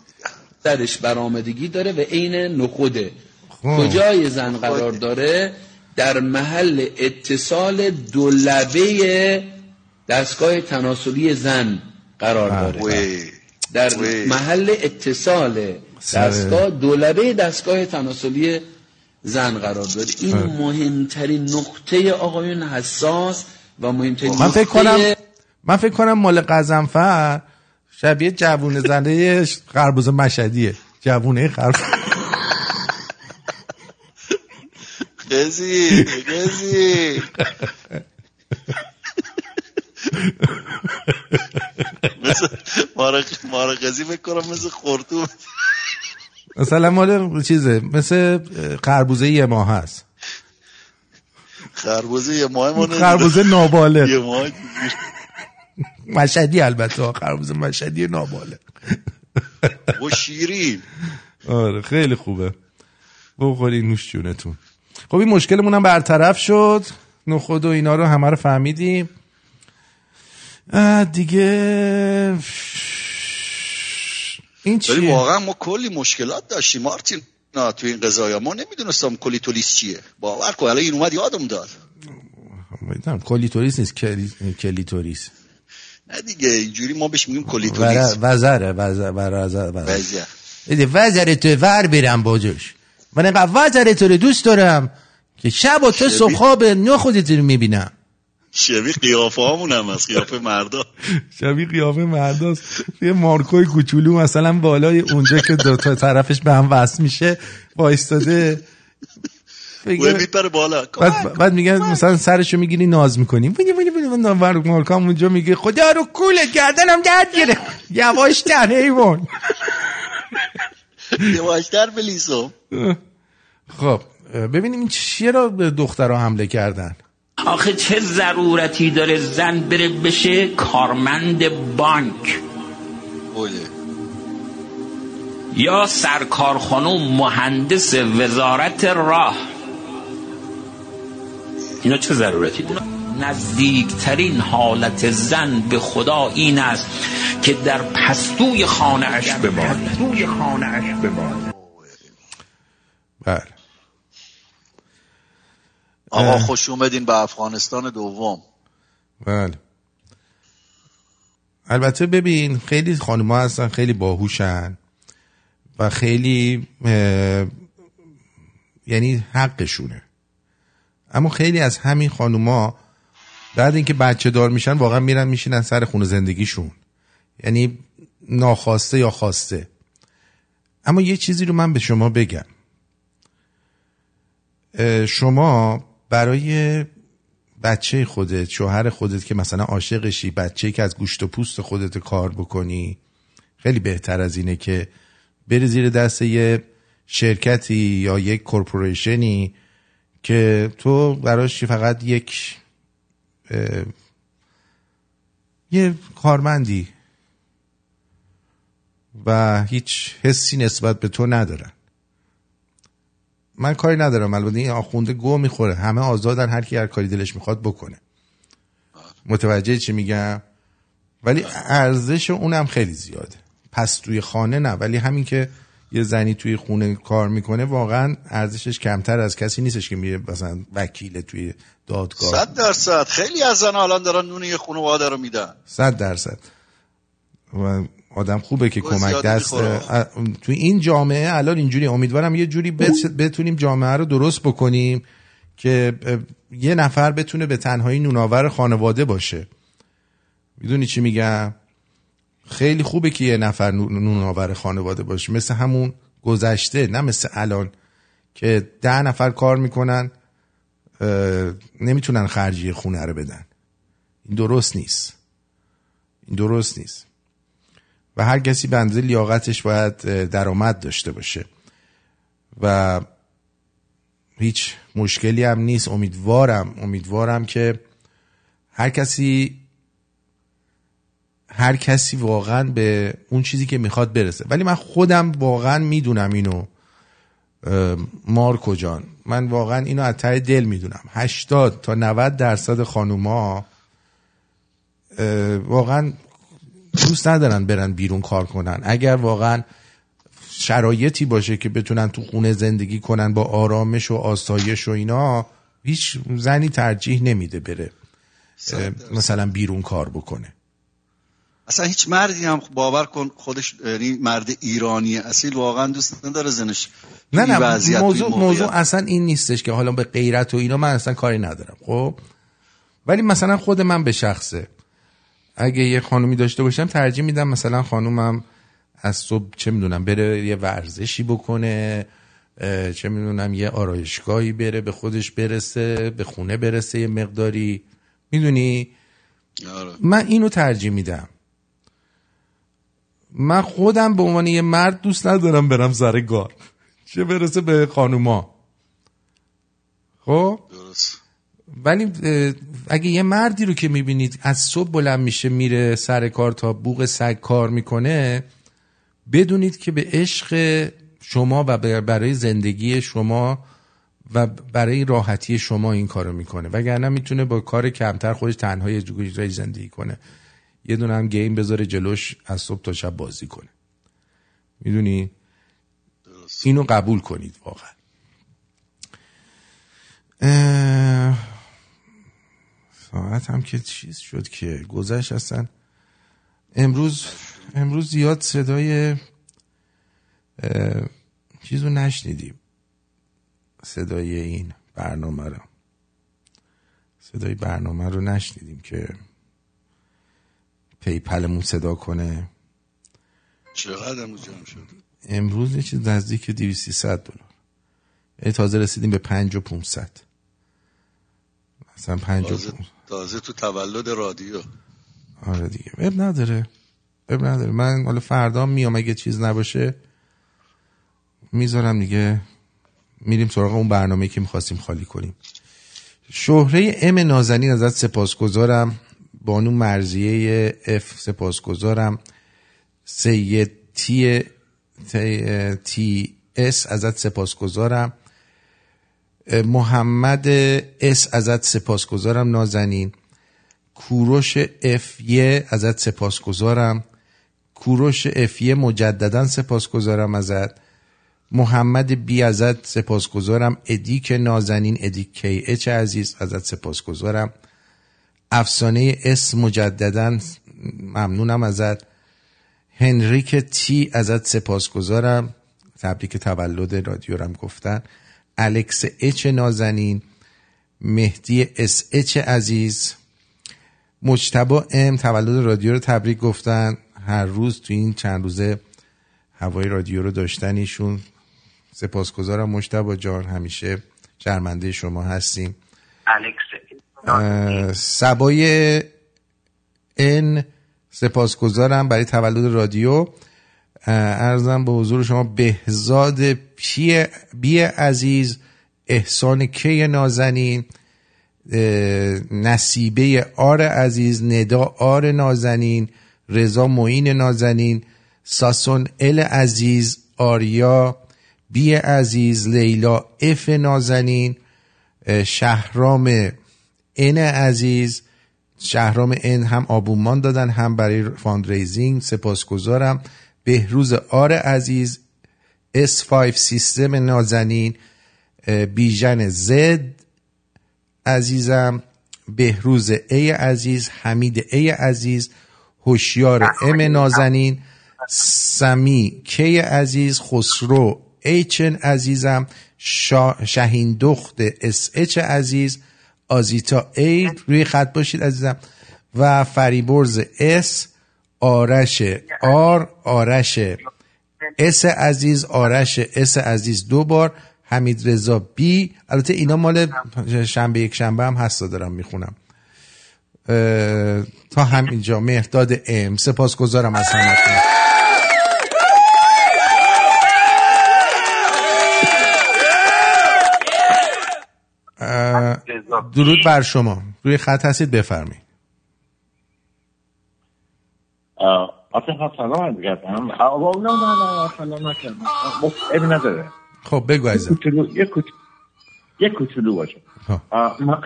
درش برآمدگی داره و عین نخوده. خب. کجای زن قرار داره؟ در محل اتصال دو لبه دستگاه تناسلی زن قرار. داره. در وی. محل اتصال دستگاه دو لبه دستگاه تناسلی زن قرار داره این آره. مهمترین نقطه آقایون حساس و مهمترین من فکر نقطه کنم من فکر کنم مال قزنفر شبیه جوونه زنده خربوز مشهدیه. جوونه خربوز. قزی قزی مثل مارق مارق قزی فکر کنم مثل خورتوم مثلا مال چیزه مثل خربوزه یه ماه هست. خربوزه یه ماه. خربوزه نابالغ. یه ماه مشهدی البته خربوزه مشهدی نابالغ. و شیرین آره خیلی خوبه. بخوری نوش جونتون. خب این مشکلمون هم برطرف شد. نخود و اینا رو همه رو فهمیدیم. دیگه این ولی چیه؟ واقعا ما کلی مشکلات داشتیم. مارتین نه تو این قضايا ما نمی‌دونستم کلیتولیس چیه. باور کن الان این اومد یادم داد. می‌دونم کلیتوریس نیست کلی... کلیتوریس نه دیگه اینجوری ما بهش میگیم ور- کلیتولیس وزره وزر وزر وزر وضع ایده وزر تو ور برم باجوش من اینقدر وزر تو رو دوست دارم که شب و تو صبح خواب نه خودت رو می‌بینم. شبیه قیافه هامون هم از قیافه مردا. شبیه قیافه مرداست. یه مارکوی کوچولو مثلا بالای اونجا که دو تا طرفش به هم وصل میشه وایستاده. میپره بالا. بعد, بعد میگن مثلا سرشو می‌گیری ناز می‌کنی. وینی وینی وینی وینی. مارکام اونجا میگه خدا رو کولت گردنم درد گیره یواش تر حیوان یواشتر بلیسم خب ببینیم چیه رو به دخترها حمله کردن. آخه چه ضرورتی داره زن بره بشه کارمند بانک؟ یا سرکارخانه مهندس وزارت راه؟ اینا چه ضرورتی داره؟ نزدیکترین حالت زن به خدا این است که در پستوی خانه اش بماند پستوی خانه اش بماند. بله. آقا. خوش اومدین به افغانستان دوم. بله. البته ببین خیلی خانوما هستن خیلی باهوشن و خیلی یعنی حقشونه. اما خیلی از همین خانوما بعد اینکه بچه دار میشن واقعا میرن میشینن سر خونه زندگیشون. یعنی ناخواسته یا خواسته. اما یه چیزی رو من به شما بگم. شما برای بچه خودت شوهر خودت که مثلا عاشقشی بچه که از گوشت و پوست خودت کار بکنی خیلی بهتر از اینه که بری زیر دست یه شرکتی یا یک کورپوریشنی که تو براش فقط یک یه کارمندی و هیچ حسی نسبت به تو ندارن. من کاری ندارم البته این آخونده گو می‌خوره. همه آزادن هر کی هر کاری دلش می‌خواد بکنه. متوجه چی میگم؟ ولی ارزش اونم خیلی زیاده. پس توی خانه نه ولی همین که یه زنی توی خونه کار می‌کنه واقعا ارزشش کمتر از کسی نیستش که میره مثلا وکیل توی دادگاه. صد درصد. خیلی از زن الان دارن نون یه خانواده رو میدن. صد درصد. و آدم خوبه که کمک دست تو این جامعه الان اینجوری امیدوارم یه جوری بت- بتونیم جامعه رو درست بکنیم که یه نفر بتونه به تنهایی نوناور خانواده باشه. می‌دونی چی میگم؟ خیلی خوبه که یه نفر نو- نوناور خانواده باشه. مثل همون گذشته نه مثل الان که ده نفر کار می‌کنن نمی‌تونن خرجی خونه رو بدن. این درست نیست. این درست نیست. و هر کسی به اندازه لیاقتش باید درآمد داشته باشه. و هیچ مشکلی هم نیست. امیدوارم امیدوارم که هر کسی هر کسی واقعا به اون چیزی که می‌خواد برسه. ولی من خودم واقعا می‌دونم اینو. مارکو جان من واقعا اینو از ته دل می‌دونم. 80 تا 90 درصد خانوما واقعا دوست ندارن برن بیرون کار کنن. اگر واقعا شرایطی باشه که بتونن تو خونه زندگی کنن با آرامش و آسایش و اینا هیچ زنی ترجیح نمیده بره مثلا بیرون کار بکنه. اصلا هیچ مردی هم باور کن خودش یعنی مرد ایرانی اصیل واقعا دوست نداره زنش نه نه موضوع. موضوع اصلا این نیستش که حالا به غیرت و اینا من اصلا کاری ندارم خب؟ ولی مثلا خود من به شخصه. اگه یه خانومی داشته باشم ترجیح میدم مثلا خانومم از صبح چه می‌دونم بره یه ورزشی بکنه چه می‌دونم یه آرایشگاهی بره به خودش برسه به خونه برسه یه مقداری. می‌دونی؟ آره. من اینو ترجیح میدم. من خودم به عنوان یه مرد دوست ندارم برم سر کار. چه برسه به خانوما. خب؟ ولی اگه یه مردی رو که می‌بینید از صبح بلند میشه میره سر کار تا بوق سگ کار می‌کنه بدونید که به عشق شما و برای زندگی شما و برای راحتی شما این کارو می‌کنه. وگرنه می‌تونه با کار کمتر خودش تنها جای زندگی کنه. یه دونه هم گیم بذاره جلوش از صبح تا شب بازی کنه. می‌دونی؟ اینو قبول کنید واقعا. اه، ساعت هم که چیز شد که گذشت اصلا. امروز امروز زیاد صدای چیزو نشنیدیم. صدای این برنامه رو. صدای برنامه رو نشنیدیم که پیپلمون صدا کنه. چقدر امروز جمع شد؟ امروز یه چیز نزدیک 200 دلار. تازه رسیدیم به پنج و 500 مثلا پنج و تازه, 500 تازه تو تولد رادیو. آره دیگه. اب نداره. اب نداره. من حالا فردا میام اگه چیز نباشه می‌ذارم دیگه. میریم سراغ اون برنامه که می‌خواستیم خالی کنیم. شهره M نازنین ازت سپاسگزارم. بانو مرضیه F سپاسگزارم. سید TT, S ازت سپاسگزارم. محمد S ازت سپاسگزارم نازنین. کوروش F یه ازت سپاسگزارم. کوروش اف یه مجددا سپاسگزارم ازت. محمد B ازت سپاسگزارم. ادیک نازنین ادیک KH عزیز ازت سپاسگزارم. افسانه S مجددا ممنونم ازت. هنریک T ازت سپاسگزارم. تبریک تولد رادیو رم گفتن. الکس H نازنین مهدی SH عزیز مجتبی M تولد رادیو رو تبریک گفتن. هر روز تو این چند روزه هوای رادیو رو داشتن ایشون. سپاسگزارم مجتبا جان همیشه شرمنده شما هستیم. اه، سبای ان سپاسگزارم برای تولد رادیو. ارزم به حضور شما بهزاد پی بی عزیز احسان کی نازنین نصیبه R عزیز ندا R نازنین رضا معین نازنین ساسون L عزیز آریا B عزیز لیلا F نازنین شهرام N عزیز شهرام N هم آبونمان دادن هم برای fundraising سپاسگزارم. بهروز R عزیز S5 system نازنین بیژن Z عزیزم بهروز A عزیز حمید A عزیز هوشیار M نازنین سمی K عزیز خسرو HN عزیزم شهین دخت SH عزیز آزیتا A روی خط باشید عزیزم و فریبرز S آرش R آرش S عزیز آرش S عزیز دو بار حمید رضا B. البته اینا مال شنبه یک شنبه هم هست دارم می‌خونم. تا همینجا مهداد M. سپاسگزارم از همتون. درود بر شما. روی خط هستید بفرمایید. آفریقا سلام عرض کردم. نه نه نه سلام نکردم. نداره. خب بگو عزیزم. یک کوچولو باشه. من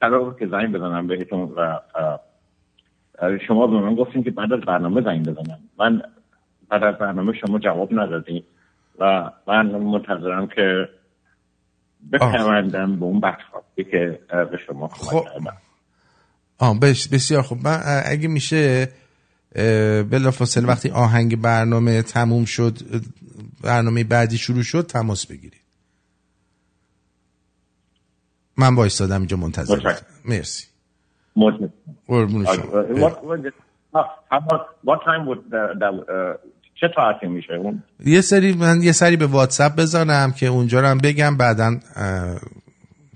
قرار که زنگ بزنم بهتون و شما به من گفتین که بعد از برنامه زنگ بزنم. من بعد از برنامه شما جواب ندادین و من منتظرم که بپیوندم به اون بخشی که به شما خب. آه بسیار خوب. من اگه میشه بلافاصله وقتی آهنگ برنامه تموم شد برنامه بعدی شروع شد تماس بگیرید. من وایستادم اینجا منتظر مرسی. قربون چه ساعتی میشه یه سری من یه سری به واتساپ بزنم که اونجا رو هم بگم بعدا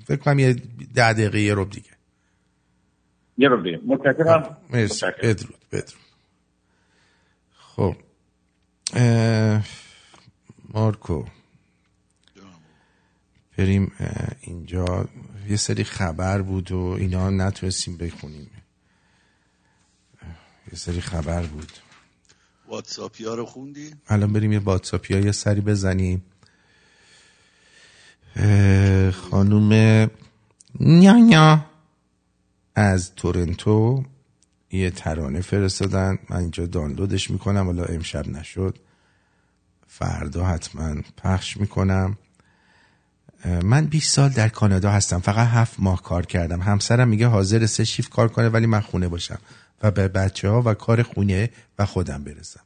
فکر کنم یه ده دقیقه یه رب دیگه. یه رب دیگه. متشکرم. مرسی. بدرود بدرود. خب مارکو. بریم اینجا. یه سری خبر بود و اینا نتونستیم بخونیم. یه سری خبر بود. واتساپی ها رو خوندی؟ الان بریم یه واتساپی ها یه سری بزنیم. خانوم نیا از تورنتو. یه ترانه فرستادن. من اینجا دانلودش می‌کنم. حالا امشب نشد. فردا حتما پخش می‌کنم. من 20 سال در کانادا هستم. فقط هفت ماه کار کردم. همسرم میگه حاضر سه شیف کار کنه ولی من خونه باشم و به بچه ها و کار خونه و خودم برسم.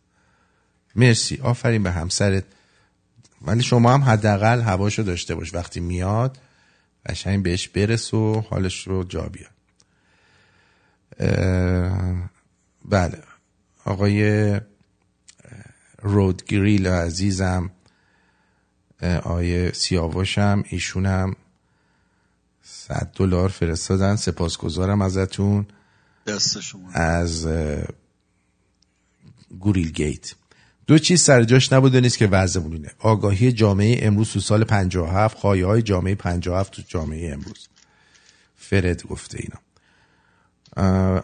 مرسی. آفرین به همسرت. ولی شما هم حداقل هواشو داشته باش. وقتی میاد قشنگ بهش برس و حالش رو جا بیاد بله. آقای رود گریل عزیزم آیه سیاوشم ایشونم صد دلار فرستادن. سپاسگزارم ازتون. دست شما. از گوریل گیت. دو چیز سر جاش نبوده نیست که وضعمون اینه. آگاهی جامعه امروز تو سال 57 خواهی های جامعه 57 تو جامعه امروز. فرد گفته اینا.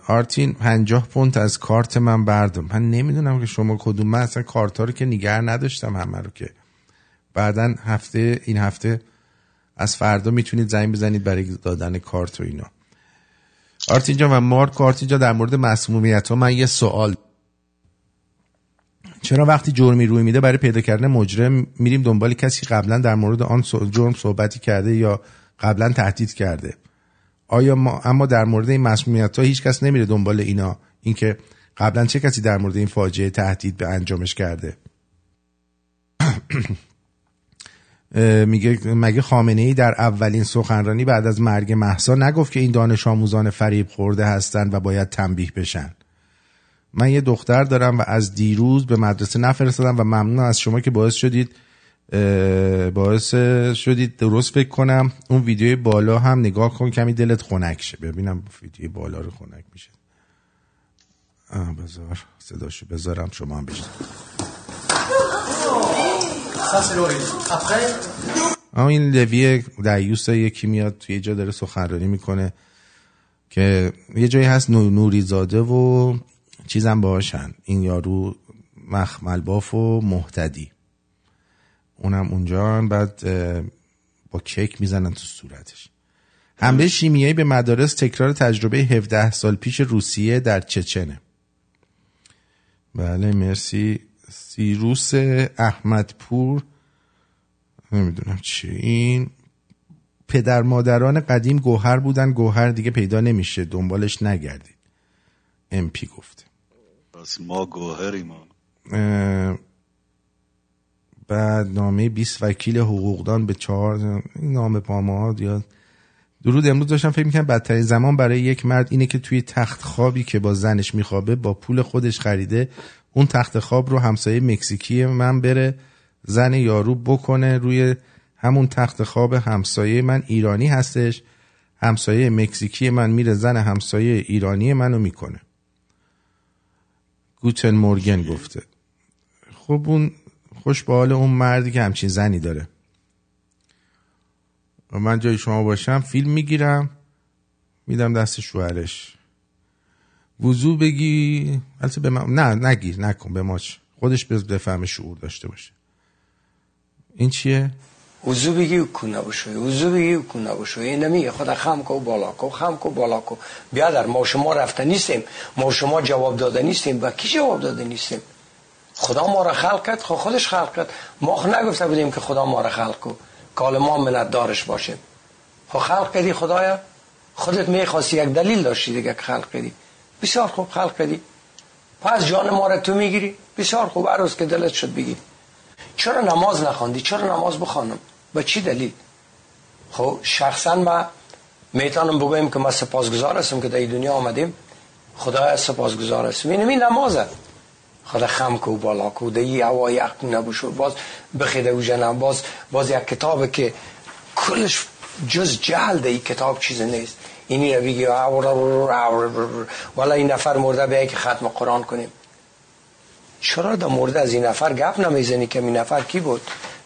آرتین پنجاه پونت از کارت من بردم. من نمی‌دونم که شما کدوم من اصلا کارت ها رو که نگر نداشتم همه رو که. بعدا هفته این هفته از فردا می‌تونید زنگ بزنید برای دادن کارت و اینا. آرتین جان و مارک آرتین جان در مورد مسمومیت ها من یه سوال. چرا وقتی جرمی روی میده برای پیدا کردن مجرم میریم دنبال کسی قبلا در مورد آن جرم صحبتی کرده یا قبلا تهدید کرده؟ آیا ما اما در مورد این مسمومیت ها هیچ کس نمیره دنبال اینا؟ اینکه قبلا چه کسی در مورد این فاجعه تهدید به انجامش کرده؟ میگه مگه خامنه ای در اولین سخنرانی بعد از مرگ محسا نگفت که این دانش آموزان فریب خورده هستند و باید تنبیه بشن؟ من یه دختر دارم و از دیروز به مدرسه نفرستادم و ممنون از شما که باعث شدید باعث شدید. درست فکر کنم اون ویدیوی بالا هم نگاه کن کمی دلت خنک شه. ببینم ویدیوی بالا رو خنک میشه. بذار. صداشو بذارم شما هم بشنید اما این لوی دیوس یکی میاد توی جا داره سخنرانی می‌کنه که یه جایی هست نوری زاده و چیزم باشن این یارو مخمل باف و محتدی اونم اونجا بعد با کیک می‌زنن تو صورتش. حمله شیمیایی به مدارس تکرار تجربه 17 سال پیش روسیه در چچنه. بله مرسی. سیروس احمدپور نمی‌دونم چی. این پدر مادران قدیم گوهر بودن. گوهر دیگه پیدا نمیشه. دنبالش نگردید. امپی گفته پس ما گوهری ما بعد نامه 20 وکیل حقوقدان به چهار این نامه پاما یا درود امروز داشتم فکر می‌کنم بدترین زمان برای یک مرد اینه که توی تخت خوابی که با زنش میخوابه با پول خودش خریده اون تخت خواب رو همسایه مکزیکی من بره زن یارو بکنه روی همون تخت خواب همسایه من ایرانی هستش. همسایه مکزیکی من میره زن همسایه ایرانی منو می‌کنه. گوتن مورگن گفته. خب اون خوش به حال اون مردی که همچین زنی داره. من جای شما باشم فیلم می‌گیرم میدم دست شوهرش. وضو بگی البته به من... نه نگیر نکن به ماچ. خودش بفهم شعور داشته باشه. این چیه؟ وضو بگی کو نبوشوی وضو بگی کو نبوشوی این نمیگه خدا خم کو بالا کو خم کو بالا کو. بیادر ما شما رفته نیستیم. ما شما جواب داده نیستیم. و کی جواب داده نیستیم؟ خدا ما را خلق کرد خود خودش خلق کرد. ما خود نگفته بودیم که خدا ما را خلق کو کال ما منت دارش باشیم خب خلق کردی خدایا؟ خودت می‌خواستی یک دلیل داشتی دیگه که خلق کردی. بسیار خوب خلق کردی. پس جان ما را تو می‌گیری. بسیار خوب. هر که دلت شد بگی چرا نماز نخواندی چرا نماز بخوانم؟ به چی دلیل؟ خب شخصا ما می‌تونم بگویم که ما سپاسگزار هستم که در دنیا آمدیم. خدا سپاسگزار هستم این نمازه. خدا خم کو بالا کو دی هوای عقل نبوشو باز بخیده و جنم. باز باز یک کتاب که کلش جز جهل دی کتاب چیز نیست. اینی رو بگی والا این نفر مرده به که ختم قرآن کنیم. چرا در مورد از این نفر گپ نمی‌زنی که این نفر کی بود؟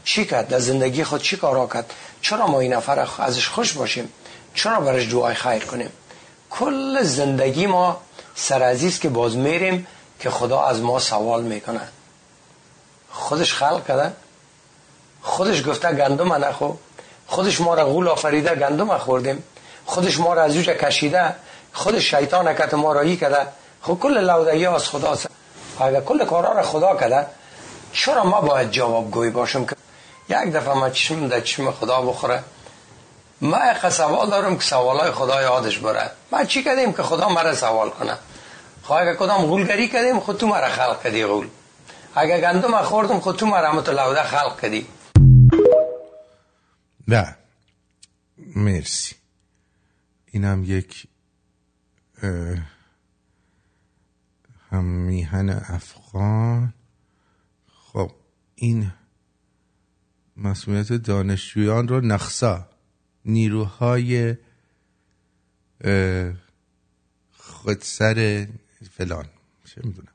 چی کرد؟ در زندگی خود چی کارا کرد؟ چرا ما این نفر ازش خوش باشیم؟ چرا برش دعای خیر کنیم؟ کل زندگی ما سرعزیز که باز میریم که خدا از ما سوال می‌کنه. خودش خلق کرده. خودش گفته گندم نخو خودش ما را غول آفریده گندم خوردیم خودش ما را از اوجه کشیده. خودش شیطان کت ما را کرده. خب کل لودهی از خدا اگر کل کارا را خدا کرده چرا ما باید جواب گوی باشم که یک دفعه ما چشم در چشم خدا بخوره. یک سوال دارم که سوالای خدا یادش بره. ما چی کردیم که خدا مرا سوال کنه؟ خب اگر کدام غولگری کردیم خود تو مرا خلق کردی غول. اگر گندم خوردم خود تو مرا متلوده خلق کردی. نه. مرسی. اینم یک هم میهن افغان. خب این مسئولیت دانشجویان رو نخسا نیروهای خودسر فلان. چه می‌دونم.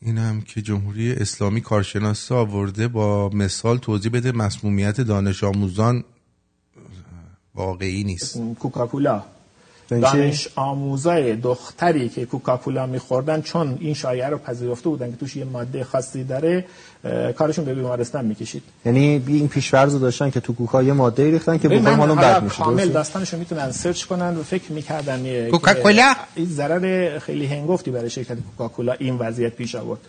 این هم که جمهوری اسلامی کارشناس آورده با مثال توضیح بده مسمومیت دانش آموزان واقعی نیست. کوکاکولا. دانش آموزای دختری که کوکاکولا میخوردن چون این شایعه رو پذیرفته بودن که توش یه ماده خاصی داره کارشون به بیمارستان می‌کشید. یعنی این پیشورز رو داشتن که تو کوکا یه ماده ریختن که بخور مالون بد میشه کامل داستانشو می‌تونن سرچ کنن و فکر می‌کردن کوکاکولا؟ این ضرر خیلی هنگفتی برای شرکت کوکاکولا این وضعیت پیش آورد.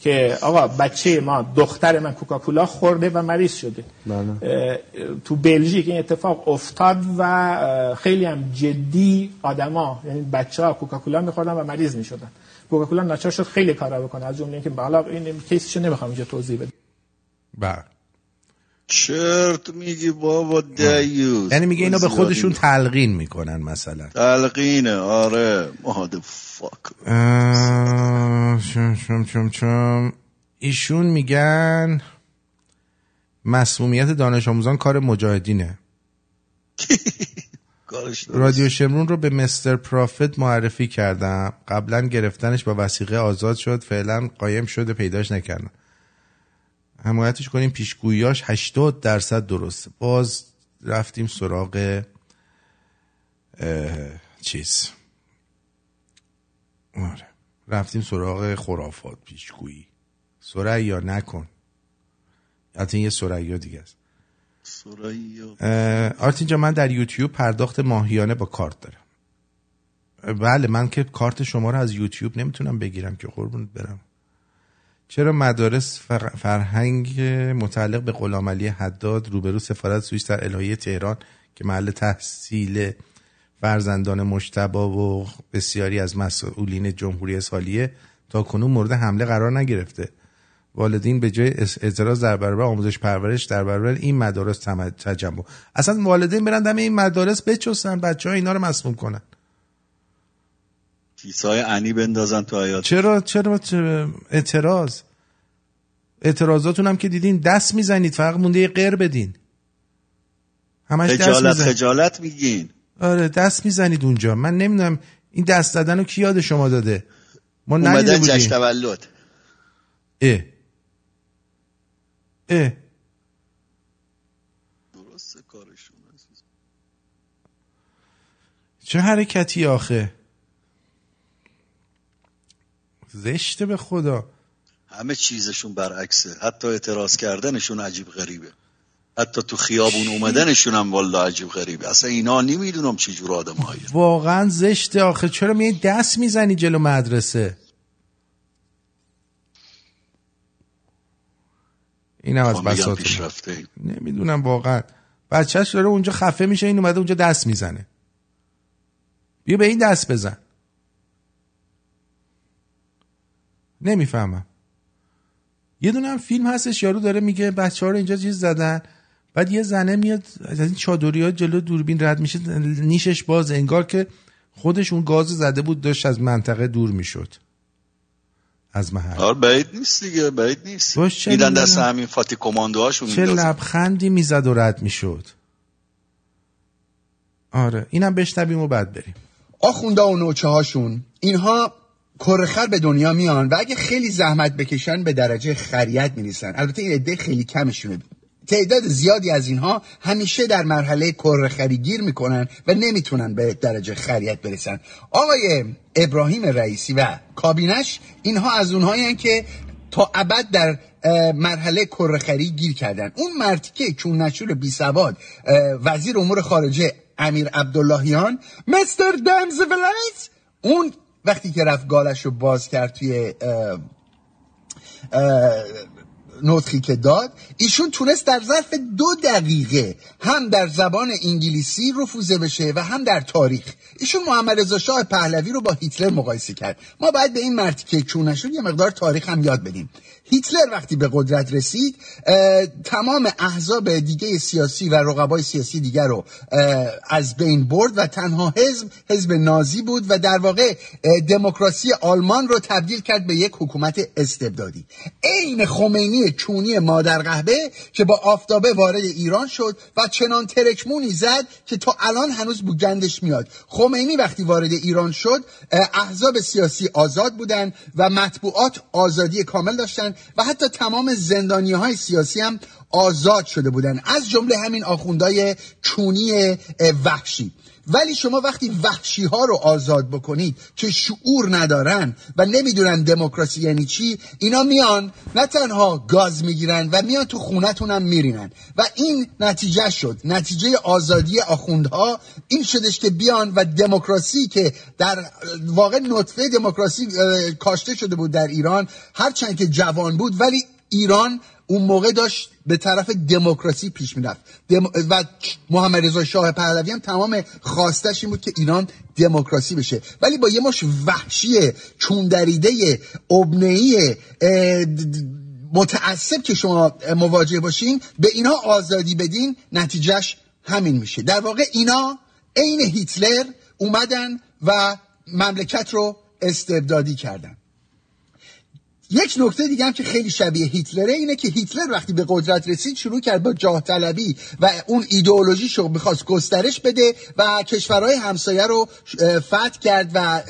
که آقا بچه ما دختر من کوکاکولا خورده و مریض شده. بله. تو بلژیک این اتفاق افتاد و خیلی هم جدی آدما یعنی بچه ها کوکاکولا میخوردن و مریض می‌شدن. کوکاکولا ناچار شد خیلی کارا بکنه. از جمله اینکه بالا این کیسشو نمی‌خوام اینجا توضیح بدم. بله. چرت میگی بابا دیوز. یعنی میگه اینا به خودشون تلقین می‌کنن مثلا. تلقینه آره. مهد فاک شم شم شم شم. ایشون میگن مسمومیت دانش آموزان کار مجاهدینه. رادیو شمرون رو به مستر پرافت معرفی کردم. قبلا گرفتنش با وسیقه آزاد شد. فعلا قایم شده پیداش نکردم. حمایتش کنیم. پیشگویاش 80 درصد درسته. باز رفتیم سراغ چیز. آره. رفتیم سراغ خرافات پیشگویی. سریا نکن. حتی یه سریا دیگه است. آرتین جا من در یوتیوب پرداخت ماهیانه با کارت دارم. بله من که کارت شما رو از یوتیوب نمی‌تونم بگیرم که قربونت برم. چرا مدارس فرهنگ متعلق به غلام حداد روبرو سفارت سوئیس در الهیه تهران که محل تحصیل فرزندان مشتبا و بسیاری از مسئولین جمهوری اسحالیه تا کنون مورد حمله قرار نگرفته. والدین به جای اعتراض در برابر آموزش پرورش در برابر این مدارس تجمع. اصلا والدین برن دم این مدارس بچسن بچه ها اینا رو مسموم کنن. کیسای انی بندازن تو حیات چرا؟ چرا؟ اعتراض. اعتراضاتون هم که دیدین دست می‌زنید فقط مونده یه غیر بدین. همش خجالت دست خجالت میگین. آره دست می‌زنید اونجا. من نمی‌دونم این دست دادن رو کی یاد شما داده؟ ما ندیده بودیم جشن تولد. اه. اه. درسته کارشون چه حرکتی آخه؟ زشته به خدا. همه چیزشون برعکسه. حتی اعتراض کردنشون عجیب غریبه. حتی تو خیابون اومدنشون هم والا عجیب غریبه. اصلا اینا نمی‌دونم چی جور آدم هایی واقعا زشته آخه. چرا می دست می‌زنی جلو مدرسه؟ این هم از بساط نمی‌دونم واقعا. بچهش داره اونجا خفه میشه این اومده اونجا دست می‌زنه. بیا به این دست بزن. نمی‌فهمم. یه دونه هم فیلم هستش یارو داره میگه بچه ها رو اینجا چیز زدن بعد یه زنه میاد از این چادری ها جلو دوربین رد میشه نیشش باز انگار که خودش اون گاز زده بود داشت از منطقه دور می‌شد. از محل. آره بعید نیست دیگه بعید نیست. میدن دست همین فاتی کماندوهاشون چه لبخندی می‌زد و رد می‌شد. آره اینم بشنبیم و بعد بریم. آخونده و نوچه هاشون اینها کرخر به دنیا میان و اگه خیلی زحمت بکشن به درجه خریت می‌رسن. البته این عده خیلی کمشونه. تعداد زیادی از اینها همیشه در مرحله کرخری گیر می‌کنن و نمی‌تونن به درجه خریت برسن. آقای ابراهیم رئیسی و کابینش اینها از اونهایی که تا ابد در مرحله کرخری گیر کردن. اون مرتیکه چون نشور بی سواد وزیر امور خارجه امیر عبداللهیان مستر دمز اون وقتی که رفت گالش رو باز کرد توی نطخی که داد ایشون تونست در ظرف دو دقیقه هم در زبان انگلیسی رفوزه بشه و هم در تاریخ. ایشون محمد رضا شاه پهلوی رو با هیتلر مقایسه کرد. ما باید به این مرد که چون نشد یه مقدار تاریخ هم یاد بدیم. هیتلر وقتی به قدرت رسید تمام احزاب دیگه سیاسی و رقبای سیاسی دیگر رو از بین برد و تنها حزب حزب نازی بود و در واقع دموکراسی آلمان رو تبدیل کرد به یک حکومت استبدادی. عین خمینی چونی مادر قهبه که با آفتابه وارد ایران شد و چنان ترکمونی زد که تا الان هنوز بوگندش میاد. خمینی وقتی وارد ایران شد احزاب سیاسی آزاد بودن و مطبوعات آزادی کامل داشتن و حتی تمام زندانی های سیاسی هم آزاد شده بودن. از جمله همین آخوندهای چونی وحشی. ولی شما وقتی وحشی ها رو آزاد بکنید که شعور ندارن و نمی‌دونن دموکراسی یعنی چی اینا میان نه تنها گاز می‌گیرن و میان تو خونتون هم میرینن. و این نتیجه شد. نتیجه آزادی آخوندها این شدش که بیان و دموکراسی که در واقع نطفه دموکراسی کاشته شده بود در ایران هرچند که جوان بود ولی ایران اون موقع داشت به طرف دموکراسی پیش می‌رفت. دم... و محمد رضا شاه پهلوی هم تمام خواستش این بود که ایران دموکراسی بشه. ولی با یه مش وحشی چون دریده ابنهی متعصب که شما مواجه باشین به اینا آزادی بدین نتیجهش همین میشه. در واقع اینا عین هیتلر اومدن و مملکت رو استبدادی کردن. یک نکته دیگه هم که خیلی شبیه هیتلره اینه که هیتلر وقتی به قدرت رسید شروع کرد با جاه طلبی و اون ایدئولوژی شو می‌خواست گسترش بده و کشورهای همسایه رو فتح کرد و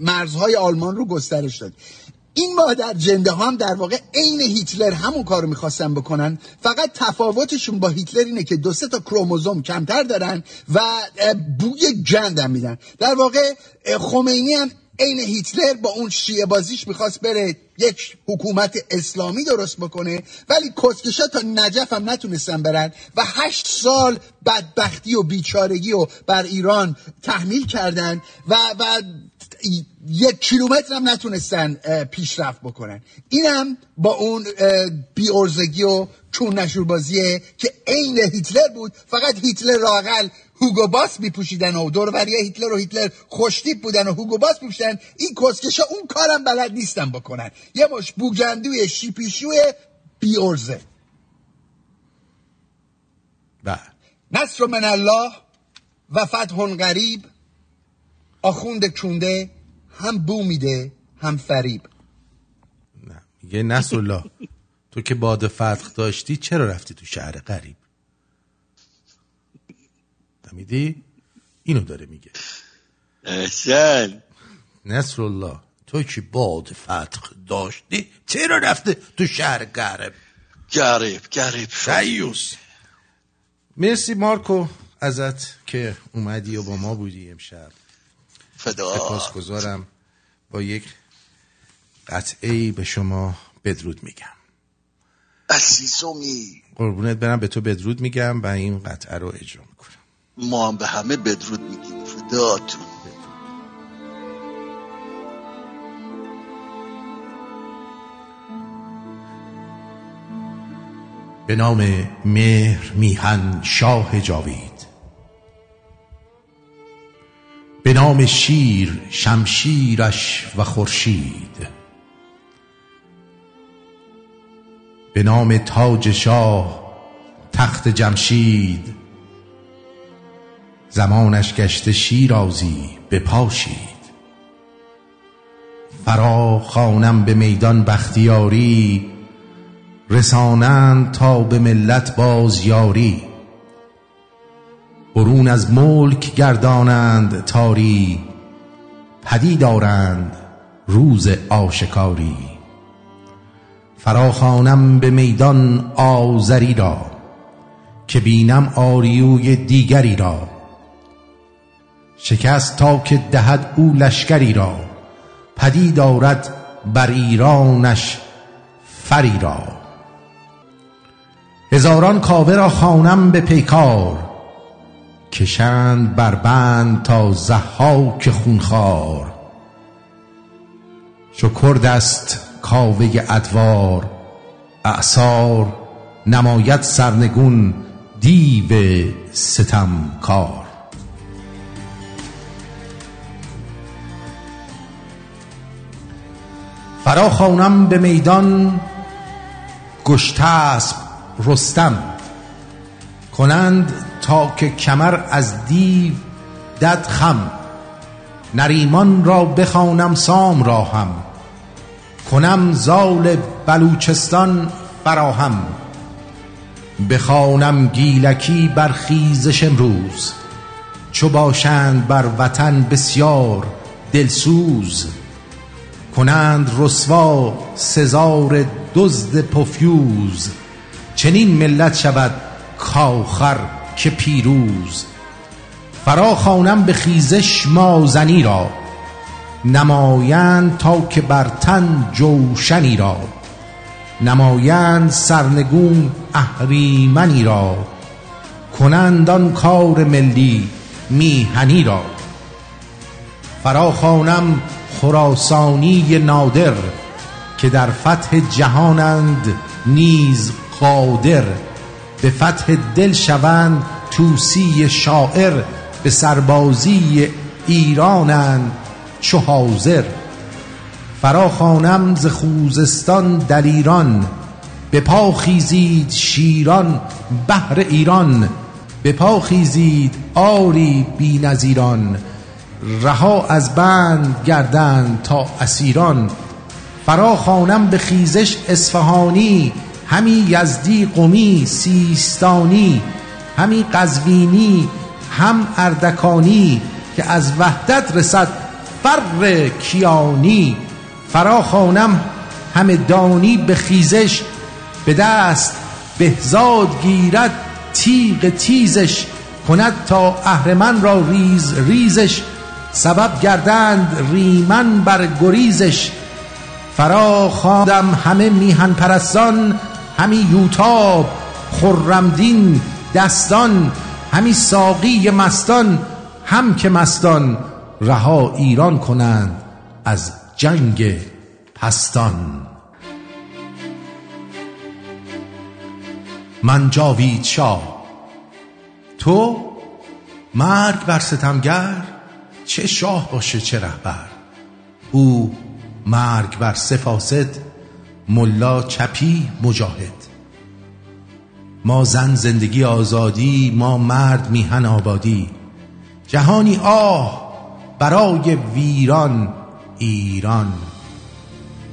مرزهای آلمان رو گسترش داد. این مادر جنده ها هم در واقع عین هیتلر همون کارو می‌خواستن بکنن. فقط تفاوتشون با هیتلر اینه که دو سه تا کروموزوم کمتر دارن و بوی جند میدن. در واقع خمینی هم عین هیتلر با اون شیعه بازیش می‌خواست بره یک حکومت اسلامی درست بکنه ولی کسکشا تا نجف هم نتونستن برن و هشت سال بدبختی و بیچارگی و بر ایران تحمیل کردن و, و یک کیلومتر هم نتونستن پیشرفت بکنن. اینم با اون بیارزگی و چون نشور بازیه که عین هیتلر بود. فقط هیتلر راقل هوگو باس میپوشیدن و دوروری هیتلر و هیتلر خوشتیب بودن و هوگو باس میپوشیدن این کسکشا اون کارم بلد نیستن بکنن. یه مش بوگندوی شیپیشوی بیارزه بله نصر من الله و فتح غریب آخوند چونده هم بو میده هم فریب. نه میگه نصر الله تو که باد فتح داشتی چرا رفتی تو شهر غریب؟ فهمیدی؟ اینو داره میگه. احسن. نصر الله تو که باد فتح داشتی چرا رفته تو شهر غریب غریب غریب شیوس. مرسی مارکو ازت که اومدی و با ما بودی امشب. فدا. سپاس گذارم با یک قطعه به شما بدرود میگم. عزیزمی. قربونت برم به تو بدرود میگم و این قطعه رو اجرا ما هم به همه بدرود میگیم. فداتون. به نام مهر میهن شاه جاوید. به نام شیر شمشیرش و خورشید. به نام تاج شاه تخت جمشید زمانش گشته شیرازی بپاشید فرا خانم به میدان بختیاری رسانند تا به ملت بازیاری برون از ملک گردانند تاری پدید دارند روز آشکاری. فراخانم به میدان آزری را که بینم آریوی دیگری را. شکست تا که دهد او لشکری را. پدید دارد بر ایرانش فری را. هزاران کاوه را خانم به پیکار کشند بر بند تا زحاک خونخوار. چو کرد است کاوه ادوار اعصار نماید سرنگون دیو ستمکار. فرا خوانم به میدان گشتاسب رستم. کنند تا که کمر از دیو دد خم. نریمان را بخوانم سام را هم. کنم زال بلوچستان فراهم. بخوانم گیلکی بر خیزش امروز. چو باشند بر وطن بسیار دلسوز. کنند رسوا سزار دزد پفیوز. چنین ملت شود کاخر که پیروز. فرا خوانم به خیزش مازنی را نمایند تا که بر تن جوشنی را. نمایند سرنگون اهریمنی را. کنند آن کار ملی میهنی را. فرا خوانم خراسانی نادر که در فتح جهانند نیز قادر. به فتح دل شوند توسی شاعر به سربازی ایرانند چو حاضر. فرا خوانم ز خوزستان در ایران به پا خیزید شیران بهر ایران. به پا خیزید آری بی‌نظیران رها از بند گردند تا اسیران. فرا خوانم به خیزش اصفهانی همی یزدی قمی سیستانی همی قزوینی هم اردکانی که از وحدت رسد فر کیانی. فرا خوانم همه دانی به خیزش به دست بهزاد گیرد تیغ تیزش کند تا اهرمن را ریز ریزش. سبب گردند ریمن بر گریزش. فرا خواندم همه میهن پرستان همی یوتاب خرمدین دستان همی ساقی مستان هم که مستان رها ایران کنند از جنگ پستان. من جاوید شاه. تو مرگ بر ستمگر؟ چه شاه باشه چه رهبر. او مرگ بر سفاسد ملا چپی مجاهد. ما زن زندگی آزادی ما مرد میهن آبادی. جهانی آه برای ویران ایران.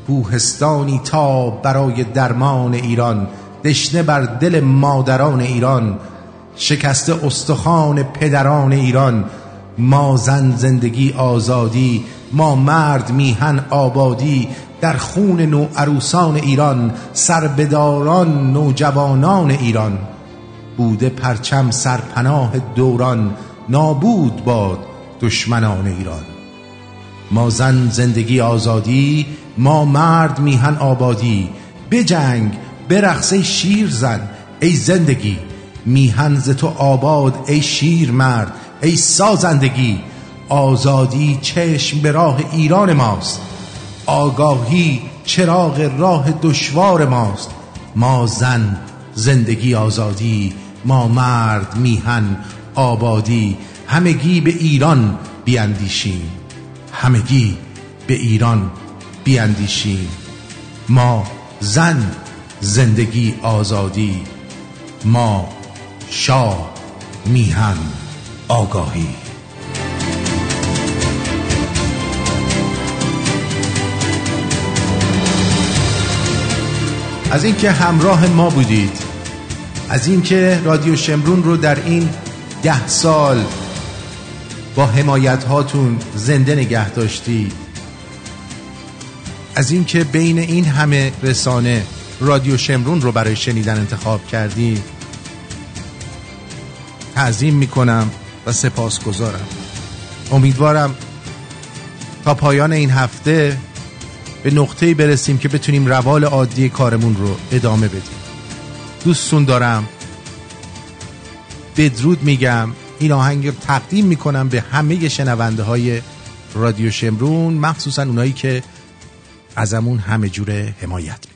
کوهستانی تا برای درمان ایران دشنه بر دل مادران ایران. شکسته استخوان پدران ایران. ما زن زندگی آزادی ما مرد میهن آبادی در خون نو عروسان ایران سربداران نوجوانان ایران. بوده پرچم سرپناه دوران نابود باد دشمنان ایران. ما زن زندگی آزادی ما مرد میهن آبادی. بجنگ برقص ای شیر زن ای زندگی. میهن ز تو آباد ای شیر مرد. ای سازندگی آزادی چشم به راه ایران ماست. آگاهی چراغ راه دشوار ماست. ما زن زندگی آزادی ما مرد میهن آبادی همگی به ایران بیاندیشیم همگی به ایران بیاندیشیم ما زن زندگی آزادی ما شاه میهن. آگاهی. از اینکه همراه ما بودید از اینکه رادیو شمرون رو در این ده سال با حمایت هاتون زنده نگه داشتید. از اینکه بین این همه رسانه رادیو شمرون رو برای شنیدن انتخاب کردی تعظیم می‌کنم و سپاس گذارم امیدوارم تا پایان این هفته به نقطه‌ای برسیم که بتونیم روال عادی کارمون رو ادامه بدیم. دوستون دارم. بدرود میگم. این آهنگ رو تقدیم می‌کنم به همه شنونده های رادیو شمرون مخصوصا اونایی که ازمون همه جوره حمایت